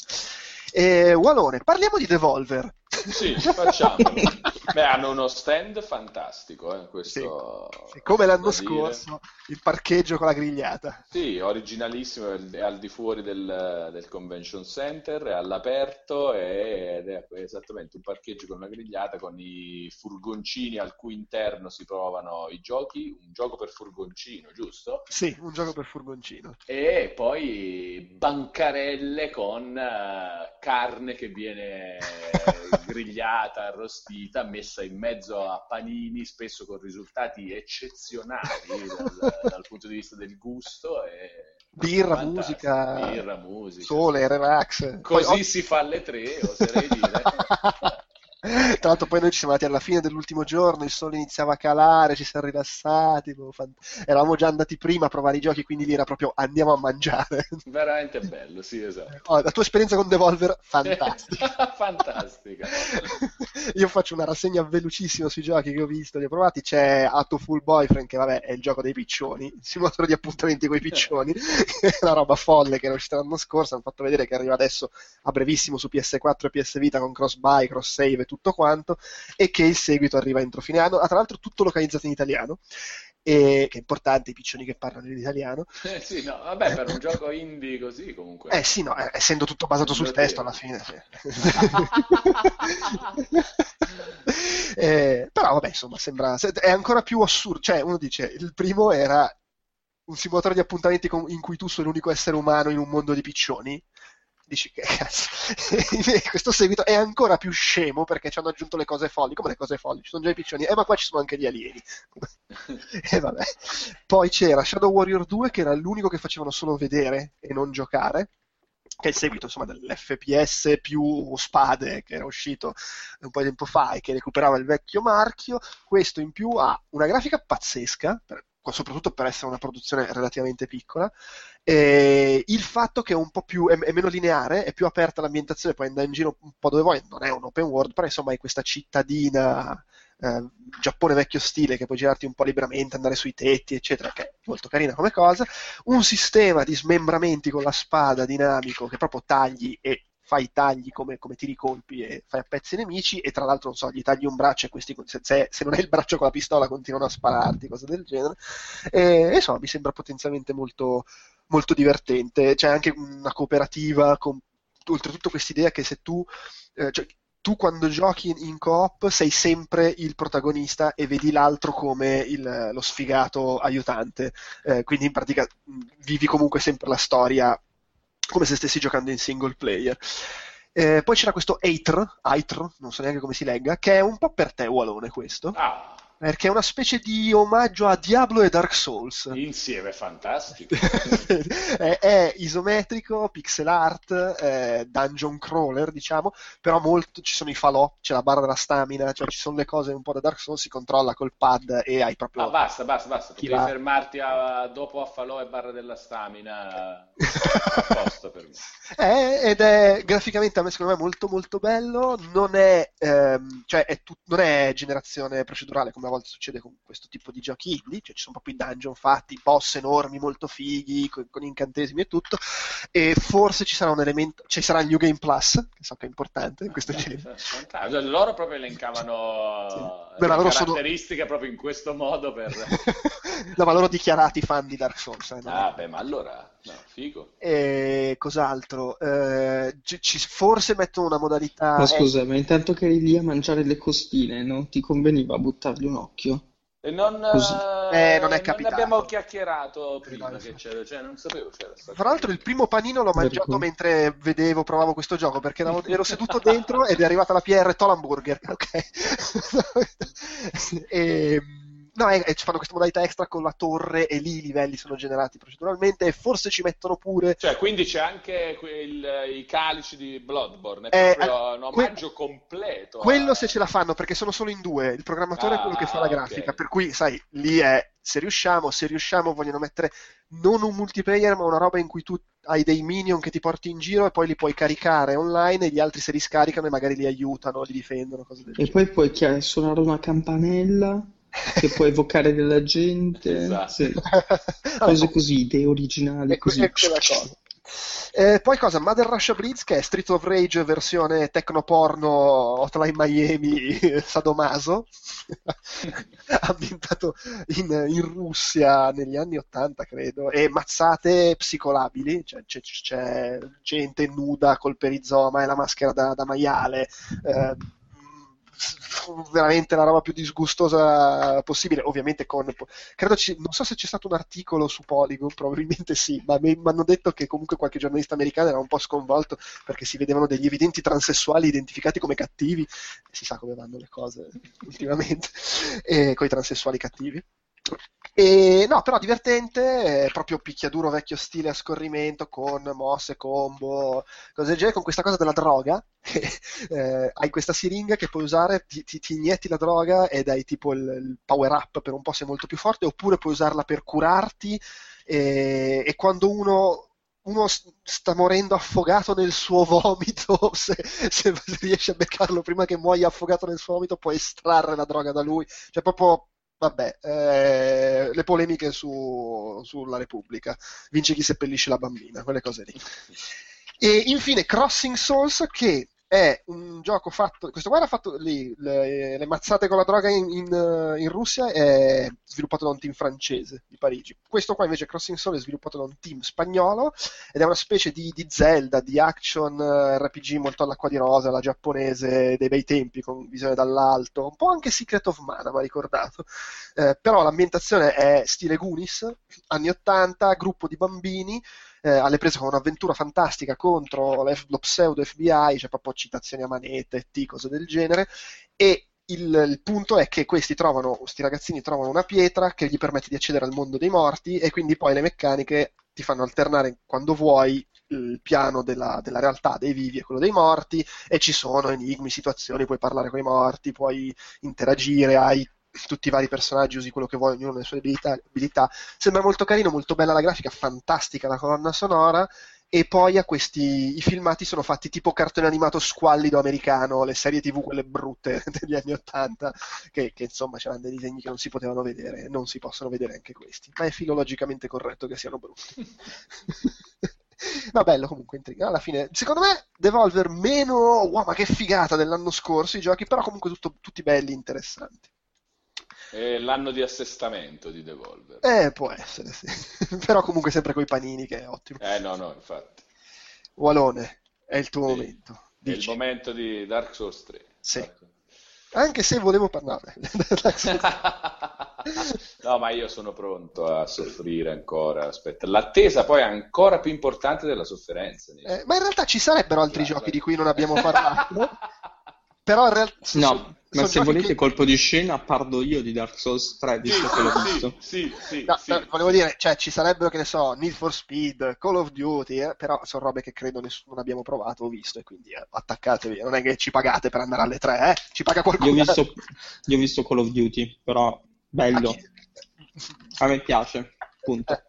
E, Walone, parliamo di Devolver. Sì, facciamolo. Beh, hanno uno stand fantastico, eh, questo... Sì, Come l'anno da dire. scorso, il parcheggio con la grigliata. Sì, originalissimo, è al di fuori del, del convention center, è all'aperto ed è esattamente un parcheggio con una grigliata con i furgoncini al cui interno si trovano i giochi, un gioco per furgoncino, giusto? Sì, un gioco per furgoncino. E poi bancarelle con eh, carne che viene grigliata, arrostita, messa in mezzo a panini, spesso con risultati eccezionali dal, dal punto di vista del gusto. E... Birra, musica, Birra, musica. sole, relax. Poi Così o- si fa alle tre, oserei dire. Tra l'altro poi noi ci siamo andati alla fine dell'ultimo giorno, il sole iniziava a calare, ci siamo rilassati, boh, fan... eravamo già andati prima a provare i giochi, quindi lì era proprio andiamo a mangiare. Veramente bello, sì, esatto. Oh, la tua esperienza con Devolver, fantastica. fantastica. Io faccio una rassegna velocissima sui giochi che ho visto, li ho provati, c'è Atto Full Boyfriend, che vabbè è il gioco dei piccioni, il simulatore di appuntamenti con i piccioni, una roba folle che era uscita l'anno scorso, hanno fatto vedere che arriva adesso a brevissimo su PS4 e PS Vita con cross buy, cross save e tutto quanto, e che il seguito arriva entro fine anno, ah, tra l'altro tutto localizzato in italiano, e, che è importante i piccioni che parlano in italiano. Eh sì, no, vabbè, per un gioco indie così comunque. Eh sì, no, eh, essendo tutto basato sul testo alla fine. Sì. eh, però vabbè, insomma, sembra è ancora più assurdo, cioè uno dice, il primo era un simulatore di appuntamenti in cui tu sei l'unico essere umano in un mondo di piccioni dici che cazzo? Questo seguito è ancora più scemo perché ci hanno aggiunto le cose folli come le cose folli ci sono già i piccioni eh ma qua ci sono anche gli alieni. E vabbè. Poi c'era Shadow Warrior 2 che era l'unico che facevano solo vedere e non giocare che è il seguito insomma, dell'FPS più spade che era uscito un po' di tempo fa e che recuperava il vecchio marchio. Questo in più ha una grafica pazzesca, per, soprattutto per essere una produzione relativamente piccola, e il fatto che è un po' più è, è, meno lineare, è più aperta l'ambientazione, puoi andare in giro un po' dove vuoi, non è un open world, però insomma hai questa cittadina eh, Giappone vecchio stile che puoi girarti un po' liberamente, andare sui tetti, eccetera, che è molto carina come cosa, un sistema di smembramenti con la spada dinamico che proprio tagli e fai i tagli come, come, tiri colpi e fai a pezzi i nemici e tra l'altro non so, gli tagli un braccio e questi se, se non è il braccio con la pistola continuano a spararti, cose del genere. E insomma mi sembra potenzialmente molto, molto divertente. C'è anche una cooperativa con oltretutto questa idea che se tu eh, cioè, tu quando giochi in coop sei sempre il protagonista e vedi l'altro come il, lo sfigato aiutante, eh, quindi in pratica vivi comunque sempre la storia come se stessi giocando in single player. Eh, poi c'era questo Eitr, Eitr, non so neanche come si legga, che è un po' per te, Walone, questo. Ah perché è una specie di omaggio a Diablo e Dark Souls. Insieme fantastico. è, è, isometrico, pixel art, eh, dungeon crawler, diciamo, però molto, ci sono i falò, c'è la barra della stamina, cioè ci sono le cose un po' da Dark Souls, si controlla col pad e hai proprio... Ah, basta, basta, basta, potevi va... fermarti a, dopo a falò e barra della stamina a posto per me. È, ed è graficamente a me secondo me molto molto bello, non è, ehm, cioè è tut- non è generazione procedurale come volte succede con questo tipo di giochi indie, cioè ci sono proprio i dungeon fatti, boss enormi, molto fighi, con, con incantesimi e tutto, e forse ci sarà un elemento, ci sarà il New Game Plus, che so che è importante in questo genere. Cioè, loro proprio elencavano sì. Beh, le caratteristiche sono... proprio in questo modo per... no, ma loro dichiarati fan di Dark Souls. Eh, ah, beh, ma allora... No, figo. E cos'altro? Eh, ci, forse mettono una modalità. Ma scusa, ma intanto che eri lì a mangiare le costine, non ti conveniva buttargli un occhio? E non, eh, non è capitato. Non abbiamo chiacchierato prima che c'era, cioè non sapevo c'era. Tra l'altro il primo panino l'ho mangiato mentre vedevo, provavo questo gioco, perché ero, ero seduto dentro ed è arrivata la PR Tolamburger, ok? e No, e, e ci fanno questa modalità extra con la torre e lì i livelli sono generati proceduralmente e forse ci mettono pure... Cioè, quindi c'è anche quel, i calici di Bloodborne, è eh, proprio eh, un omaggio que- completo. Quello a... se ce la fanno, perché sono solo in due, il programmatore ah, è quello che fa la ah, grafica, okay. per cui, sai, lì è se riusciamo, se riusciamo vogliono mettere non un multiplayer ma una roba in cui tu hai dei minion che ti porti in giro e poi li puoi caricare online e gli altri se li scaricano e magari li aiutano, li difendono, cose del E genere. poi puoi suonare una campanella che può evocare della gente, esatto. sì. cose così, idee originali. Così. È quella cosa. Eh, poi cosa? Mother Russia Blitz che è Street of Rage versione tecnoporno Hotline Miami Sadomaso ambientato in, in, Russia negli anni 80 credo e mazzate psicolabili cioè, c'è, c'è, gente nuda col perizoma e la maschera da, da maiale eh, veramente la roba più disgustosa possibile. Ovviamente con. Credo ci, non so se c'è stato un articolo su Polygon, probabilmente sì, ma mi hanno detto che comunque qualche giornalista americano era un po' sconvolto perché si vedevano degli evidenti transessuali identificati come cattivi. Si sa come vanno le cose ultimamente, con i transessuali cattivi. E no, però divertente, è proprio picchiaduro vecchio stile a scorrimento con mosse, combo, cose del genere, con questa cosa della droga. eh, hai questa siringa che puoi usare, ti, ti, ti inietti la droga ed hai tipo il, il, power up per un po' sei molto più forte, oppure puoi usarla per curarti e, e quando uno uno sta morendo affogato nel suo vomito, se, se, riesce a beccarlo prima che muoia affogato nel suo vomito, puoi estrarre la droga da lui. Cioè, proprio Vabbè, eh, le polemiche su, sulla Repubblica. Vince chi seppellisce la bambina, quelle cose lì. E infine Crossing Souls che è un gioco fatto, questo qua era fatto lì, le, le mazzate con la droga in, in, in, Russia, è sviluppato da un team francese di Parigi. Questo qua invece Crossing Soul è sviluppato da un team spagnolo ed è una specie di, di Zelda, di action eh, RPG molto all'acqua di rosa, la giapponese dei bei tempi con visione dall'alto, un po' anche Secret of Mana, mi ricordato. Eh, però l'ambientazione è stile Goonies, anni 80, gruppo di bambini, eh, alle prese con un'avventura fantastica contro lo pseudo FBI, cioè proprio citazioni a manette, T, cose del genere, e il, il, punto è che questi trovano, questi ragazzini trovano una pietra che gli permette di accedere al mondo dei morti e quindi poi le meccaniche ti fanno alternare quando vuoi il piano della, della, realtà dei vivi e quello dei morti e ci sono enigmi, situazioni, puoi parlare con i morti, puoi interagire, hai tutti i vari personaggi, usi quello che vuoi, ognuno ha le sue abilità, abilità. Sembra molto carino, molto bella la grafica, fantastica la colonna sonora. E poi a questi i filmati sono fatti tipo cartone animato squallido americano, le serie tv quelle brutte degli anni Ottanta, che, che, insomma c'erano dei disegni che non si potevano vedere, non si possono vedere anche questi, ma è filologicamente corretto che siano brutti. No, bello comunque, intriga. Alla fine, secondo me, Devolver meno, wow, ma che figata dell'anno scorso i giochi, però comunque tutto, tutti belli, interessanti. È l'anno di assestamento di Devolver. Eh, può essere, sì. Però comunque sempre coi panini, che è ottimo. Eh, no, no, infatti. Walone, è il tuo Sì. momento. È il Dici. momento di Dark Souls 3. Sì. Ecco. Anche se volevo parlare. no, ma io sono pronto a soffrire ancora. Aspetta, l'attesa poi è ancora più importante della sofferenza. Eh, ma in realtà ci sarebbero altri Vai, giochi vai. di cui non abbiamo parlato. Però in realtà... No, ma se volete che... colpo di scena parlo io di Dark Souls 3, Sì, visto che l'ho visto. sì, sì, sì, No, sì. no, volevo dire, cioè, ci sarebbero, che ne so, Need for Speed, Call of Duty, eh, però sono robe che credo nessuno abbiamo provato o visto, e quindi eh, attaccatevi. Non è che ci pagate per andare alle tre, eh? Ci paga Io qualcuno. ho visto, io ho visto Call of Duty, però bello, a me piace, punto. Eh,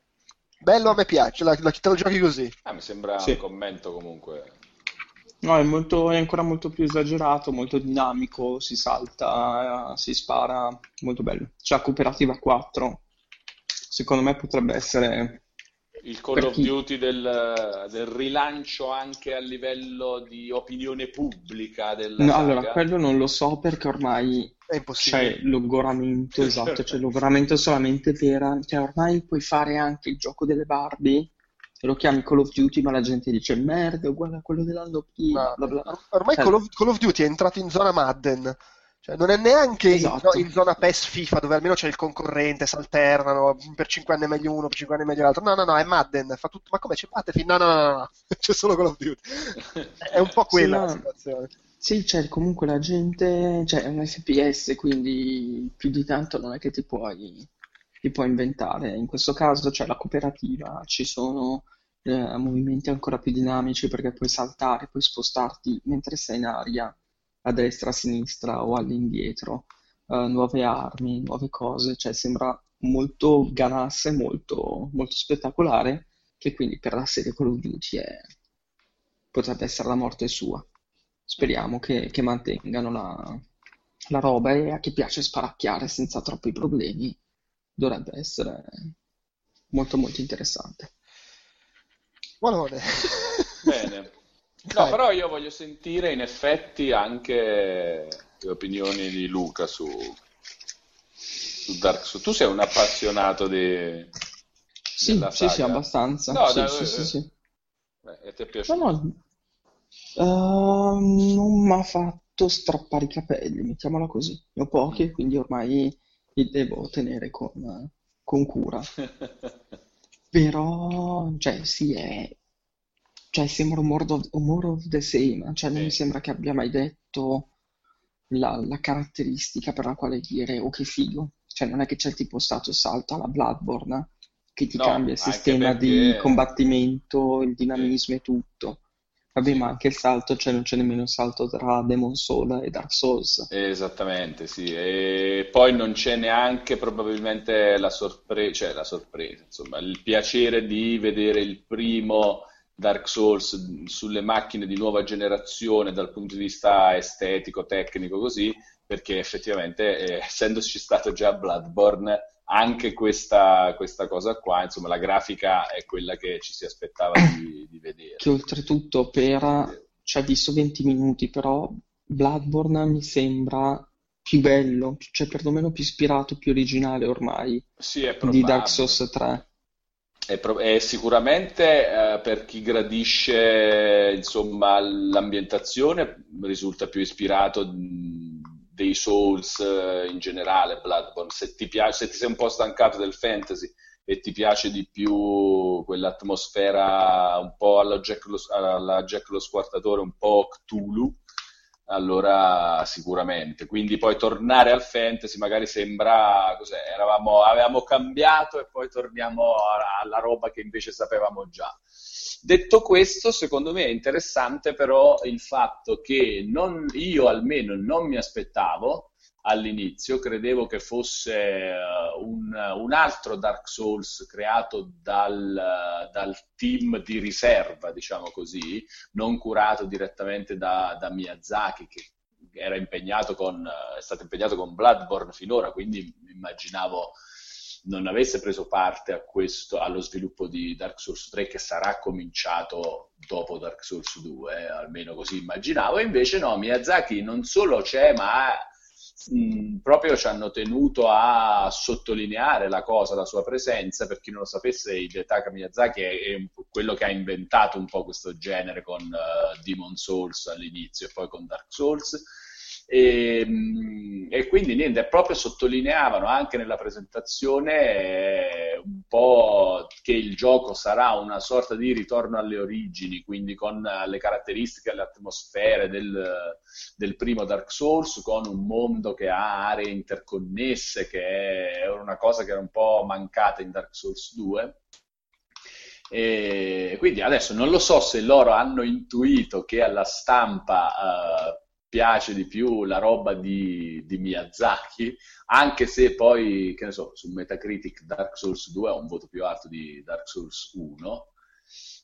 bello, a me piace, la, la, te lo giochi così. Ah, mi sembra Sì. un commento comunque. No, è, molto, è ancora molto più esagerato, molto dinamico, si salta, si spara, molto bello. C'è la cooperativa 4, secondo me potrebbe essere... Il Call of chi? Duty del, del rilancio anche a livello di opinione pubblica della No, saga. allora, quello non lo so perché ormai È impossibile. c'è logoramento, esatto, c'è logoramento solamente per... Cioè, ormai puoi fare anche il gioco delle Barbie, e lo chiami Call of Duty, ma la gente dice merda, è uguale a quello dell'anno prima, bla bla. ormai Eh. Call of, Call of Duty è entrato in zona Madden. Cioè, non è neanche in- Esatto. in, zona PES FIFA, dove almeno c'è il concorrente, si alternano, per 5 anni è meglio uno, per 5 anni è meglio l'altro. No, no, no, è Madden, fa tutto... Ma come c'è Battlefield? No, no, no, no, no. c'è solo Call of Duty. È un po' quella Sì, la situazione. Sì, c'è comunque la gente, cioè è un FPS, quindi più di tanto non è che ti puoi, ti puoi inventare. In questo caso c'è la cooperativa, ci sono eh, movimenti ancora più dinamici perché puoi saltare, puoi spostarti mentre sei in aria, a destra, a sinistra o all'indietro, eh, nuove armi, nuove cose, cioè sembra molto ganasse, molto, molto spettacolare, che quindi per la serie Call of Duty è- potrebbe essere la morte sua. Speriamo che, che mantengano la, la roba e a chi piace sparacchiare senza troppi problemi dovrebbe essere molto molto interessante. Buonone. Bene. No, Dai. però io voglio sentire in effetti anche le opinioni di Luca su, su Dark Souls. Tu sei un appassionato di, Sì, della sì, sì, abbastanza. No, Sì, dai, sì, eh, sì, sì. Beh, e ti è No, piaciuto? no, ehm, non mi ha fatto strappare i capelli, mettiamola così. Ne ho pochi, quindi ormai li devo tenere con, con cura. Però, cioè, sì, è... Cioè, sembra un more of, un more of the same. Cioè, non mi sembra che abbia mai detto la, la caratteristica per la quale dire, oh, che figo. Cioè, non è che c'è tipo stato salto alla Bloodborne che ti No, cambia il sistema di perché- combattimento, il dinamismo e tutto. Vabbè, ma anche il salto, cioè non c'è nemmeno il salto tra Demon Soul e Dark Souls. Esattamente, sì. E poi non c'è neanche probabilmente la sorpresa, cioè la sorpresa, insomma, il piacere di vedere il primo Dark Souls sulle macchine di nuova generazione dal punto di vista estetico, tecnico, così, perché effettivamente, eh, essendoci stato già Bloodborne, anche questa, questa cosa qua, insomma, la grafica è quella che ci si aspettava di, di vedere. Che oltretutto per, cioè visto 20 minuti, però Bloodborne mi sembra più bello, cioè perlomeno più ispirato, più originale ormai Sì, di. Dark Souls 3. È, pro- è sicuramente eh, per chi gradisce insomma l'ambientazione risulta più ispirato dei Souls eh, in generale, Bloodborne. Se ti piace, se ti sei un po' stancato del fantasy e ti piace di più quell'atmosfera un po' alla Jack lo, alla Jack lo Squartatore, un po' Cthulhu, allora sicuramente. Quindi poi tornare al fantasy magari sembra, cos'è, eravamo, avevamo cambiato e poi torniamo alla, alla roba che invece sapevamo già. Detto questo, secondo me è interessante però il fatto che non, io almeno non mi aspettavo all'inizio, credevo che fosse eh, un, un altro Dark Souls creato dal, dal team di riserva, diciamo così, non curato direttamente da, da Miyazaki, che era impegnato con, è stato impegnato con Bloodborne finora, quindi immaginavo non avesse preso parte questo, allo sviluppo di Dark Souls 3 che sarà cominciato dopo Dark Souls 2, eh, almeno così immaginavo, e invece no, Miyazaki non solo c'è, ma mh, proprio ci hanno tenuto a sottolineare la cosa, la sua presenza, per chi non lo sapesse, Hidetaka Miyazaki è, è quello che ha inventato un po' questo genere con uh, Demon Souls all'inizio e poi con Dark Souls. E, e, quindi niente, proprio sottolineavano anche nella presentazione eh, un po' che il gioco sarà una sorta di ritorno alle origini, quindi con le caratteristiche le atmosfere del, del, primo Dark Souls, con un mondo che ha aree interconnesse, che è una cosa che era un po' mancata in Dark Souls 2. E quindi adesso non lo so se loro hanno intuito che alla stampa uh, piace di più la roba di, di, Miyazaki, anche se poi, che ne so, su Metacritic Dark Souls 2 ha un voto più alto di Dark Souls 1.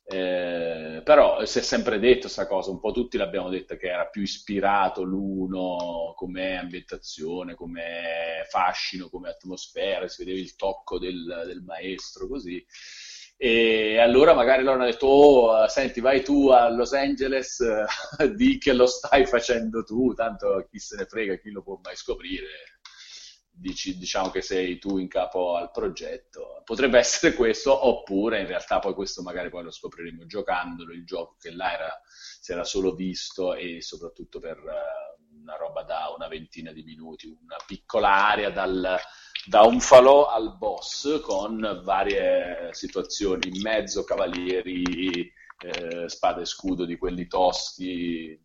Eh, però si è sempre detto questa cosa, un po' tutti l'abbiamo detto che era più ispirato l'uno come ambientazione, come fascino, come atmosfera, si vedeva il tocco del, del maestro, così. E allora magari loro hanno detto, oh, senti, vai tu a Los Angeles, eh, di che lo stai facendo tu, tanto chi se ne frega, chi lo può mai scoprire. Dici, diciamo che sei tu in capo al progetto. Potrebbe essere questo, oppure in realtà poi questo magari poi lo scopriremo giocandolo, il gioco che là era, si era solo visto e soprattutto per uh, una roba da una ventina di minuti, una piccola area dal, da un falò al boss con varie situazioni in mezzo, cavalieri, eh, spada e scudo di quelli tosti.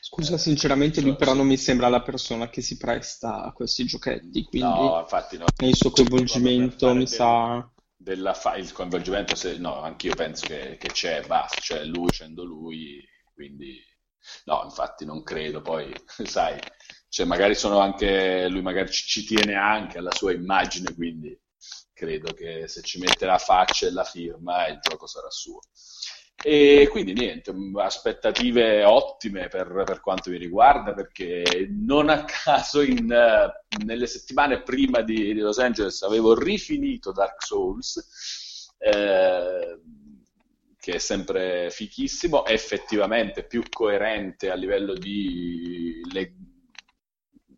Scusa, sinceramente lui però non mi sembra la persona che si presta a questi giochetti, quindi no, infatti no. il suo coinvolgimento mi del, sa... Della fa- il coinvolgimento, se, no, anch'io penso che, che c'è, basta, cioè lui facendo lui, quindi... No, infatti non credo, poi sai, cioè magari sono anche, lui magari ci, tiene anche alla sua immagine, quindi credo che se ci mette la faccia e la firma il gioco sarà suo. E quindi niente, aspettative ottime per, per quanto mi riguarda, perché non a caso in, nelle settimane prima di, di, Los Angeles avevo rifinito Dark Souls. Eh, che è sempre fichissimo, effettivamente più coerente a livello di le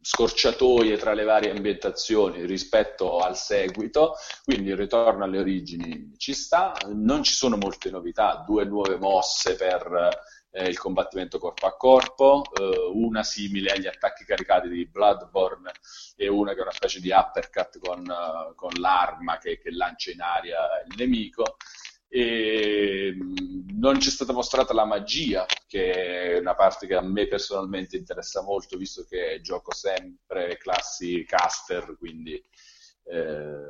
scorciatoie tra le varie ambientazioni rispetto al seguito, quindi il ritorno alle origini ci sta, non ci sono molte novità, due nuove mosse per eh, il combattimento corpo a corpo, eh, una simile agli attacchi caricati di Bloodborne e una che è una specie di uppercut con, uh, con l'arma che, che lancia in aria il nemico. E non c'è stata mostrata la magia, che è una parte che a me personalmente interessa molto, visto che gioco sempre classi caster, quindi eh,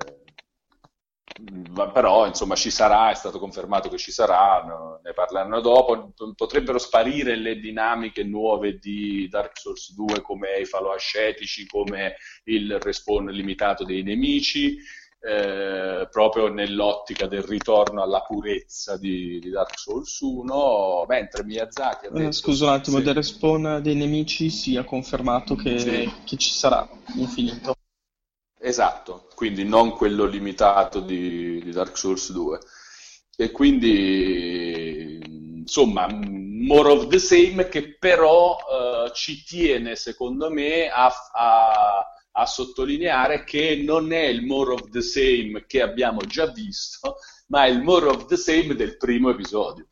però insomma ci sarà, è stato confermato che ci sarà, no, ne parleranno dopo. Potrebbero sparire le dinamiche nuove di Dark Souls 2 come i falò ascetici, come il respawn limitato dei nemici eh, proprio nell'ottica del ritorno alla purezza di, di Dark Souls 1, mentre Miyazaki ha eh, detto... Eh, scusa un attimo, sì. del respawn dei nemici si è confermato che, sì. che ci sarà infinito. Esatto, quindi non quello limitato di, di Dark Souls 2. E quindi, insomma, more of the same che però uh, ci tiene, secondo me, a, a a sottolineare che non è il more of the same che abbiamo già visto, ma è il more of the same del primo episodio.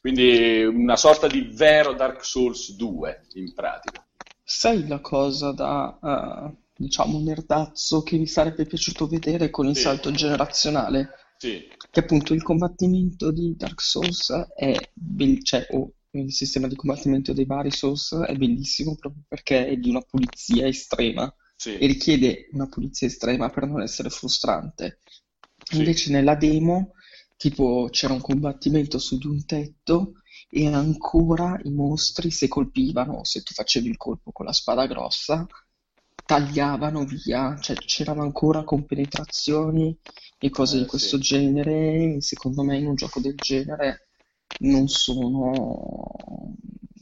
Quindi una sorta di vero Dark Souls 2 in pratica. Sai la cosa da, uh, diciamo, nerdazzo che mi sarebbe piaciuto vedere con il sì. salto generazionale? Sì. Che appunto il combattimento di Dark Souls è, be- cioè, oh, il sistema di combattimento dei vari Souls è bellissimo proprio perché è di una pulizia estrema sì. e richiede una pulizia estrema per non essere frustrante. Sì. Invece nella demo, tipo, c'era un combattimento su di un tetto e ancora i mostri, se colpivano, se tu facevi il colpo con la spada grossa, tagliavano via, cioè c'erano ancora compenetrazioni e cose eh, di questo sì. genere. Secondo me in un gioco del genere non sono,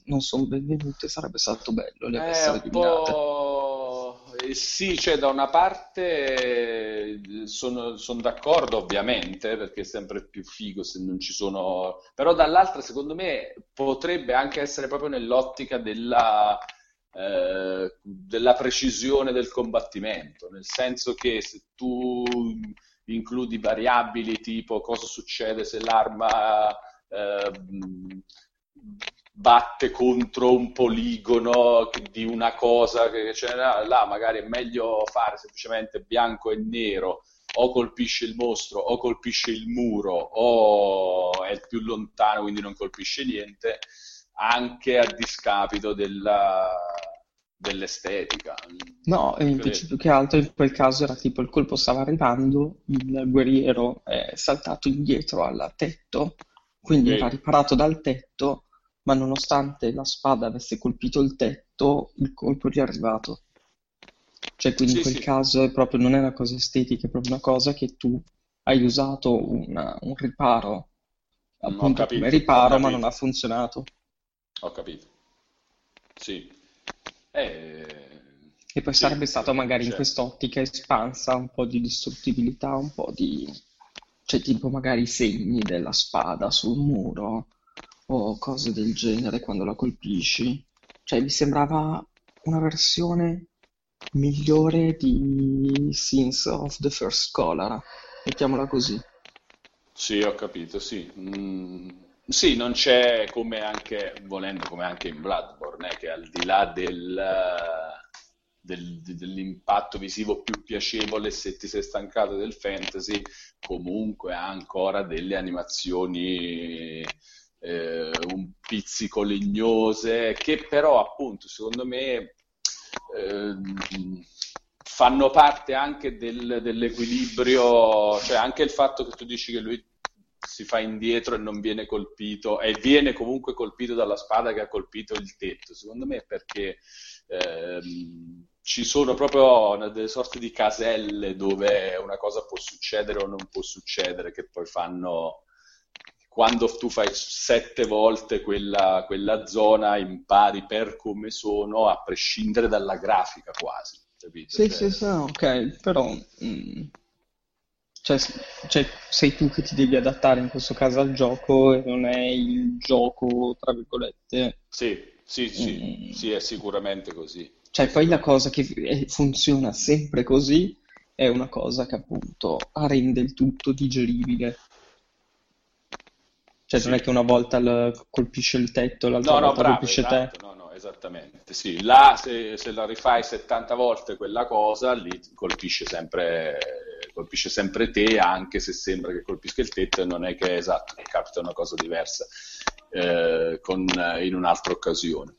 non sono benvenute, sarebbe stato bello le avessero eh, eliminate. Eh, sì, cioè da una parte sono, sono, d'accordo ovviamente perché è sempre più figo se non ci sono, però dall'altra secondo me potrebbe anche essere proprio nell'ottica della, eh, della precisione del combattimento, nel senso che se tu includi variabili tipo cosa succede se l'arma batte contro un poligono di una cosa che c'era là, magari è meglio fare semplicemente bianco e nero. O colpisce il mostro o colpisce il muro o è più lontano quindi non colpisce niente anche a discapito della, dell'estetica. No invece più che altro in quel caso era tipo il colpo stava arrivando il guerriero è saltato indietro al tetto quindi okay. era riparato dal tetto, ma nonostante la spada avesse colpito il tetto, il colpo gli è arrivato. Cioè, quindi sì, in quel sì. caso è proprio, non è una cosa estetica, è proprio una cosa che tu hai usato una, un riparo, appunto come riparo, ma non ha funzionato. Ho capito. Sì. Eh... E poi sì, sarebbe stato magari certo. in quest'ottica espansa un po' di distruttibilità, un po' di c'è tipo magari segni della spada sul muro o cose del genere quando la colpisci. Cioè, mi sembrava una versione migliore di Sins of the First Scholar, mettiamola così. Sì, ho capito, sì. Mm, sì, non c'è come anche, volendo, come anche in Bloodborne, eh, che al di là del del, dell'impatto visivo più piacevole se ti sei stancato del fantasy, comunque ha ancora delle animazioni eh, un pizzico legnose che però appunto secondo me eh, fanno parte anche del, dell'equilibrio, cioè anche il fatto che tu dici che lui si fa indietro e non viene colpito e viene comunque colpito dalla spada che ha colpito il tetto. Secondo me è perché ehm, ci sono proprio delle sorte di caselle dove una cosa può succedere o non può succedere, che poi fanno quando tu fai sette volte quella, quella zona impari per come sono a prescindere dalla grafica quasi. Capito? Sì, cioè... sì, sì, ok, però mm, cioè, cioè, sei tu che ti devi adattare in questo caso al gioco e non è il gioco, tra virgolette. Sì, sì, sì, mm. sì, è sicuramente così. Cioè, poi la cosa che funziona sempre così è una cosa che appunto rende il tutto digeribile. Cioè, sì. non è che una volta colpisce il tetto, l'altra no, volta no, bravo, colpisce esatto, te. No, no, esattamente. Sì, là se, se, la rifai 70 volte quella cosa, lì colpisce sempre colpisce sempre te, anche se sembra che colpisca il tetto, e non è che esatto, che capita una cosa diversa eh, con, in un'altra occasione.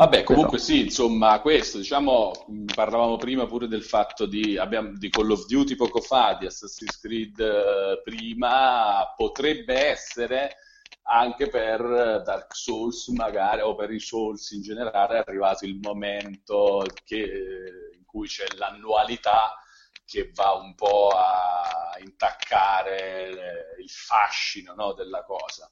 Vabbè, comunque sì, insomma, questo, diciamo, parlavamo prima pure del fatto di, abbiamo, di Call of Duty poco fa, di Assassin's Creed eh, prima, potrebbe essere anche per Dark Souls magari, o per i Souls in generale, è arrivato il momento che, in cui c'è l'annualità che va un po' a intaccare il fascino no, della cosa.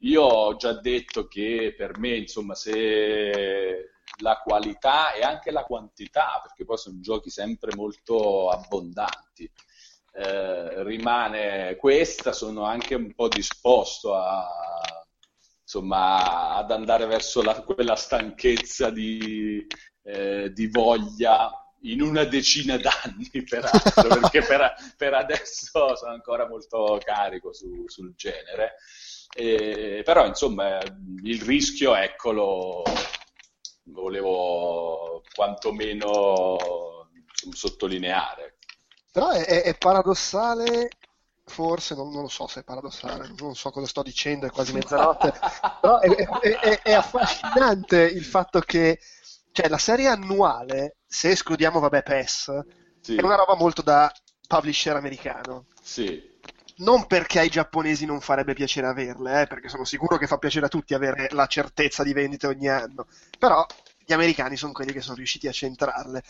Io ho già detto che per me, insomma, se la qualità e anche la quantità, perché poi sono giochi sempre molto abbondanti, eh, rimane questa, sono anche un po' disposto a, insomma, ad andare verso la, quella stanchezza di, eh, di voglia in una decina d'anni, peraltro, perché per, per, adesso sono ancora molto carico su, sul genere. Eh, però insomma il rischio eccolo volevo quantomeno sottolineare però è, è, è paradossale forse, non, non, lo so se è paradossale, non so cosa sto dicendo, è quasi mezzanotte, però è, è, è, affascinante il fatto che cioè, la serie annuale, se escludiamo, vabbè, PES, sì. è una roba molto da publisher americano. Sì non perché ai giapponesi non farebbe piacere averle, eh, perché sono sicuro che fa piacere a tutti avere la certezza di vendite ogni anno, però gli americani sono quelli che sono riusciti a centrarle.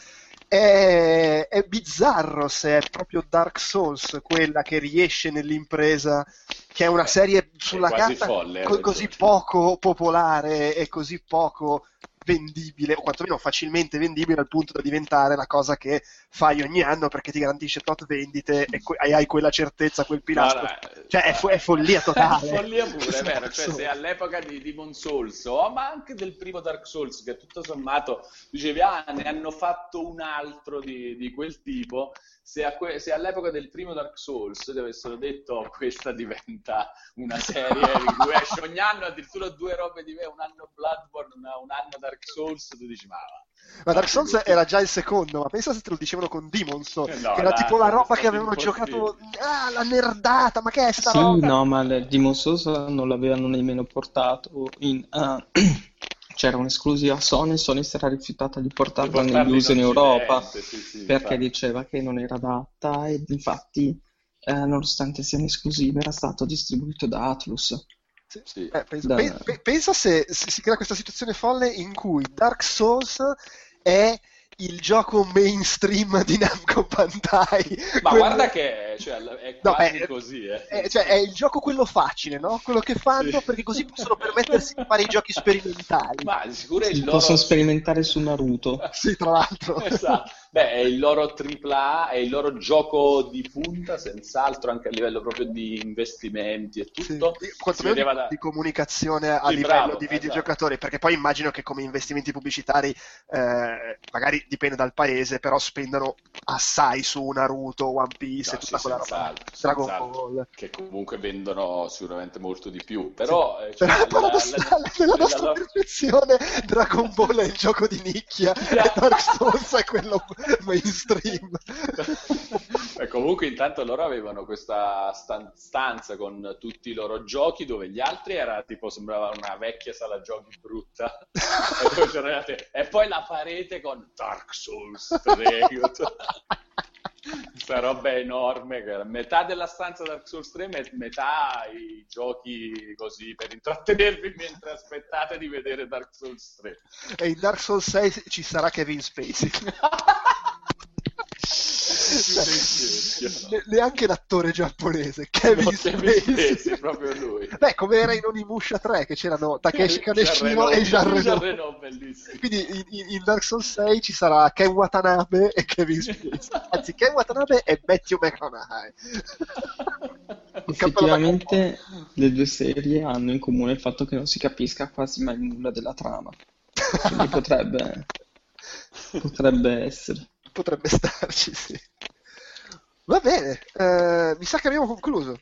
È, è, bizzarro se è proprio Dark Souls quella che riesce nell'impresa, che è una eh, serie sulla carta folle, co- così poco popolare e così poco vendibile, o quantomeno facilmente vendibile al punto da diventare la cosa che fai ogni anno perché ti garantisce tot vendite e que- hai quella certezza, quel pilastro. No, no, cioè è, fo- è, follia totale. È follia pure, è vero. Cioè, se all'epoca di Demon Souls, o ma anche del primo Dark Souls, che tutto sommato dicevi, ah, ne hanno fatto un altro di, di quel tipo, se, que- se, all'epoca del primo Dark Souls ti avessero detto questa diventa una serie in cui esce ogni anno addirittura due robe di me, un anno Bloodborne, un anno Dark Souls, tu dici ma va. Ma Dark Souls era già il secondo, ma pensa se te lo dicevano con Demon's Souls, eh no, che era dai, tipo la roba che avevano giocato, ah, la nerdata, ma che è sta sì, roba? no, ma Demon's Souls non l'avevano nemmeno portato in... Uh, c'era un'esclusiva Sony, Sony si era rifiutata di portarla negli USA in Europa sì, sì, perché infatti. diceva che non era adatta e infatti eh, nonostante sia un'esclusiva era stato distribuito da Atlus. Sì, sì. Eh, penso, da... pe- pensa se, se, si crea questa situazione folle in cui Dark Souls è il gioco mainstream di Namco Bandai. Ma quello... guarda che cioè, è quasi no, è, così. Eh. È, cioè, è il gioco quello facile, no? Quello che fanno sì. perché così possono permettersi di fare i giochi sperimentali. Ma sicuro è il loro... Possono sperimentare su Naruto. sì, tra l'altro. esatto. Beh, è il loro AAA, è il loro gioco di punta, senz'altro, anche a livello proprio di investimenti e tutto. Sì, quantomeno di, da... di comunicazione a sì, livello bravo, di videogiocatori, esatto. perché poi immagino che come investimenti pubblicitari, eh, magari dipende dal paese, però spendono assai su Naruto, One Piece no, e tutta sì, quella roba. Dragon Ball. Che comunque vendono sicuramente molto di più. Però, sì. eh, cioè, però la, la, la, nella nostra percezione Dragon Ball è il gioco di nicchia e Dark Souls è quello mainstream. e comunque intanto loro avevano questa stanza con tutti i loro giochi dove gli altri era tipo sembrava una vecchia sala giochi brutta. e, poi e poi la parete con Dark Souls 3. Questa roba è enorme, metà della stanza Dark Souls 3, metà i giochi così per intrattenervi mentre aspettate di vedere Dark Souls 3. E in Dark Souls 6 ci sarà Kevin Spacey. Ne- neanche l'attore giapponese Kevin no, Spacey. Proprio lui. Beh come era in Onimusha 3 che c'erano Takeshi Kaneshiro e Jean Reno quindi in, in, Dark Souls 6 ci sarà Ken Watanabe e Kevin Spacey. Anzi Ken Watanabe e Matthew McConaughey. Effettivamente le due serie hanno in comune il fatto che non si capisca quasi mai nulla della trama. Quindi potrebbe potrebbe essere potrebbe starci, sì. Va bene, eh, mi sa che abbiamo concluso.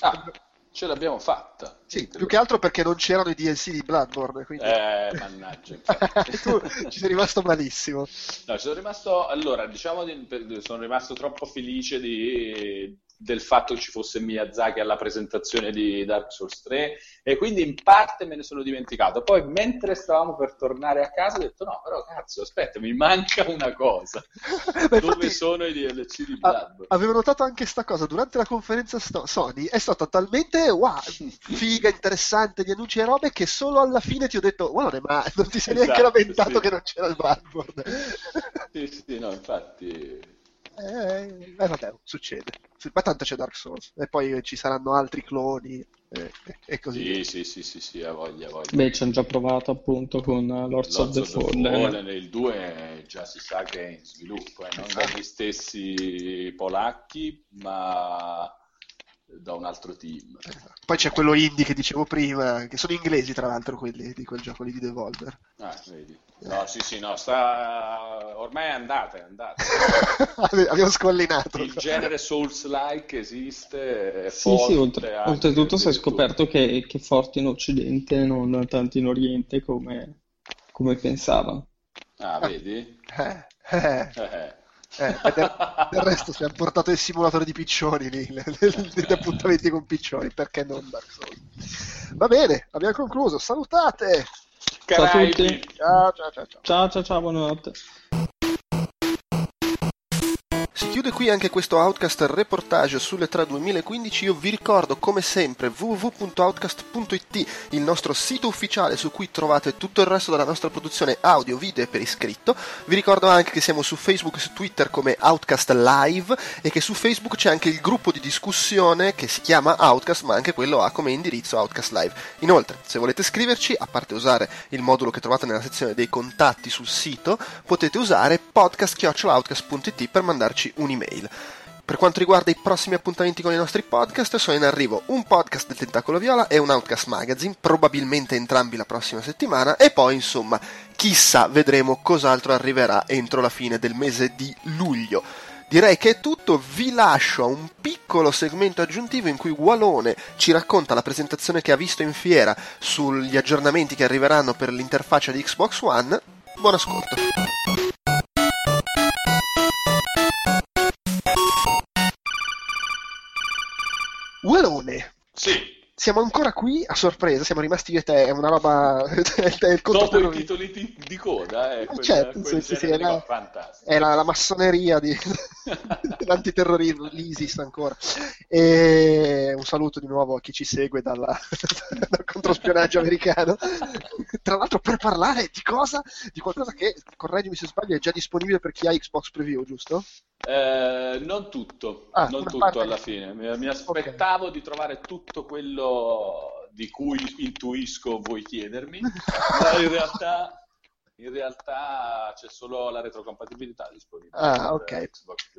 Ah, ce l'abbiamo fatta. Sì, più che altro perché non c'erano i DLC di Bloodborne. Quindi... Eh, mannaggia. tu ci sei rimasto malissimo. No, ci sono rimasto. Allora, diciamo, di, sono rimasto troppo felice di, del fatto che ci fosse Miyazaki alla presentazione di Dark Souls 3 e quindi in parte me ne sono dimenticato. Poi mentre stavamo per tornare a casa ho detto no, però cazzo, aspetta, mi manca una cosa. Beh, Dove infatti, sono i DLC di Bloodborne? Avevo notato anche questa cosa durante la conferenza sto- Sony, è stata talmente wow, figa, interessante di annunci e robe che solo alla fine ti ho detto guarda, ma non ti sei esatto, neanche lamentato sì. che non c'era il Bloodborne. sì, sì, no, infatti eh, eh, vabbè, succede. Ma tanto c'è Dark Souls. E poi ci saranno altri cloni e, e così. Sì, sì, sì, sì, sì, ha voglia, ha voglia. Beh, ci hanno già provato appunto con Lords, Lords of the, Fallen. Fallen. Il 2 già si sa che è in sviluppo, eh, non dagli stessi polacchi, ma da un altro team. Poi c'è quello indie che dicevo prima, che sono inglesi tra l'altro quelli di quel gioco lì di Devolver. Ah, vedi. No, sì, sì, no, sta... ormai è andata, è andata. Abbiamo scollinato. Il genere Souls-like esiste, è Sì, sì, oltre, oltretutto si è scoperto che, che è forte in Occidente, non tanto in Oriente come, come pensavano. Ah, vedi? Eh, eh. Eh. Del, del, resto si è portato il simulatore di piccioni lì, degli appuntamenti con piccioni, perché non Dark Souls? Va bene, abbiamo concluso, salutate! Ciao a tutti! Ciao ciao ciao! Ciao ciao ciao, buonanotte! Si chiude qui anche questo Outcast reportage sulle 3 2015. Io vi ricordo come sempre www.outcast.it, il nostro sito ufficiale su cui trovate tutto il resto della nostra produzione audio, video e per iscritto. Vi ricordo anche che siamo su Facebook e su Twitter come Outcast Live e che su Facebook c'è anche il gruppo di discussione che si chiama Outcast, ma anche quello ha come indirizzo Outcast Live. Inoltre, se volete scriverci, a parte usare il modulo che trovate nella sezione dei contatti sul sito, potete usare podcast.outcast.it per mandarci un'email. Per quanto riguarda i prossimi appuntamenti con i nostri podcast, sono in arrivo un podcast del Tentacolo Viola e un Outcast Magazine, probabilmente entrambi la prossima settimana, e poi insomma, chissà, vedremo cos'altro arriverà entro la fine del mese di luglio. Direi che è tutto, vi lascio a un piccolo segmento aggiuntivo in cui Walone ci racconta la presentazione che ha visto in fiera sugli aggiornamenti che arriveranno per l'interfaccia di Xbox One. Buon ascolto. Uelone. Sì. Siamo ancora qui a sorpresa, siamo rimasti io e te, è una roba... il Dopo i titoli di, di coda, eh, quel, certo, quel sì, sì, è, la, è la, la, massoneria di, dell'antiterrorismo, l'ISIS ancora. E un saluto di nuovo a chi ci segue dalla, dal controspionaggio americano. Tra l'altro per parlare di cosa? Di qualcosa che, correggimi se sbaglio, è già disponibile per chi ha Xbox Preview, giusto? Eh, non tutto, ah, non tutto parte... alla fine. Mi, mi aspettavo okay. di trovare tutto quello di cui intuisco voi chiedermi, ma in realtà, in realtà c'è solo la retrocompatibilità disponibile ah, okay. Xbox.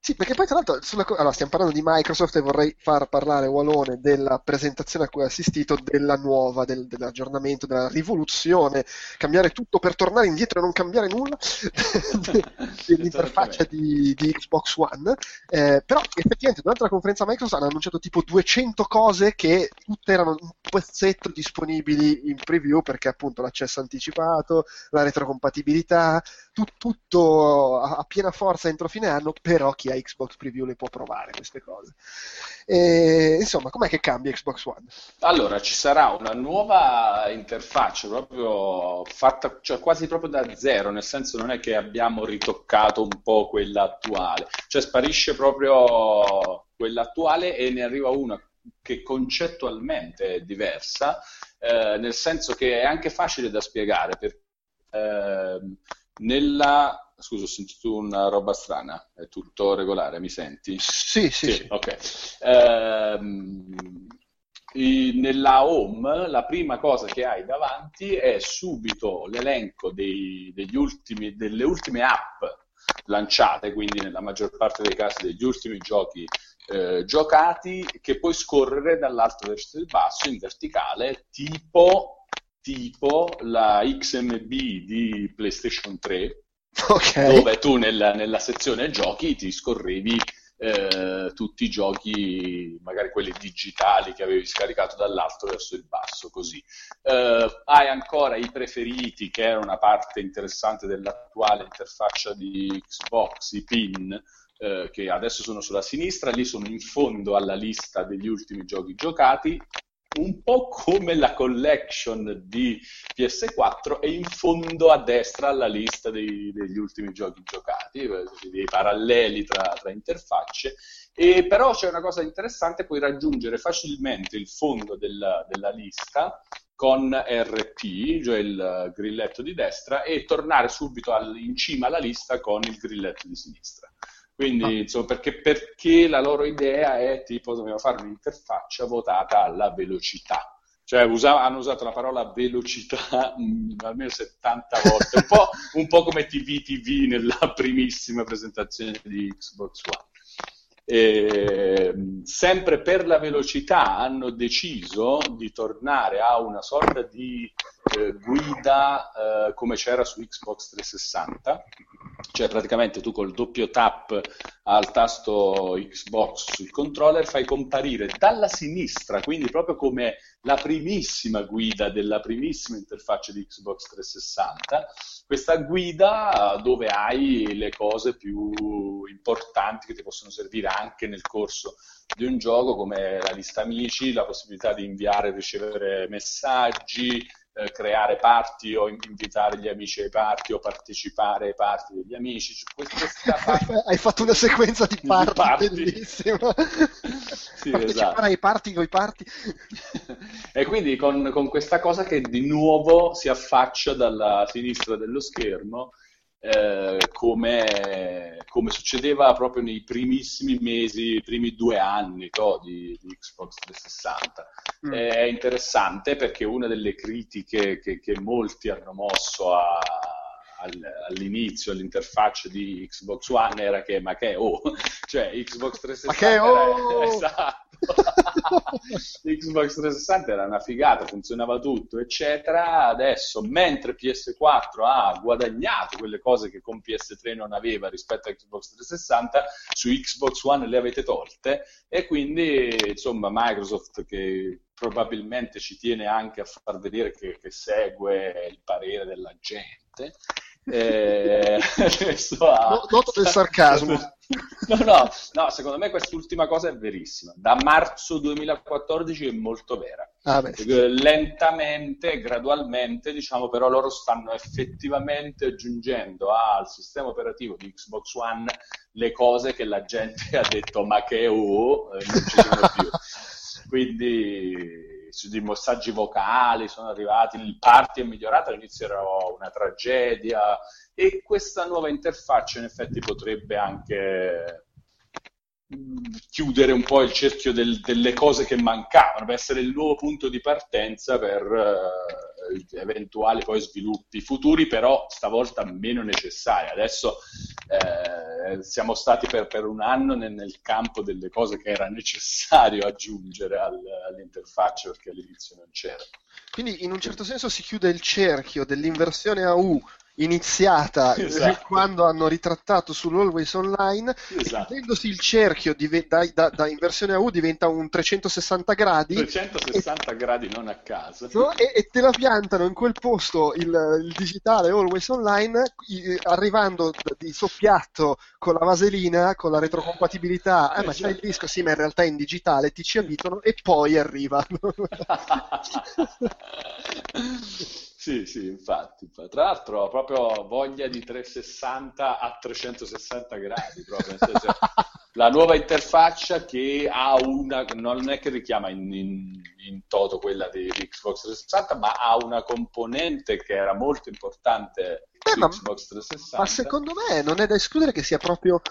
Sì, perché poi tra l'altro sulla, allora, stiamo parlando di Microsoft e vorrei far parlare Walone della presentazione a cui ha assistito, della nuova, del, dell'aggiornamento, della rivoluzione, cambiare tutto per tornare indietro e non cambiare nulla dell'interfaccia di, di, Xbox One. Eh, però effettivamente durante la conferenza Microsoft hanno annunciato tipo 200 cose che tutte erano un pezzetto disponibili in preview perché appunto l'accesso anticipato, la retrocompatibilità, tu, tutto a, a piena forza entro fine anno, però chi ha Xbox Preview le può provare queste cose. E, insomma, com'è che cambia Xbox One? Allora, ci sarà una nuova interfaccia proprio fatta cioè quasi proprio da zero, nel senso non è che abbiamo ritoccato un po' quella attuale, cioè sparisce proprio quella attuale e ne arriva una che concettualmente è diversa, eh, nel senso che è anche facile da spiegare. Per, eh, nella Scusa, ho sentito una roba strana, è tutto regolare, mi senti? Sì, sì. sì, sì. Ok. Ehm, nella home la prima cosa che hai davanti è subito l'elenco dei, ultimi, delle ultime app lanciate, quindi nella maggior parte dei casi degli ultimi giochi eh, giocati, che puoi scorrere dall'alto verso il basso in verticale, tipo, tipo la XMB di PlayStation 3 okay. dove tu nella, nella, sezione giochi ti scorrevi eh, tutti i giochi, magari quelli digitali che avevi scaricato dall'alto verso il basso, così. Eh, hai ancora i preferiti, che era una parte interessante dell'attuale interfaccia di Xbox, i pin, eh, che adesso sono sulla sinistra, lì sono in fondo alla lista degli ultimi giochi giocati, un po' come la collection di PS4 e in fondo a destra alla lista dei, degli ultimi giochi giocati, dei paralleli tra, tra interfacce. E però c'è una cosa interessante, puoi raggiungere facilmente il fondo della, della lista con RT, cioè il grilletto di destra, e tornare subito al, in cima alla lista con il grilletto di sinistra. Quindi, ah. insomma, perché, perché, la loro idea è tipo dobbiamo fare un'interfaccia votata alla velocità. Cioè usa, hanno usato la parola velocità mh, mm, almeno 70 volte, un po', un po' come TV TV nella primissima presentazione di Xbox One. E, sempre per la velocità hanno deciso di tornare a una sorta di eh, guida eh, come c'era su Xbox 360, cioè praticamente tu col doppio tap al tasto Xbox sul controller fai comparire dalla sinistra, quindi proprio come la primissima guida della primissima interfaccia di Xbox 360, questa guida dove hai le cose più importanti che ti possono servire anche nel corso di un gioco come la lista amici, la possibilità di inviare e ricevere messaggi, eh, creare party o invitare gli amici ai party o partecipare ai party degli amici. Questa Hai fatto una sequenza di party, di party. bellissima. sì, partecipare esatto. ai party con i party. e quindi con, con questa cosa che di nuovo si affaccia dalla sinistra dello schermo eh, come, come, succedeva proprio nei primissimi mesi, i primi due anni no, di, di, Xbox 360. Mm. È interessante perché una delle critiche che, che molti hanno mosso a, all'inizio all'interfaccia di Xbox One era che ma che oh cioè Xbox 360 ma che oh! Era, esatto Xbox 360 era una figata, funzionava tutto, eccetera. Adesso, mentre PS4 ha guadagnato quelle cose che con PS3 non aveva rispetto a Xbox 360, su Xbox One le avete tolte e quindi, insomma, Microsoft che probabilmente ci tiene anche a far vedere che, che segue il parere della gente eh, ha... Noto del sarcasmo. No, no, no, secondo me quest'ultima cosa è verissima. Da marzo 2014 è molto vera. Ah, Lentamente, gradualmente, diciamo, però loro stanno effettivamente aggiungendo al sistema operativo di Xbox One le cose che la gente ha detto ma che oh, non ci sono più. Quindi di messaggi vocali sono arrivati, il party è migliorato, all'inizio era una tragedia e questa nuova interfaccia in effetti potrebbe anche mm, chiudere un po' il cerchio del, delle cose che mancavano, per essere il nuovo punto di partenza per uh, eventuali poi sviluppi futuri, però stavolta meno necessari. Adesso eh, siamo stati per, per un anno nel, nel, campo delle cose che era necessario aggiungere al, all'interfaccia perché all'inizio non c'era. Quindi in un certo senso si chiude il cerchio dell'inversione a U iniziata esatto. quando hanno ritrattato sull'Always Online, esatto. il cerchio div- da, da, da, inversione a U diventa un 360 gradi. 360 e, gradi non a caso. E, e, te la piantano in quel posto il, il digitale Always Online i, arrivando di soppiatto con la vaselina con la retrocompatibilità. Eh, ma c'è il disco? Sì ma in realtà è in digitale ti ci abituano e poi arrivano Sì, sì, infatti. Tra l'altro ho proprio voglia di 360 a 360 gradi, proprio. Senso, la nuova interfaccia che ha una, non è che richiama in, in, in toto quella di, Xbox 360, ma ha una componente che era molto importante Beh, ma, Xbox 360. Ma secondo me non è da escludere che sia proprio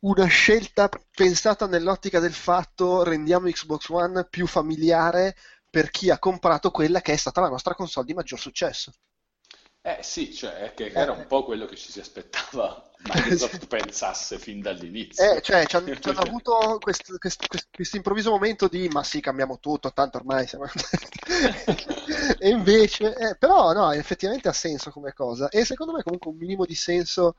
una scelta pensata nell'ottica del fatto rendiamo Xbox One più familiare per chi ha comprato quella che è stata la nostra console di maggior successo. Eh sì, cioè, che era un po' quello che ci si aspettava Microsoft pensasse fin dall'inizio. Eh, cioè, ci hanno, ci hanno avuto questo, questo, questo, improvviso momento di ma sì, cambiamo tutto, tanto ormai siamo... e invece, eh, però no, effettivamente ha senso come cosa. E secondo me comunque un minimo di senso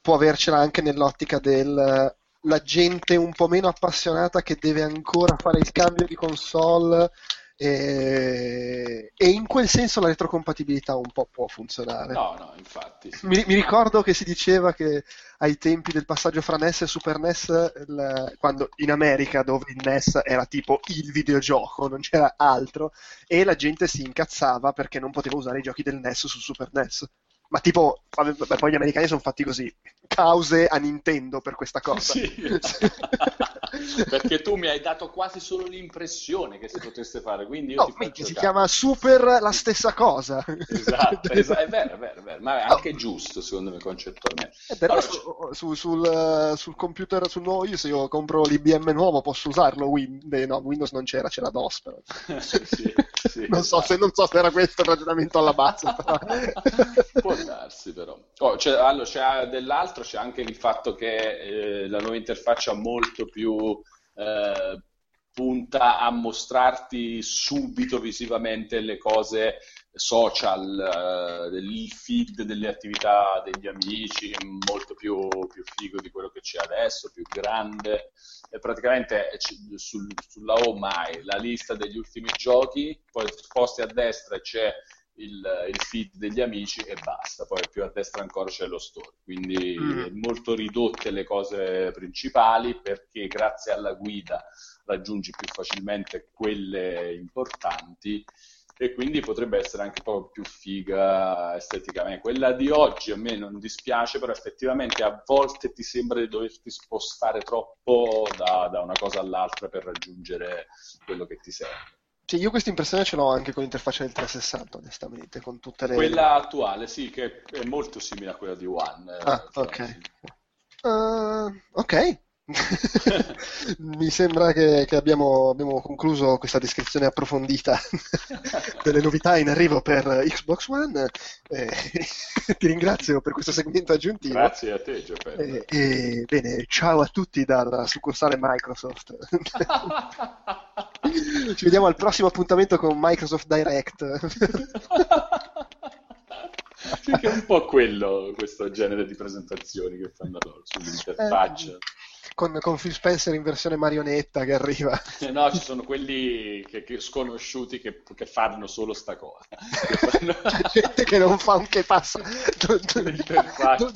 può avercela anche nell'ottica del la gente un po' meno appassionata che deve ancora fare il cambio di console e, e in quel senso la retrocompatibilità un po' può funzionare. No, no, infatti. Sì. Mi, mi, ricordo che si diceva che ai tempi del passaggio fra NES e Super NES, il, quando in America, dove il NES era tipo il videogioco, non c'era altro, e la gente si incazzava perché non poteva usare i giochi del NES su Super NES. Ma tipo, vabbè, poi gli americani sono fatti così. Cause a Nintendo per questa cosa. Sì. Perché tu mi hai dato quasi solo l'impressione che si potesse fare, quindi io no, ti si chiama Super la stessa cosa. Esatto, esatto, è vero, è vero, è vero, ma è anche no. giusto secondo me concettualmente. Eh, però allora, su, su, sul, sul, computer, sul nuovo, io se io compro l'IBM nuovo posso usarlo, Win- no, Windows non c'era, c'era DOS però. sì, sì, non, so se, non, so se, era questo il ragionamento alla base. Può darsi però. Oh, c'è, allora, c'è dell'altro, c'è anche il fatto che eh, la nuova interfaccia molto più eh, punta a mostrarti subito visivamente le cose social, eh, il feed delle attività degli amici, molto più, più, figo di quello che c'è adesso, più grande. E praticamente sul, sulla home hai la lista degli ultimi giochi, poi sposti a destra c'è il, il, feed degli amici e basta, poi più a destra ancora c'è lo store, quindi mm. molto ridotte le cose principali perché grazie alla guida raggiungi più facilmente quelle importanti e quindi potrebbe essere anche un po' più figa esteticamente. Quella di oggi a me non dispiace, però effettivamente a volte ti sembra di doverti spostare troppo da, da una cosa all'altra per raggiungere quello che ti serve. Sì, io questa impressione ce l'ho anche con l'interfaccia del 360, onestamente, con tutte le... Quella attuale, sì, che è molto simile a quella di One. Ah, cioè, ok. Sì. Uh, ok, Mi sembra che, che abbiamo, abbiamo, concluso questa descrizione approfondita delle novità in arrivo per Xbox One. Eh, ti ringrazio per questo segmento aggiuntivo. Grazie a te, Giovanni. Eh, e, bene, ciao a tutti dalla succursale Microsoft. Ci vediamo al prossimo appuntamento con Microsoft Direct. Sì, che è un po' quello, questo genere di presentazioni che fanno loro sull'interfaccia. Eh, con, con, Phil Spencer in versione marionetta che arriva. Eh no, ci sono quelli che, che sconosciuti che, che, fanno solo sta cosa. Fanno... C'è gente che non fa un che passa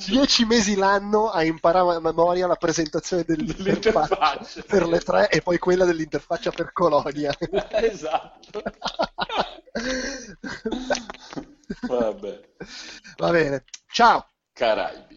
dieci mesi l'anno a imparare a memoria la presentazione dell'interfaccia per le tre e poi quella dell'interfaccia per Colonia. esatto. Vabbè. Va bene, ciao. Caraibi.